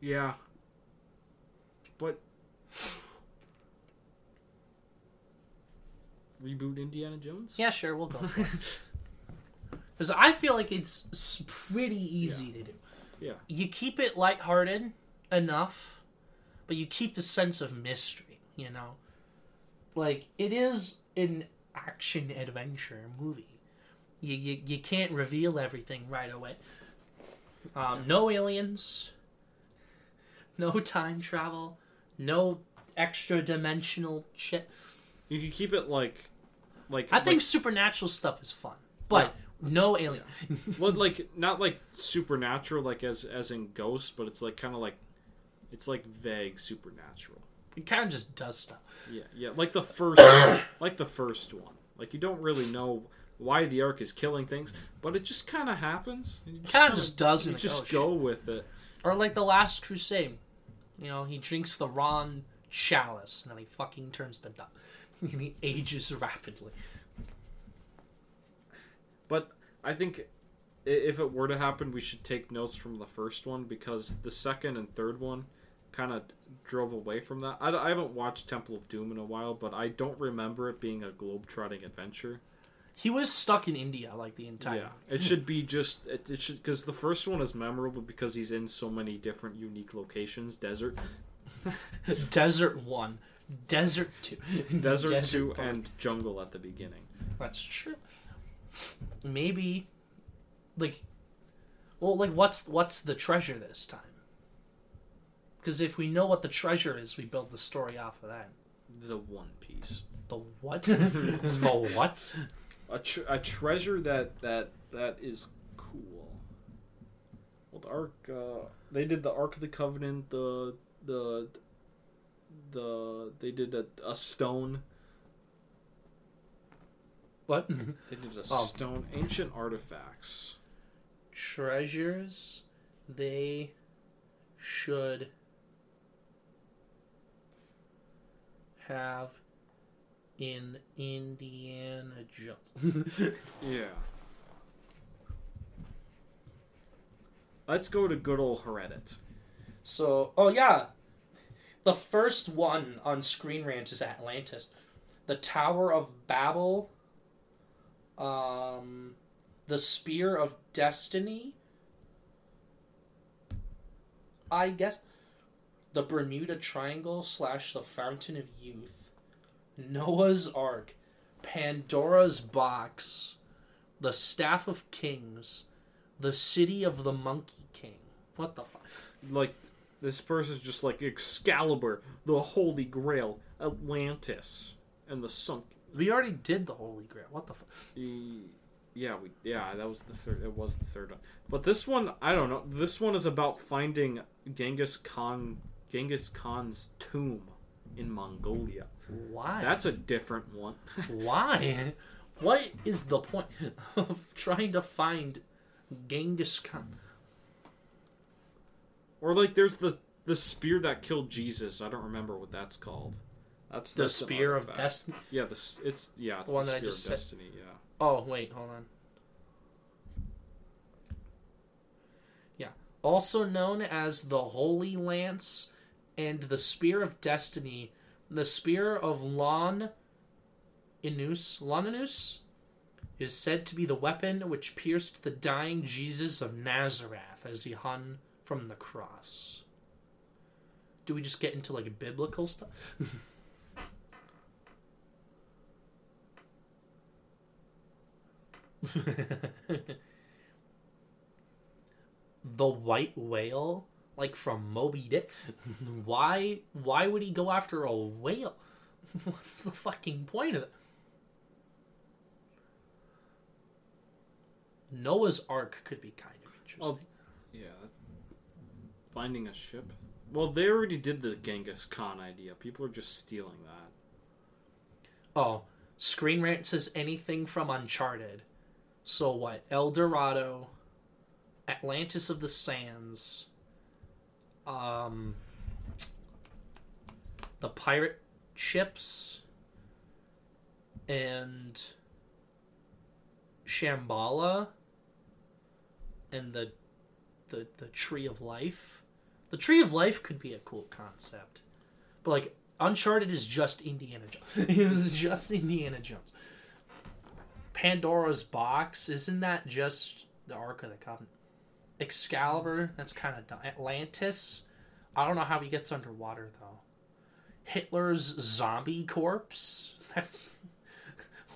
Yeah, But reboot Indiana Jones? Yeah, sure, we'll go. Because *laughs* I feel like it's pretty easy to do. Yeah. You keep it lighthearted enough, but you keep the sense of mystery. You know, like it is an action adventure movie. You you, you can't reveal everything right away. Um, no aliens. No time travel. No extra dimensional shit. You can keep it like, like I think like, supernatural stuff is fun, but no alien. *laughs* well, like not like supernatural, like as as in Ghost, but it's like kind of like, it's like vague supernatural. It kind of just does stuff. Yeah, yeah, like the first, *coughs* like the first one. Like you don't really know why the arc is killing things, but it just kind of happens. you Kind of kinda- just does. You like, just oh, shit. go with it. Or like the Last Crusade. You know, he drinks the Ron chalice and then he fucking turns to dust. *laughs* and he ages rapidly. But I think if it were to happen, we should take notes from the first one because the second and third one kind of drove away from that. I, I haven't watched Temple of Doom in a while, but I don't remember it being a globe-trotting adventure. He was stuck in India like the entire. Yeah, it should be just it, it should because the first one is memorable because he's in so many different unique locations. Desert, *laughs* Desert one, Desert two, *laughs* desert, two, Park. and jungle at the beginning. That's true. Maybe, like, well, like what's what's the treasure this time? Because if we know what the treasure is, we build the story off of that. The One Piece, The what? *laughs* the what? A, tr- a treasure that that that is cool. Well, the Ark, uh, they did the Ark of the Covenant. The the the they did a, a stone. What? They did a Oh. stone. Ancient artifacts. treasures they should have in Indiana Jones. *laughs* Yeah. Let's go to good old Heredit. so, oh yeah, the first one on Screen Rant is Atlantis, the Tower of Babel, um, the Spear of Destiny. I guess the Bermuda Triangle slash the Fountain of Youth, Noah's Ark, Pandora's Box, the Staff of Kings, the City of the Monkey King. What the fuck? Like, this person's just like Excalibur, the Holy Grail, Atlantis, and the Sunk. We already did the Holy Grail. What the fuck? Yeah, we yeah, that was the third. It was the third one. But this one, I don't know. This one is about finding Genghis Khan, Genghis Khan's tomb in Mongolia. Why? That's a different one. *laughs* Why? What is the point of trying to find Genghis Khan? Or like, there's the the spear that killed Jesus. I don't remember what that's called. That's The that's Spear of. Destiny. Yeah, this it's yeah, it's The one the that I spear just said. destiny. Yeah. Oh wait, hold on. Yeah, also known as the Holy Lance and the Spear of Destiny, the Spear of Lon Inus, Longinus, is said to be the weapon which pierced the dying Jesus of Nazareth as he hung from the cross. Do we just get into like biblical stuff? *laughs* *laughs* the white whale, like from Moby Dick. why? Why would he go after a whale? *laughs* What's the fucking point of it? Noah's Ark could be kind of interesting. Yeah. Finding a ship. Well, they already did the Genghis Khan idea. People are just stealing that. Oh, Screen Rant says anything from Uncharted. So what? El Dorado, Atlantis of the Sands, um, the pirate ships, and Shambhala, and the the the Tree of Life. The Tree of Life could be a cool concept. But like Uncharted is just Indiana Jones. *laughs* it's just Indiana Jones. Pandora's box isn't that just the Ark of the Covenant? Excalibur, that's kind of dumb. Atlantis, I don't know how he gets underwater though. Hitler's zombie corpse, *laughs* that's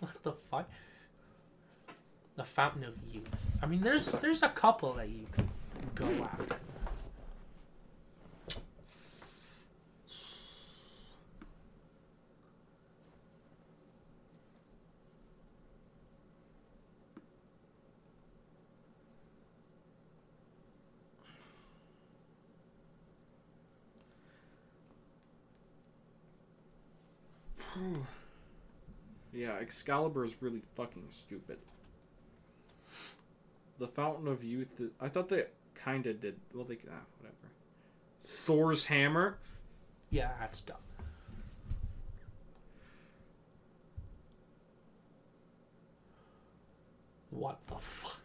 what the fuck. The Fountain of Youth. I mean, there's there's a couple that you could go after. Yeah, Excalibur is really fucking stupid. The Fountain of Youth. I thought they kind of did. Well, they ah, whatever. Thor's hammer. Yeah, that's dumb. What the fuck?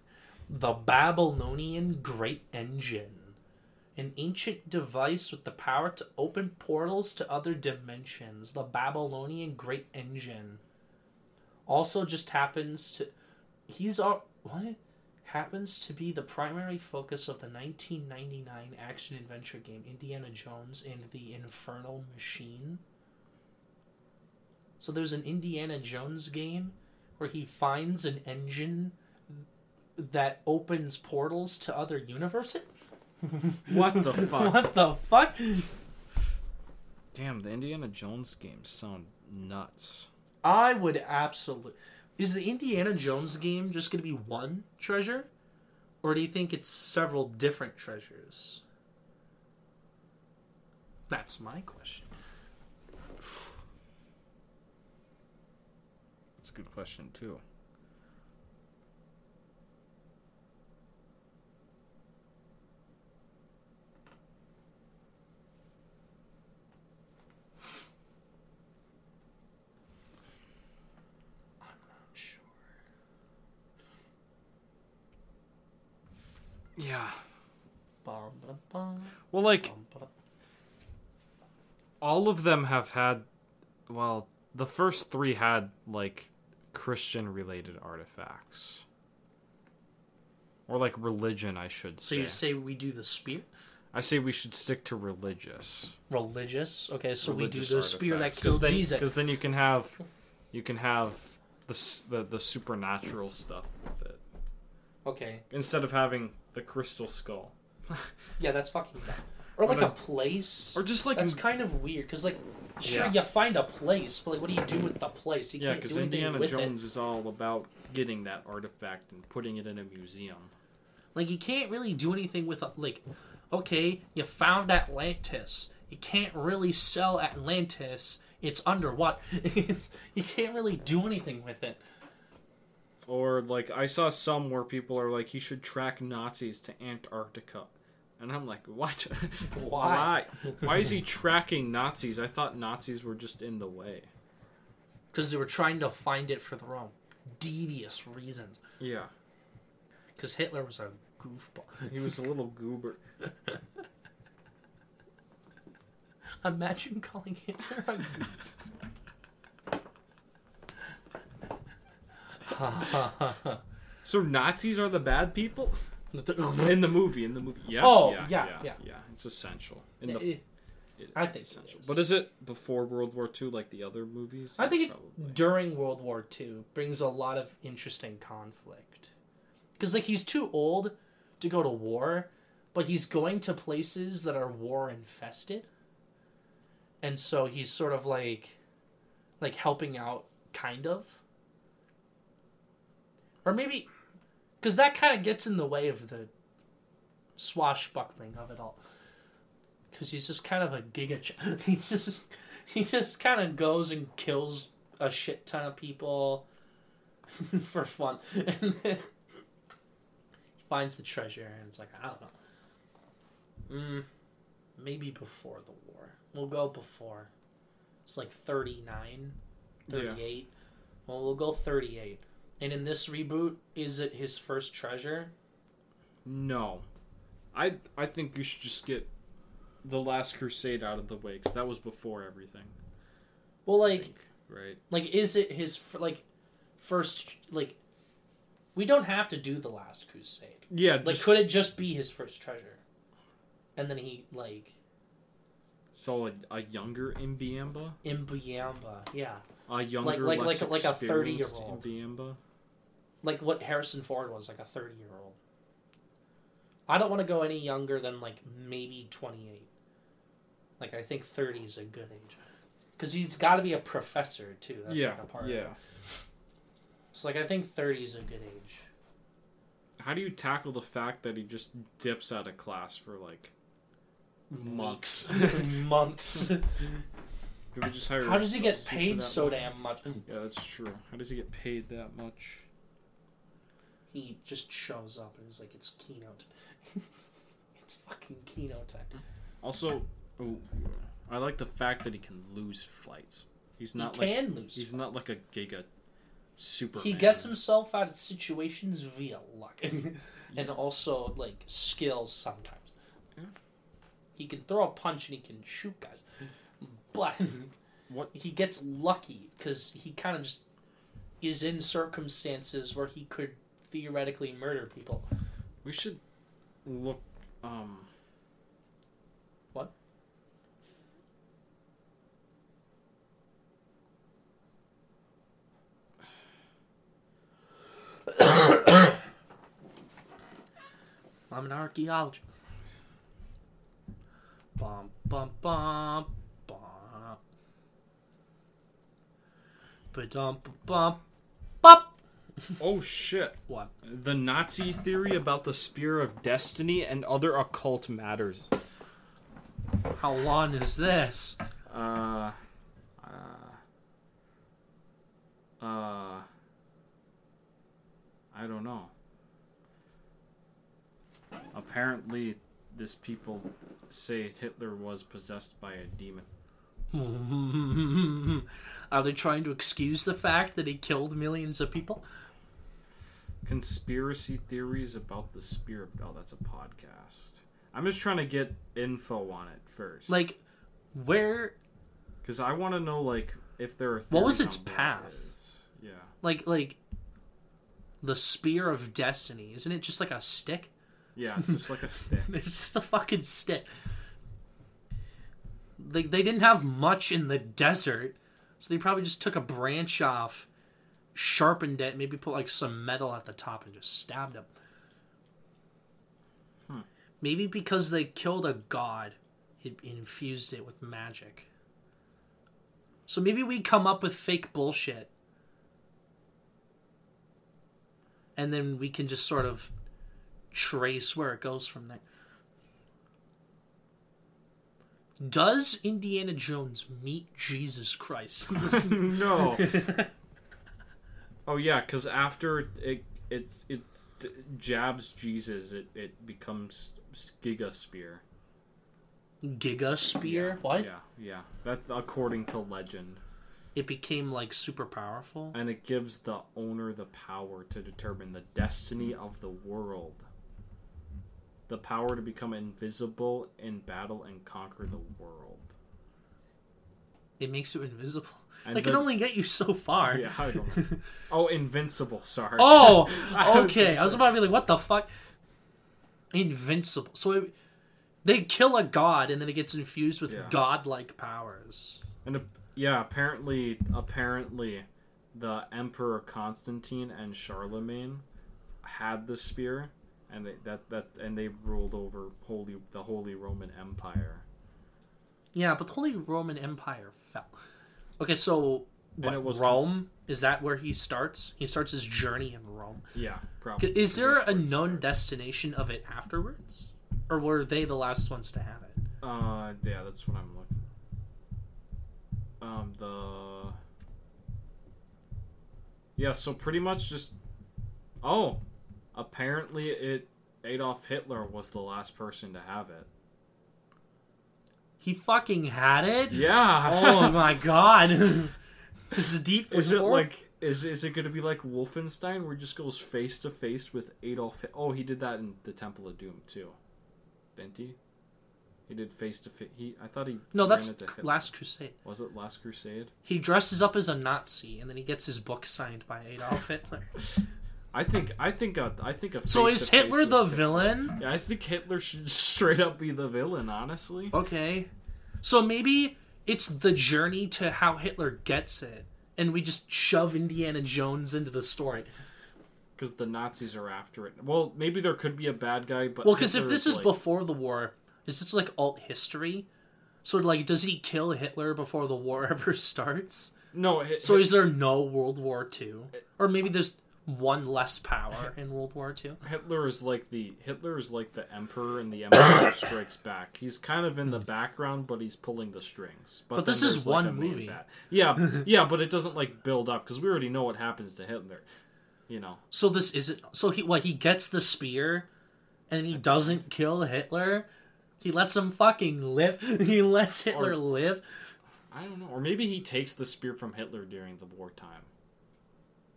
The Babylonian Great Engine. An ancient device with the power to open portals to other dimensions. The Babylonian Great Engine. Also, just happens to. He's all. What? Happens to be the primary focus of the 1999 action adventure game Indiana Jones and the Infernal Machine. So there's an Indiana Jones game where he finds an engine that opens portals to other universes. What the *laughs* fuck? what the fuck? Damn, the Indiana Jones games sound nuts. I would absolutely. Is the Indiana Jones game just going to be one treasure? Or do you think it's several different treasures? That's my question. That's a good question too. Yeah. Bum, bum, bum, Well, like all of them have had. Well, the first three had like Christian related artifacts. Or like religion, I should say. So you say we do the spear? I say we should stick to religious. Religious? Okay, so religious we do the spear that artifacts. killed then, Jesus. Because then you can have, you can have the, the the supernatural stuff with it Okay. instead of having the crystal skull, *laughs* Yeah, that's fucking dumb. Or like a, a place. or just like That's kind of weird because, like, sure, Yeah. you find a place, but like, what do you do with the place? You yeah, because Indiana Jones is all about getting that artifact and putting it in a museum. Like, you can't really do anything with a, like, okay, you found Atlantis. You can't really sell Atlantis. It's underwater. *laughs* It's, you can't really do anything with it. Or like I saw some where people are like, he should track Nazis to Antarctica, and I'm like, what? *laughs* Why? Why? Why is he tracking Nazis? I thought Nazis were just in the way. Because they were trying to find it for their own devious reasons. Yeah, Because Hitler was a goofball. he was a little goober. *laughs* Imagine calling Hitler a goof. *laughs* So Nazis are the bad people in the movie. In the movie, yeah. Oh, yeah, yeah, yeah, yeah. yeah. It's essential. In the, Eh, it- I think it essential. is. But is it before World War II, like the other movies? I think it, during World War II brings a lot of interesting conflict. Because, like, he's too old to go to war, but he's going to places that are war infested. And so he's sort of like, like helping out, kind of. Or maybe, because that kind of gets in the way of the swashbuckling of it all. Because he's just kind of a giga. Ch- *laughs* he just he just kind of goes and kills a shit ton of people *laughs* for fun, and then he finds the treasure, and it's like I don't know. Mm, maybe before the war. We'll go before. It's like 39, 38. Well, we'll go 38. And in this reboot, is it his first treasure? No, I I think you should just get the Last Crusade out of the way because that was before everything. Well, like, think, right? like, is it his like first like? We don't have to do the Last Crusade. Yeah, Like, just, could it just be his first treasure? And then he like so a, a younger Imbiamba, Imbiamba, yeah, a younger, like- less like like a experienced 30-year-old. Imbiamba. Like what Harrison Ford was, like a thirty year old. I don't want to go any younger than like maybe twenty eight. Like I think thirty is a good age, because he's got to be a professor too. That's yeah, like a part. Of yeah. So like I think thirty is a good age. How do you tackle the fact that he just dips out of class for like months? *laughs* Months. *laughs* Do they just hire How does he get paid so much? damn much? Yeah, that's true. How does he get paid that much? He just shows up and he's like, "It's keynote." *laughs* it's fucking keynote time. Also, ooh, I like the fact that he can lose fights. He's not he like can lose. he's not like a giga super. he gets himself out of situations via luck *laughs* *laughs* and also like skills sometimes Yeah. he can throw a punch and he can shoot guys but What- he gets lucky because he kind of just is in circumstances where he could theoretically murder people We should look. Um. What? *coughs* I'm an archaeologist. Bum bum bum bum. Ba-dum bum bum. Oh shit! What? The Nazi theory about the spear of destiny and other occult matters. How long is this? Uh. Uh. Uh. I don't know. Apparently, this people say Hitler was possessed by a demon. *laughs* Are they trying to excuse the fact that he killed millions of people? Conspiracy theories about the spear. Oh, that's a podcast. I'm just trying to get info on it first. Like, where, because I want to know, like, if there are. What was its what it path? Yeah. like, like, the spear of destiny? Isn't it just like a stick? Yeah, it's just like a *laughs* stick. It's just a fucking stick. Like they didn't have much in the desert, so they probably just took a branch off, sharpened it, maybe put like some metal at the top and just stabbed him. Hmm. Maybe because they killed a god, it infused it with magic. So maybe we come up with fake bullshit. And then we can just sort of trace where it goes from there. Does Indiana Jones meet Jesus Christ? *laughs* no. *laughs* Oh yeah, because after it it it jabs Jesus, it it becomes Giga Spear. Giga Spear? Yeah, What? Yeah, yeah. That's according to legend, It became like super powerful. and it gives the owner the power to determine the destiny of the world. The power to become invisible in battle and conquer the world. It makes you invisible. And That can only get you so far. Yeah, I don't *laughs* know. Oh, invincible. Sorry. Oh, *laughs* okay. I was about to be like, what the fuck? Invincible. So it, they kill a god and then it gets infused with Yeah. godlike powers. And yeah, apparently, apparently, the Emperor Constantine and Charlemagne had the spear, and they, that that and they ruled over holy the Holy Roman Empire. Yeah, but the Holy Roman Empire fell. Okay, so what, it was Rome is that where he starts? He starts his journey in Rome. Yeah, probably. Is there a known destination of it afterwards, or were they the last ones to have it? Uh, yeah, that's what I'm looking. Um, the. Yeah, so pretty much just. Oh, apparently it Adolf Hitler was the last person to have it. He fucking had it. Yeah. Oh *laughs* my god. *laughs* it's a deep. Is it like is is it going to be like Wolfenstein where he just goes face to face with Adolf? Oh, he did that in the Temple of Doom too. Didn't he? Did face to face. He I thought he No, that's. Last Crusade. Was it Last Crusade? He dresses up as a Nazi and then he gets his book signed by Adolf Hitler. *laughs* I think I think a, I think a. so is Hitler the Hitler- villain? Yeah, I think Hitler should *laughs* straight up be the villain. Honestly, Okay. So maybe it's the journey to how Hitler gets it, and we just shove Indiana Jones into the story. because the Nazis are after it. Well, maybe there could be a bad guy, but Well, because if this is like, before the war, is this like alt history? So like, does he kill Hitler before the war *laughs* ever starts? no, So is there no World War Two, or maybe there's one less power in World War Two? Hitler is like the Hitler is like the emperor and the Empire *coughs* Strikes Back. He's kind of in the mm. background, but he's pulling the strings. But, But this is like, one movie. Yeah, *laughs* yeah, but it doesn't like build up because we already know what happens to Hitler. You know, So this isn't. So he what? He gets the spear, and he doesn't kill Hitler. He lets him fucking live. *laughs* He lets Hitler Or- live. I don't know, or maybe he takes the spear from Hitler during the wartime.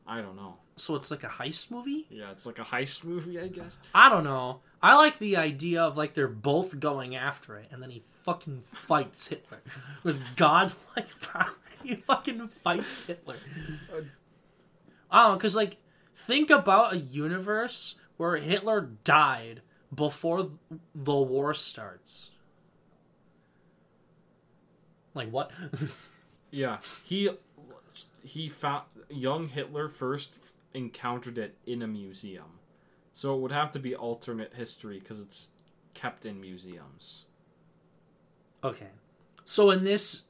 I don't know. So it's like a heist movie. Yeah, it's like a heist movie, I guess. I don't know. I like the idea of like they're both going after it, and then he fucking fights Hitler with godlike *laughs* power. He fucking fights Hitler. I don't know, cause like think about a universe where Hitler died before the war starts. Like what? *laughs* Yeah, he he found young Hitler first encountered it in a museum, so it would have to be alternate history because it's kept in museums. Okay. So in this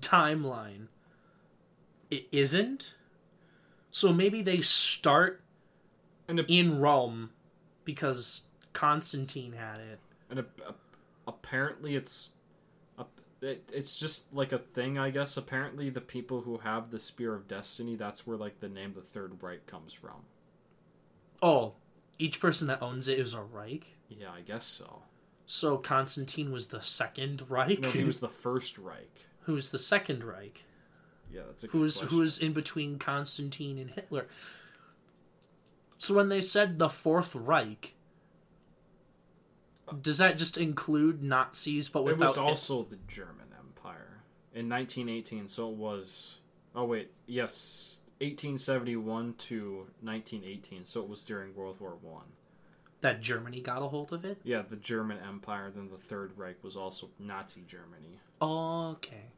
timeline, it isn't. So maybe they start And a, in Rome because Constantine had it. and a, a- apparently it's it, it's just like a thing, I guess. Apparently, the people who have the Spear of Destiny, that's where like the name the Third Reich comes from. Oh, each person that owns it is a Reich. Yeah, I guess so. So Constantine was the second Reich. No, he was the first Reich. Who's the second Reich? Yeah, that's a Who's question. who's in between Constantine and Hitler? So when they said the Fourth Reich, does that just include Nazis, but It was also the German Empire in 1918. So it was. Oh wait, yes, 1871 to 1918. So it was during World War One. that Germany got a hold of it? Yeah, the German Empire. Then the Third Reich was also Nazi Germany. Okay.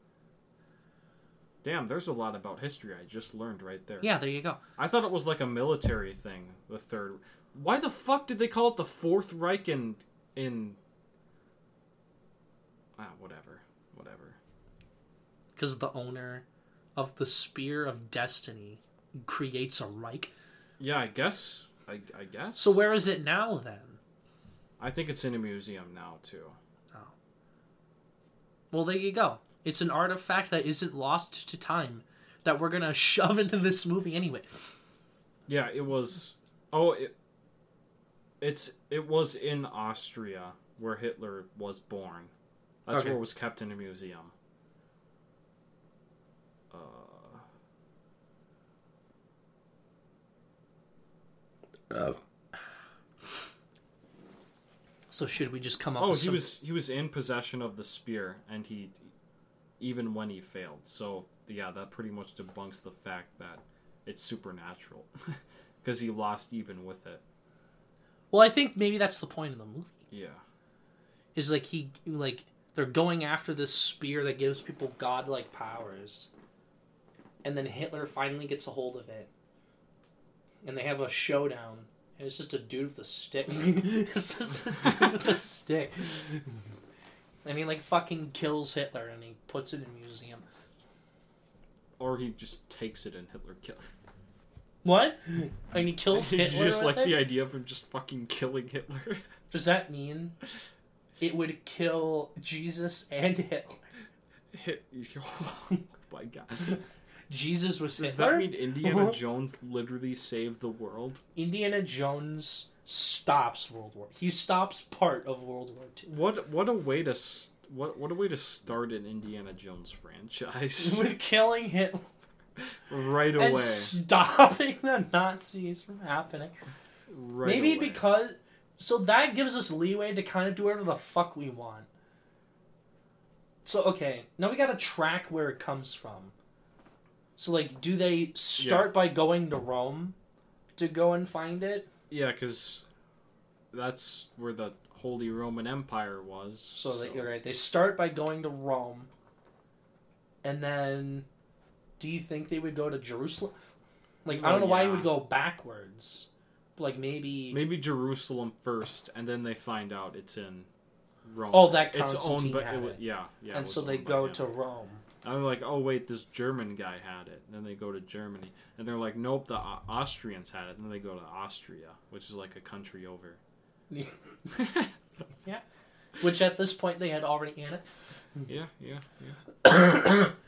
Damn, there's a lot about history I just learned right there. Yeah, there you go. I thought it was like a military thing. The third. Why the fuck did they call it the Fourth Reich in in? Ah, whatever, whatever. Because the owner of the Spear of Destiny creates a Reich. Yeah, I guess. I, I guess. So where is it now then? I think it's in a museum now too. Oh. Well, there you go. It's an artifact that isn't lost to time that we're gonna *laughs* shove into this movie anyway. Yeah, it was. Oh, it. It's it was in Austria where Hitler was born. That's Okay. where it was kept in a museum. Uh, So should we just come up? oh, with he some... was he was in possession of the spear, and he, even when he failed. So yeah, that pretty much debunks the fact that it's supernatural, *laughs* because he lost even with it. Well, I think maybe that's the point of the movie. Yeah. Is like he like they're going after this spear that gives people godlike powers, and then Hitler finally gets a hold of it, and they have a showdown. And it's just a dude with a stick. *laughs* it's just a dude with a stick. And he like fucking kills Hitler and he puts it in a museum. Or he just takes it and Hitler kills. What? *laughs* And he kills Hitler. Did you just like it? the idea of him just fucking killing Hitler. *laughs* Does that mean it would kill Jesus and Hitler? Hit. *laughs* Oh my god. Jesus was Does Hitler. that mean Indiana uh-huh. Jones literally saved the world? Indiana Jones stops World War. He stops part of World War II. What what a way to what what a way to start an Indiana Jones franchise with killing Hitler right and away. stopping the Nazis from happening. Right Maybe away. because So that gives us leeway to kind of do whatever the fuck we want. So okay, now we gotta track where it comes from. So like, do they start by going to Rome to go and find it? Yeah, because that's where the Holy Roman Empire was. So, they, you're right. They start by going to Rome, and then, do you think they would go to Jerusalem? Like, I Oh, don't know why you would go backwards. Like maybe. Maybe Jerusalem first, and then they find out it's in Rome. Oh, that it's Constantine owned by had it it. yeah, yeah. and so they go to Rome. I'm like, oh wait, this German guy had it. And then they go to Germany, and they're like, nope, the Au- Austrians had it. And then they go to Austria, which is like a country over. Yeah, *laughs* which at this point they had already it. yeah, yeah, yeah. *coughs* *coughs*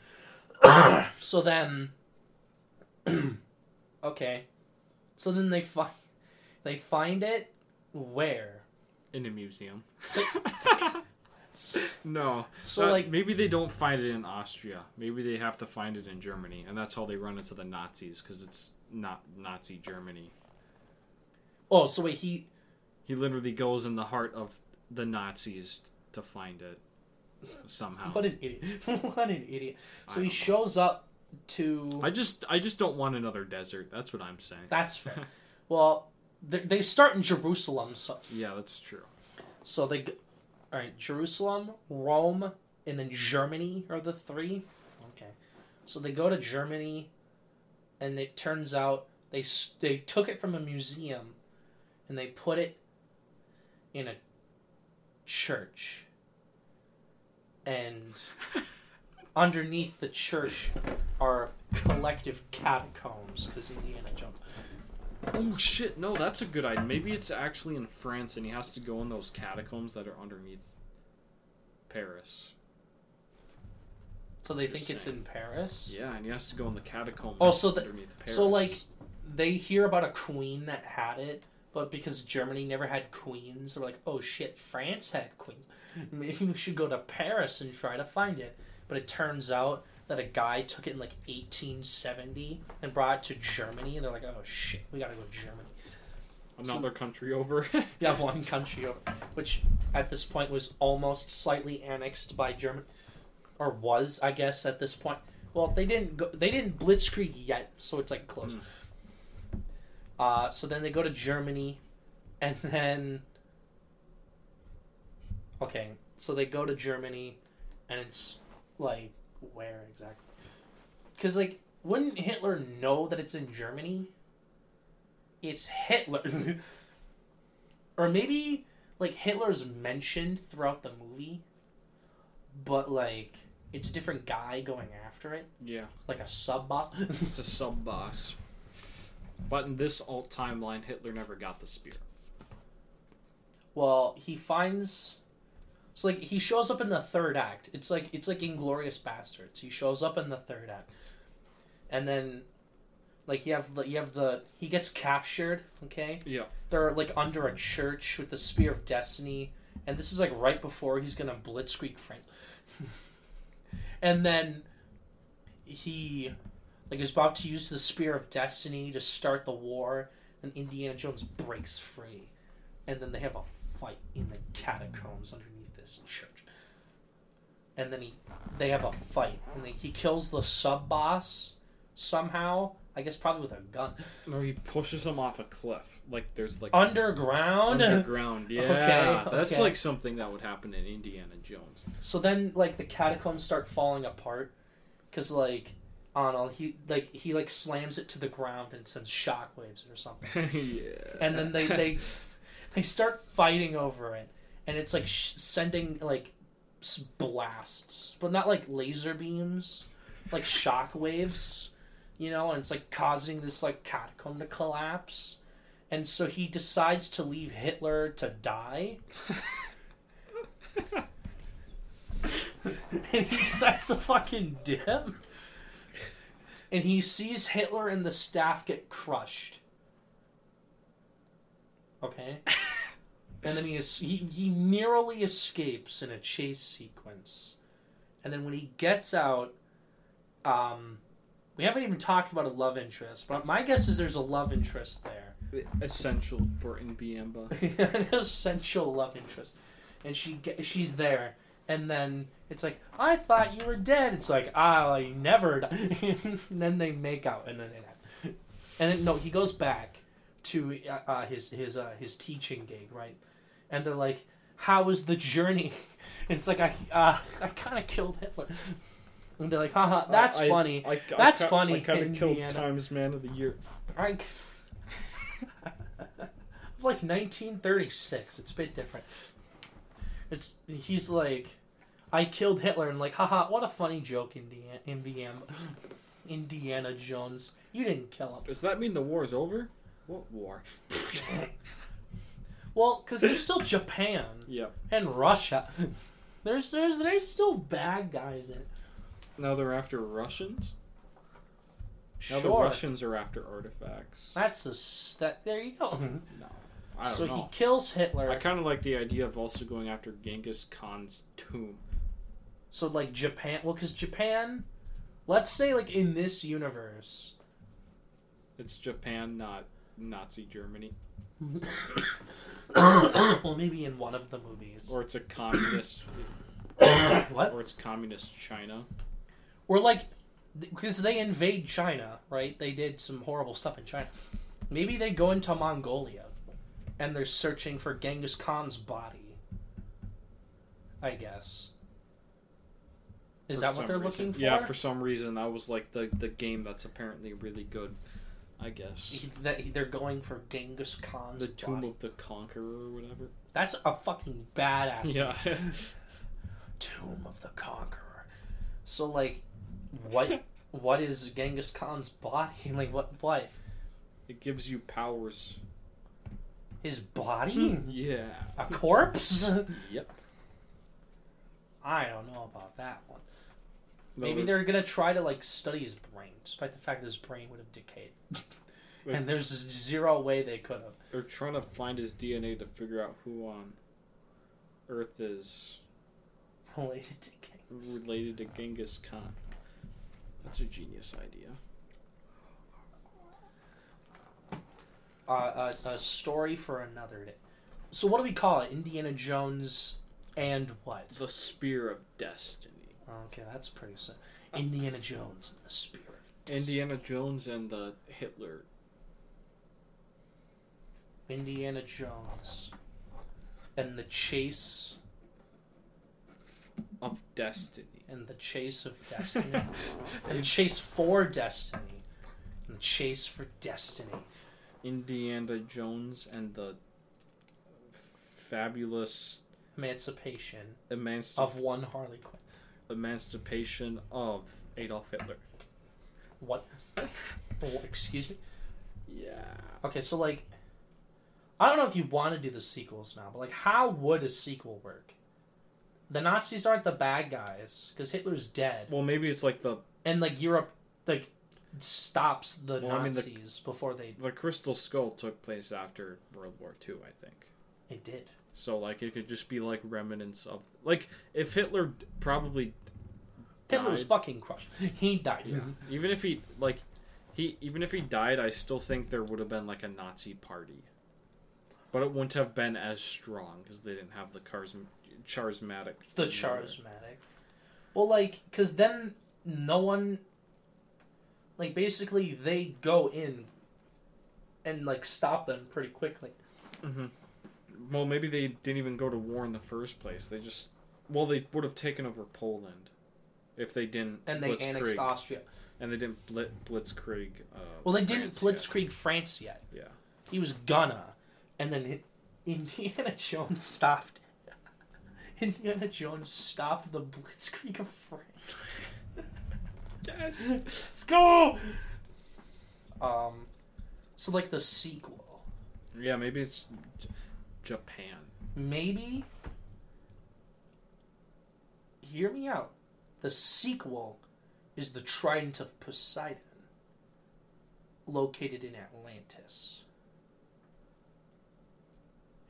*coughs* So then, *clears throat* okay, so then they find they find it where? In a museum. So *laughs* no, So, that- uh, like- maybe they don't find it in Austria. Maybe they have to find it in Germany, and that's how they run into the Nazis because it's not Nazi Germany. oh, so wait he He literally goes in the heart of the Nazis to find it somehow. what an idiot *laughs* what an idiot. So he know. shows up to I just I just don't want another desert. That's what I'm saying. that's *laughs* fair. well, they, they start in Jerusalem, so yeah, that's true. so they all right Jerusalem, Rome, and then Germany are the three. Okay, so they go to Germany, and it turns out they they took it from a museum, and they put it in a church, and underneath the church are collective catacombs because Indiana Jones. Oh shit! No, that's a good idea. Maybe it's actually in France, and he has to go in those catacombs that are underneath Paris. So they Just think it's saying. in Paris. Yeah, and he has to go in the catacombs. Oh, so underneath Paris. So like they hear about a queen that had it, but because Germany never had queens, they're like, "Oh shit, France had queens. Maybe we should go to Paris and try to find it." But it turns out that a guy took it in like 1870 and brought it to Germany, and they're like, "Oh shit, we gotta go to Germany." another country over. *laughs* Have one country over, which at this point was almost slightly annexed by Germany, or was, I guess, at this point. Well, they didn't go. They didn't blitzkrieg yet, so it's like close. Mm. Uh, so then they go to Germany, and then okay, so they go to Germany, and it's like where exactly? Because like, wouldn't Hitler know that it's in Germany? It's Hitler. *laughs* or maybe like Hitler's mentioned throughout the movie, but like it's a different guy going after it, yeah, like a sub boss. it's a sub boss. But in this alt timeline, Hitler never got the spear. well, he finds. So like he shows up in the third act. It's like it's like Inglourious Basterds. He shows up in the third act, and then, like you have the you have the he gets captured. Okay. Yeah. They're like under a church with the Spear of Destiny, and this is like right before he's gonna blitzkrieg France. *laughs* and then he like is about to use the Spear of Destiny to start the war, and Indiana Jones breaks free, and then they have a fight in the catacombs underneath this church. And then he, they have a fight, and then he kills the sub boss somehow. I guess probably with a gun Or he pushes him off a cliff. Like there's like underground. underground. Yeah, *laughs* Okay, that's okay. like something that would happen in Indiana Jones. So then, like the catacombs start falling apart, because like Don't he like he like slams it to the ground and sends shockwaves or something, *laughs* yeah. and then they they they start fighting over it, and it's like sh- sending like blasts, but not like laser beams, like shockwaves, you know, and it's like causing this like catacomb to collapse. And so he decides to leave Hitler to die. *laughs* *laughs* and he decides to fucking dip. And he sees Hitler and the staff get crushed. Okay. *laughs* And then he, is, he he narrowly escapes in a chase sequence. And then when he gets out, um, we haven't even talked about a love interest, but my guess is there's a love interest there. essential for Inbiamba. *laughs* an essential love interest, and she she's there, and then it's like I thought you were dead. It's like I never. Died. *laughs* and then they make out, and then and then, no, he goes back to uh, uh, his his uh, his teaching gig, right? And they're like, "How was the journey?" *laughs* And it's like I uh, I kind of killed Hitler. And they're like, haha, that's I- funny. I, That's I, funny, I kind of killed. Times Man of the Year. I... like *laughs* 1936. It's a bit different. It's he's like, I killed Hitler, and like, haha, what a funny joke, Indiana, Indiana, Indiana Jones. You didn't kill him. Does that mean the war is over? What war? *laughs* Well, because there's still Japan yeah. and Russia. There's there's there's still bad guys in it. Now they're after Russians. Now the Russians are after artifacts. that's a s- that. There you go. No, I don't So know. he kills Hitler. I kind of like the idea of also going after Genghis Khan's tomb. So like Japan, well, because Japan, let's say like in this universe, It's Japan, not Nazi Germany, *coughs* well, maybe in one of the movies, or it's a communist, *coughs* what, or it's communist China. or like, because they invade China, right? They did some horrible stuff in China. Maybe they go into Mongolia, and they're searching for Genghis Khan's body. I guess. Is that what they're reason. looking for? Yeah, for some reason that was like the the game that's apparently really good. I guess He- they're going for Genghis Khan's the Tomb body. of the Conqueror or whatever. That's a fucking badass. Yeah, *laughs* Tomb of the Conqueror. So like, what *laughs* what is Genghis Khan's body? *laughs* Like what what it gives you powers. his body? Hmm, yeah. A corpse? Yep. I don't know about that one. Maybe they're- they're gonna try to like study his brain, despite the fact that his brain would have decayed. *laughs* And there's zero way they could have. They're trying to find his DNA to figure out who on Earth is *laughs* related to Genghis. related to Genghis Khan. That's a genius idea. Uh, a, a story for another day. So what do we call it? Indiana Jones and what? The Spear of Destiny. Okay, that's pretty simple. Indiana Jones and the Spirit. Indiana Jones and the Hitler. Indiana Jones and the chase Of Destiny. and the chase of destiny *laughs* and the chase for destiny and the chase for destiny. Indiana Jones and the fabulous Emancipation emanci- of one Harley Quinn. Emancipation of Adolf Hitler. What? Excuse me. Yeah. Okay, so like, I don't know if you want to do the sequels now, but like, how would a sequel work? The Nazis aren't the bad guys because Hitler's dead, Well, maybe it's like the and like Europe like stops the Well, I mean, the- Nazis before they the Crystal Skull took place after World War II, I think. it did. So like it could just be like remnants of like if Hitler d- probably Hitler was fucking crushed. *laughs* He died. Yeah. even if he like he even if he died, I still think there would have been like a Nazi party, but it wouldn't have been as strong because they didn't have the cars charismatic. The leader. charismatic. Well, like, because then no one. Like, basically, they go in and, like, stop them pretty quickly. Mhm. Well, maybe they didn't even go to war in the first place. They just well, they would have taken over Poland if they didn't. And they annexed Austria. and they didn't blit, blitzkrieg. Uh, Well, they didn't France blitzkrieg France yet. Yeah. He was gonna. And then it, Indiana *laughs* Jones stopped. Indiana Jones stopped the blitzkrieg of France. *laughs* Yes. Let's go! Um, so, like, the sequel. Yeah, maybe it's Japan. maybe hear me out the sequel is the trident of poseidon located in atlantis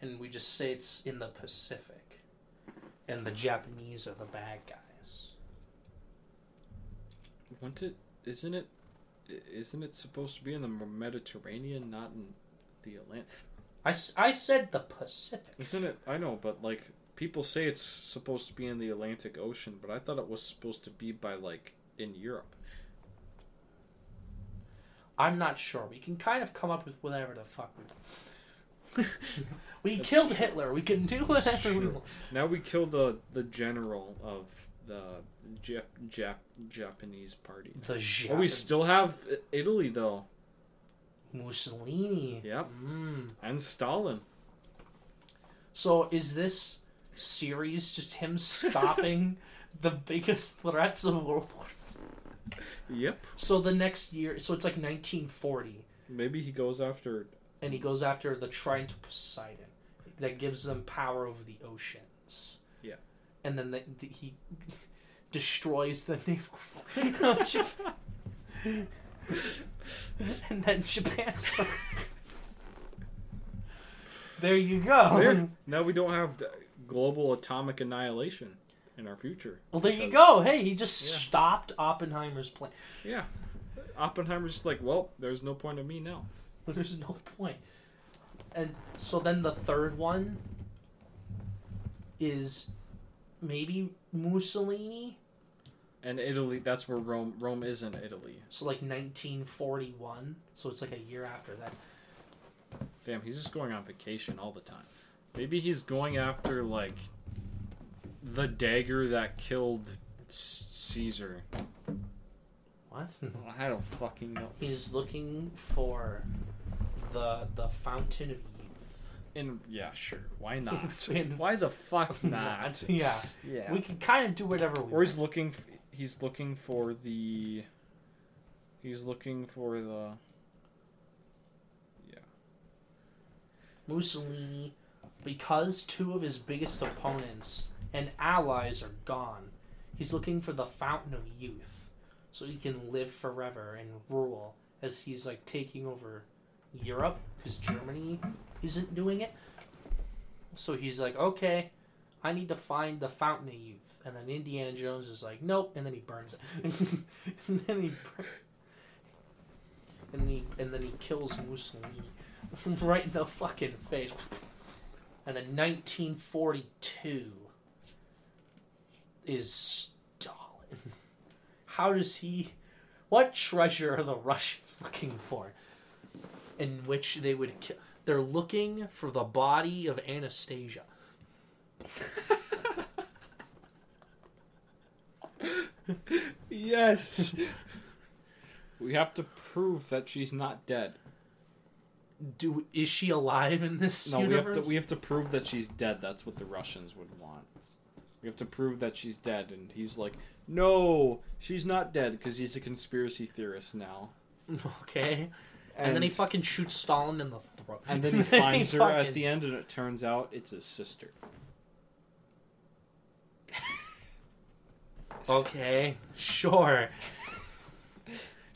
and we just say it's in the pacific and the japanese are the bad guys Wouldn't it? Isn't it? Isn't it supposed to be in the Mediterranean, not in the Atlantic. I, I said the Pacific. Isn't it? I know, but like people say it's supposed to be in the Atlantic Ocean, but I thought it was supposed to be by like in Europe. I'm not sure. We can kind of come up with whatever the fuck we. *laughs* we That's killed true. Hitler. We can do whatever we want. Now we kill the the general of the Jap, Jap Japanese party. The Oh, we still have Italy though, Mussolini. Yep. Mm. and Stalin. So is this series just him stopping *laughs* the biggest threats of World War? II? Yep. So the next year, so it's like 1940, Maybe he goes after. and he goes after the Trident of Poseidon, that gives them power over the oceans. Yeah. And then the, the, he *laughs* destroys the naval of *laughs* Japan. *laughs* and then Japan. surrenders. *laughs* there you go. There. Now we don't have global atomic annihilation in our future. Well, there you go. Hey, he just Yeah. stopped Oppenheimer's plan. Yeah. Oppenheimer's just like, well, there's no point of me now. *laughs* There's no point. And so then the third one is maybe Mussolini. And Italy, that's where Rome Rome is in Italy. So like 1941. So it's like a year after that. Damn, he's just going on vacation all the time. Maybe he's going after like the dagger that killed C- Caesar. What? *laughs* I don't fucking know. He's looking for the the fountain of youth. And yeah, sure. Why not? *laughs* In- Why the fuck *laughs* not? yeah. Yeah. We can kind of do whatever we Or he's want. looking. He's looking for the. He's looking for the. Yeah. Mussolini, because two of his biggest opponents and allies are gone, he's looking for the fountain of youth so he can live forever and rule as he's like taking over Europe because Germany isn't doing it. So he's like, okay, I need to find the fountain of youth. And then Indiana Jones is like, nope, and then he burns it. *laughs* and then he burns and then he and then he kills Mussolini *laughs* right in the fucking face. And then 1942 is Stalin. How does he? What treasure are the Russians looking for? In which they would kill. They're looking for the body of Anastasia. *laughs* *laughs* Yes. we have to prove that she's not dead. Do is she alive in this No, we universe? have to. We have to prove that she's dead. That's what the Russians would want. We have to prove that she's dead, and he's like, "No, she's not dead," because he's a conspiracy theorist now. *laughs* okay. And, then he fucking shoots Stalin in the throat. and then he *laughs* finds her at the end, and it turns out it's his sister. Okay, sure. *laughs*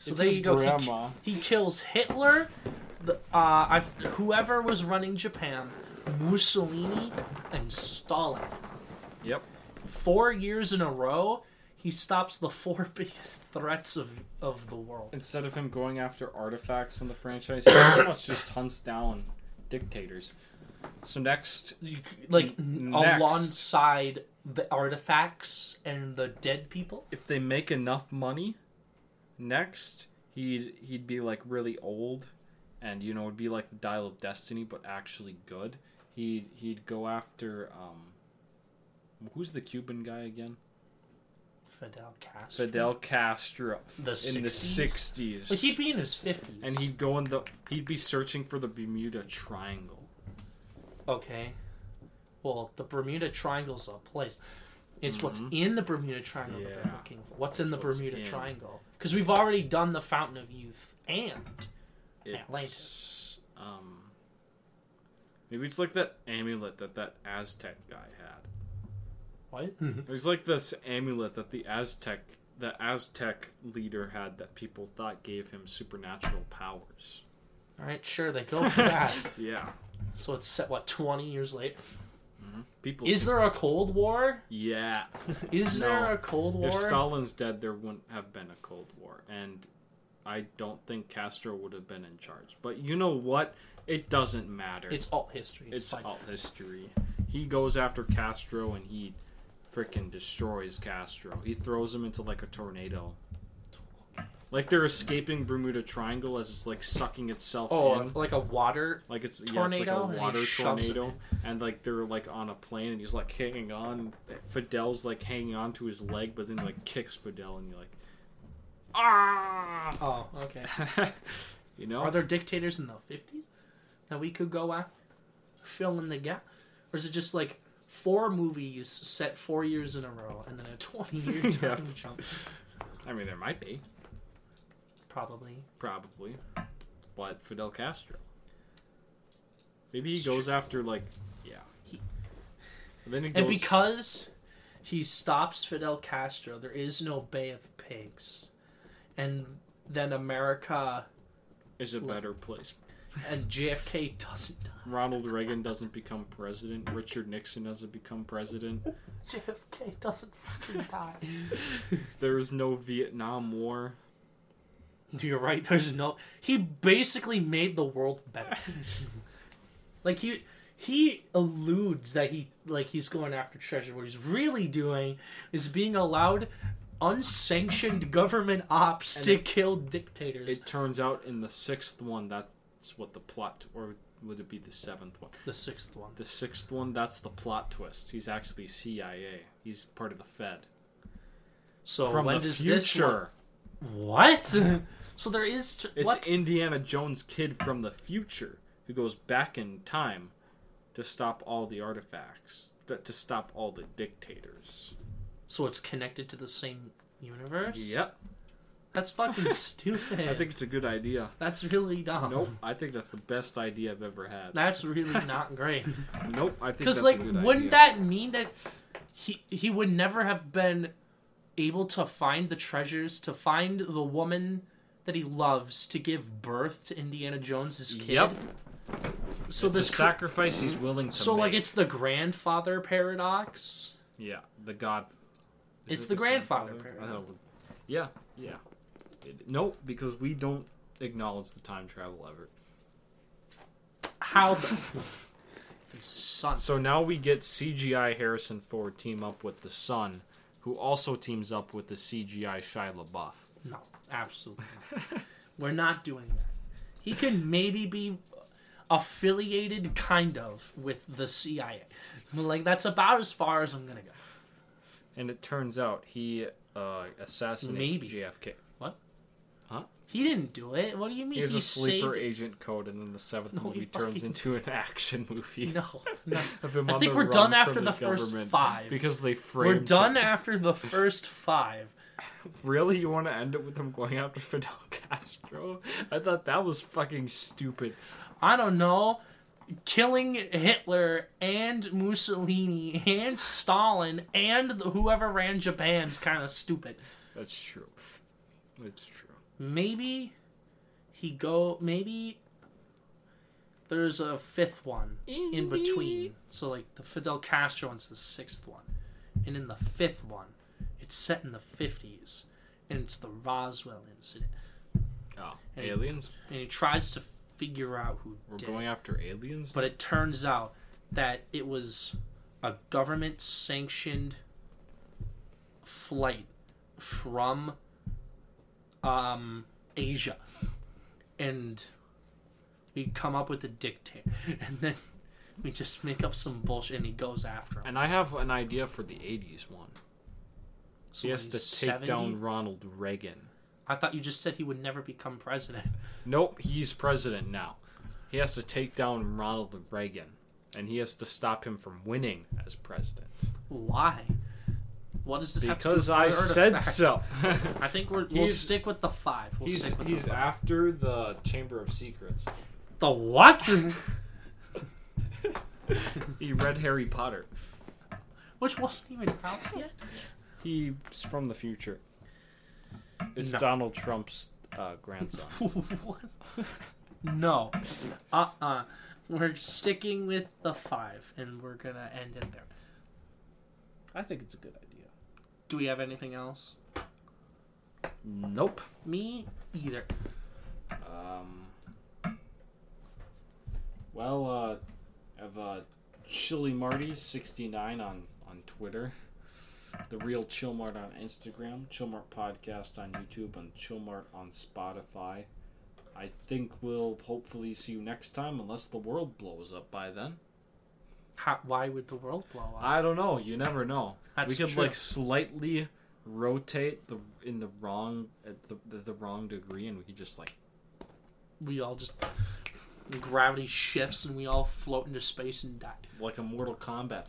So It's there you go. He, grandma. he kills Hitler, the uh, whoever was running Japan, Mussolini, and Stalin. Yep. Four years in a row, he stops the four *laughs* biggest threats of of the world. Instead of him going after artifacts in the franchise, he pretty much just hunts down dictators. So next, You Like N- alongside the artifacts and the dead people. if they make enough money, next he'd he'd be like really old, and you know it'd be like the Dial of Destiny, but actually good. He he'd go after um, who's the Cuban guy again? Fidel Castro. Fidel Castro The in the 60s? sixties. Like he'd be in his fifties. and he'd go in the he'd be searching for the Bermuda Triangle. Okay. Well, the Bermuda Triangle's a place. It's what's Mhm. in the Bermuda Triangle that they're looking for. What's in the what's Bermuda in. Triangle? Because we've already done the Fountain of Youth and It's um maybe it's like that amulet that that Aztec guy had. what? It was like this amulet that the Aztec the Aztec leader had that people thought gave him supernatural powers. All right, sure, they go *laughs* for that. Yeah. so it's set what twenty years later. People Is there a Cold War? Yeah. *laughs* Is No. there a Cold War? If Stalin's dead there wouldn't have been a Cold War. And I don't think Castro would have been in charge. But you know what? It doesn't matter. It's all history. It's, it's all history. He goes after Castro and he freaking destroys Castro. He throws him into like a tornado. Like they're escaping Bermuda Triangle as it's like sucking itself Oh, in. like a water. Like it's tornado, yeah, and it's like a water shoves tornado, and like they're like on a plane, and he's like hanging on. Fidel's like hanging on to his leg, but then like kicks Fidel, and you're like, ah, Oh, okay. *laughs* you know. Are there dictators in the fifties that we could go at? Fill in the gap, or is it just like four movies set four years in a row and then a *laughs* twenty-year *laughs* Yeah. time jump? I mean, there might be, Probably. probably, but Fidel Castro. Maybe he It's goes after like, yeah. He- And then he And because he stops Fidel Castro, there is no Bay of Pigs, and then America is a better place. and JFK doesn't die. Ronald Reagan doesn't become president. Richard Nixon doesn't become president. *laughs* JFK doesn't fucking die. *laughs* There is no Vietnam War. You're right. There's no. He basically made the world better. *laughs* like he he alludes that he like he's going after treasure. What he's really doing is being allowed unsanctioned government ops And to it- kill dictators. It turns out in the sixth one, that's what the plot, or would it be the seventh one? the sixth one. The sixth one, that's the plot twist. He's actually CIA. He's part of the Fed. So From when the does this one- future. What? *laughs* so there is t- It's what? Indiana Jones kid from the future who goes back in time to stop all the artifacts, to, to stop all the dictators. So it's connected to the same universe. Yep. That's fucking *laughs* stupid. I think it's a good idea. that's really dumb. Nope. I think that's the best idea I've ever had. That's really *laughs* not great. Nope. I think Because that's like, a good wouldn't idea. that mean that he he would never have been able to find the treasures, to find the woman that he loves, to give birth to Indiana Jones's kid? Yep. So it's this sacrifice he's willing to so make. like it's the grandfather paradox. Yeah, the God. is It's it the grandfather I paradox. thought it was- Yeah, yeah. It- nope, because we don't acknowledge the time travel ever. How the *laughs* son? So now we get CGI Harrison Ford team up with the Son, who also teams up with the CGI Shia LaBeouf. No, absolutely not. We're not doing that. He can maybe be affiliated, kind of, with the CIA. Like that's about as far as I'm gonna go. And it turns out he uh, assassinates Maybe. JFK. He didn't do it. What do you mean? He has he a sleeper saved- agent code, and then the seventh No, movie turns into an action movie. No, *laughs* no. I think we're done after the first five. because they We're done him. after the *laughs* first five. Really, you want to end it with him going after Fidel *laughs* Castro? I thought that was fucking stupid. I don't know. Killing Hitler and Mussolini and Stalin and the- whoever ran Japan's kind of stupid. That's true. It's true. Maybe he go. Maybe there's a fifth one in between. So like the Fidel Castro one's the sixth one, and in the fifth one, it's set in the fifties, and it's the Roswell incident, Oh, And- aliens? and he tries to figure out who We're going after aliens? But it turns out that it was a government sanctioned flight from um, Asia. And we come up with a dictator. *laughs* And then we just make up some bullshit and he goes after him. And I have an idea for the 80s one. So he has to take 70? down Ronald Reagan. I thought you just said he would never become president. *laughs* Nope, he's president now. He has to take down Ronald Reagan. And he has to stop him from winning as president. Why? What does this have to do Because with I other said artifacts? so. *laughs* I think we're, we'll He's- stick with the five. We'll he's stick with he's the five. after the Chamber of Secrets. The what? *laughs* *laughs* He read Harry Potter. Which wasn't even out yet. He's from the future. It's No. Donald Trump's uh, grandson. what? No. Uh uh We're sticking with the five, and we're gonna end it there. I think it's a good idea. Do we have anything else? Nope. Me either. Um. Well, uh, I have uh, Chili Marty sixty nine on on Twitter, the real Chillmart on Instagram, Chillmart podcast on YouTube, and Chillmart on Spotify. I think we'll hopefully see you next time, unless the world blows up by then. How, why would the world blow up? I don't know. You never know. That's we could true. like slightly rotate the in the wrong at the, the the wrong degree, and we could just like we all just gravity shifts and we all float into space and die. like a Mortal Kombat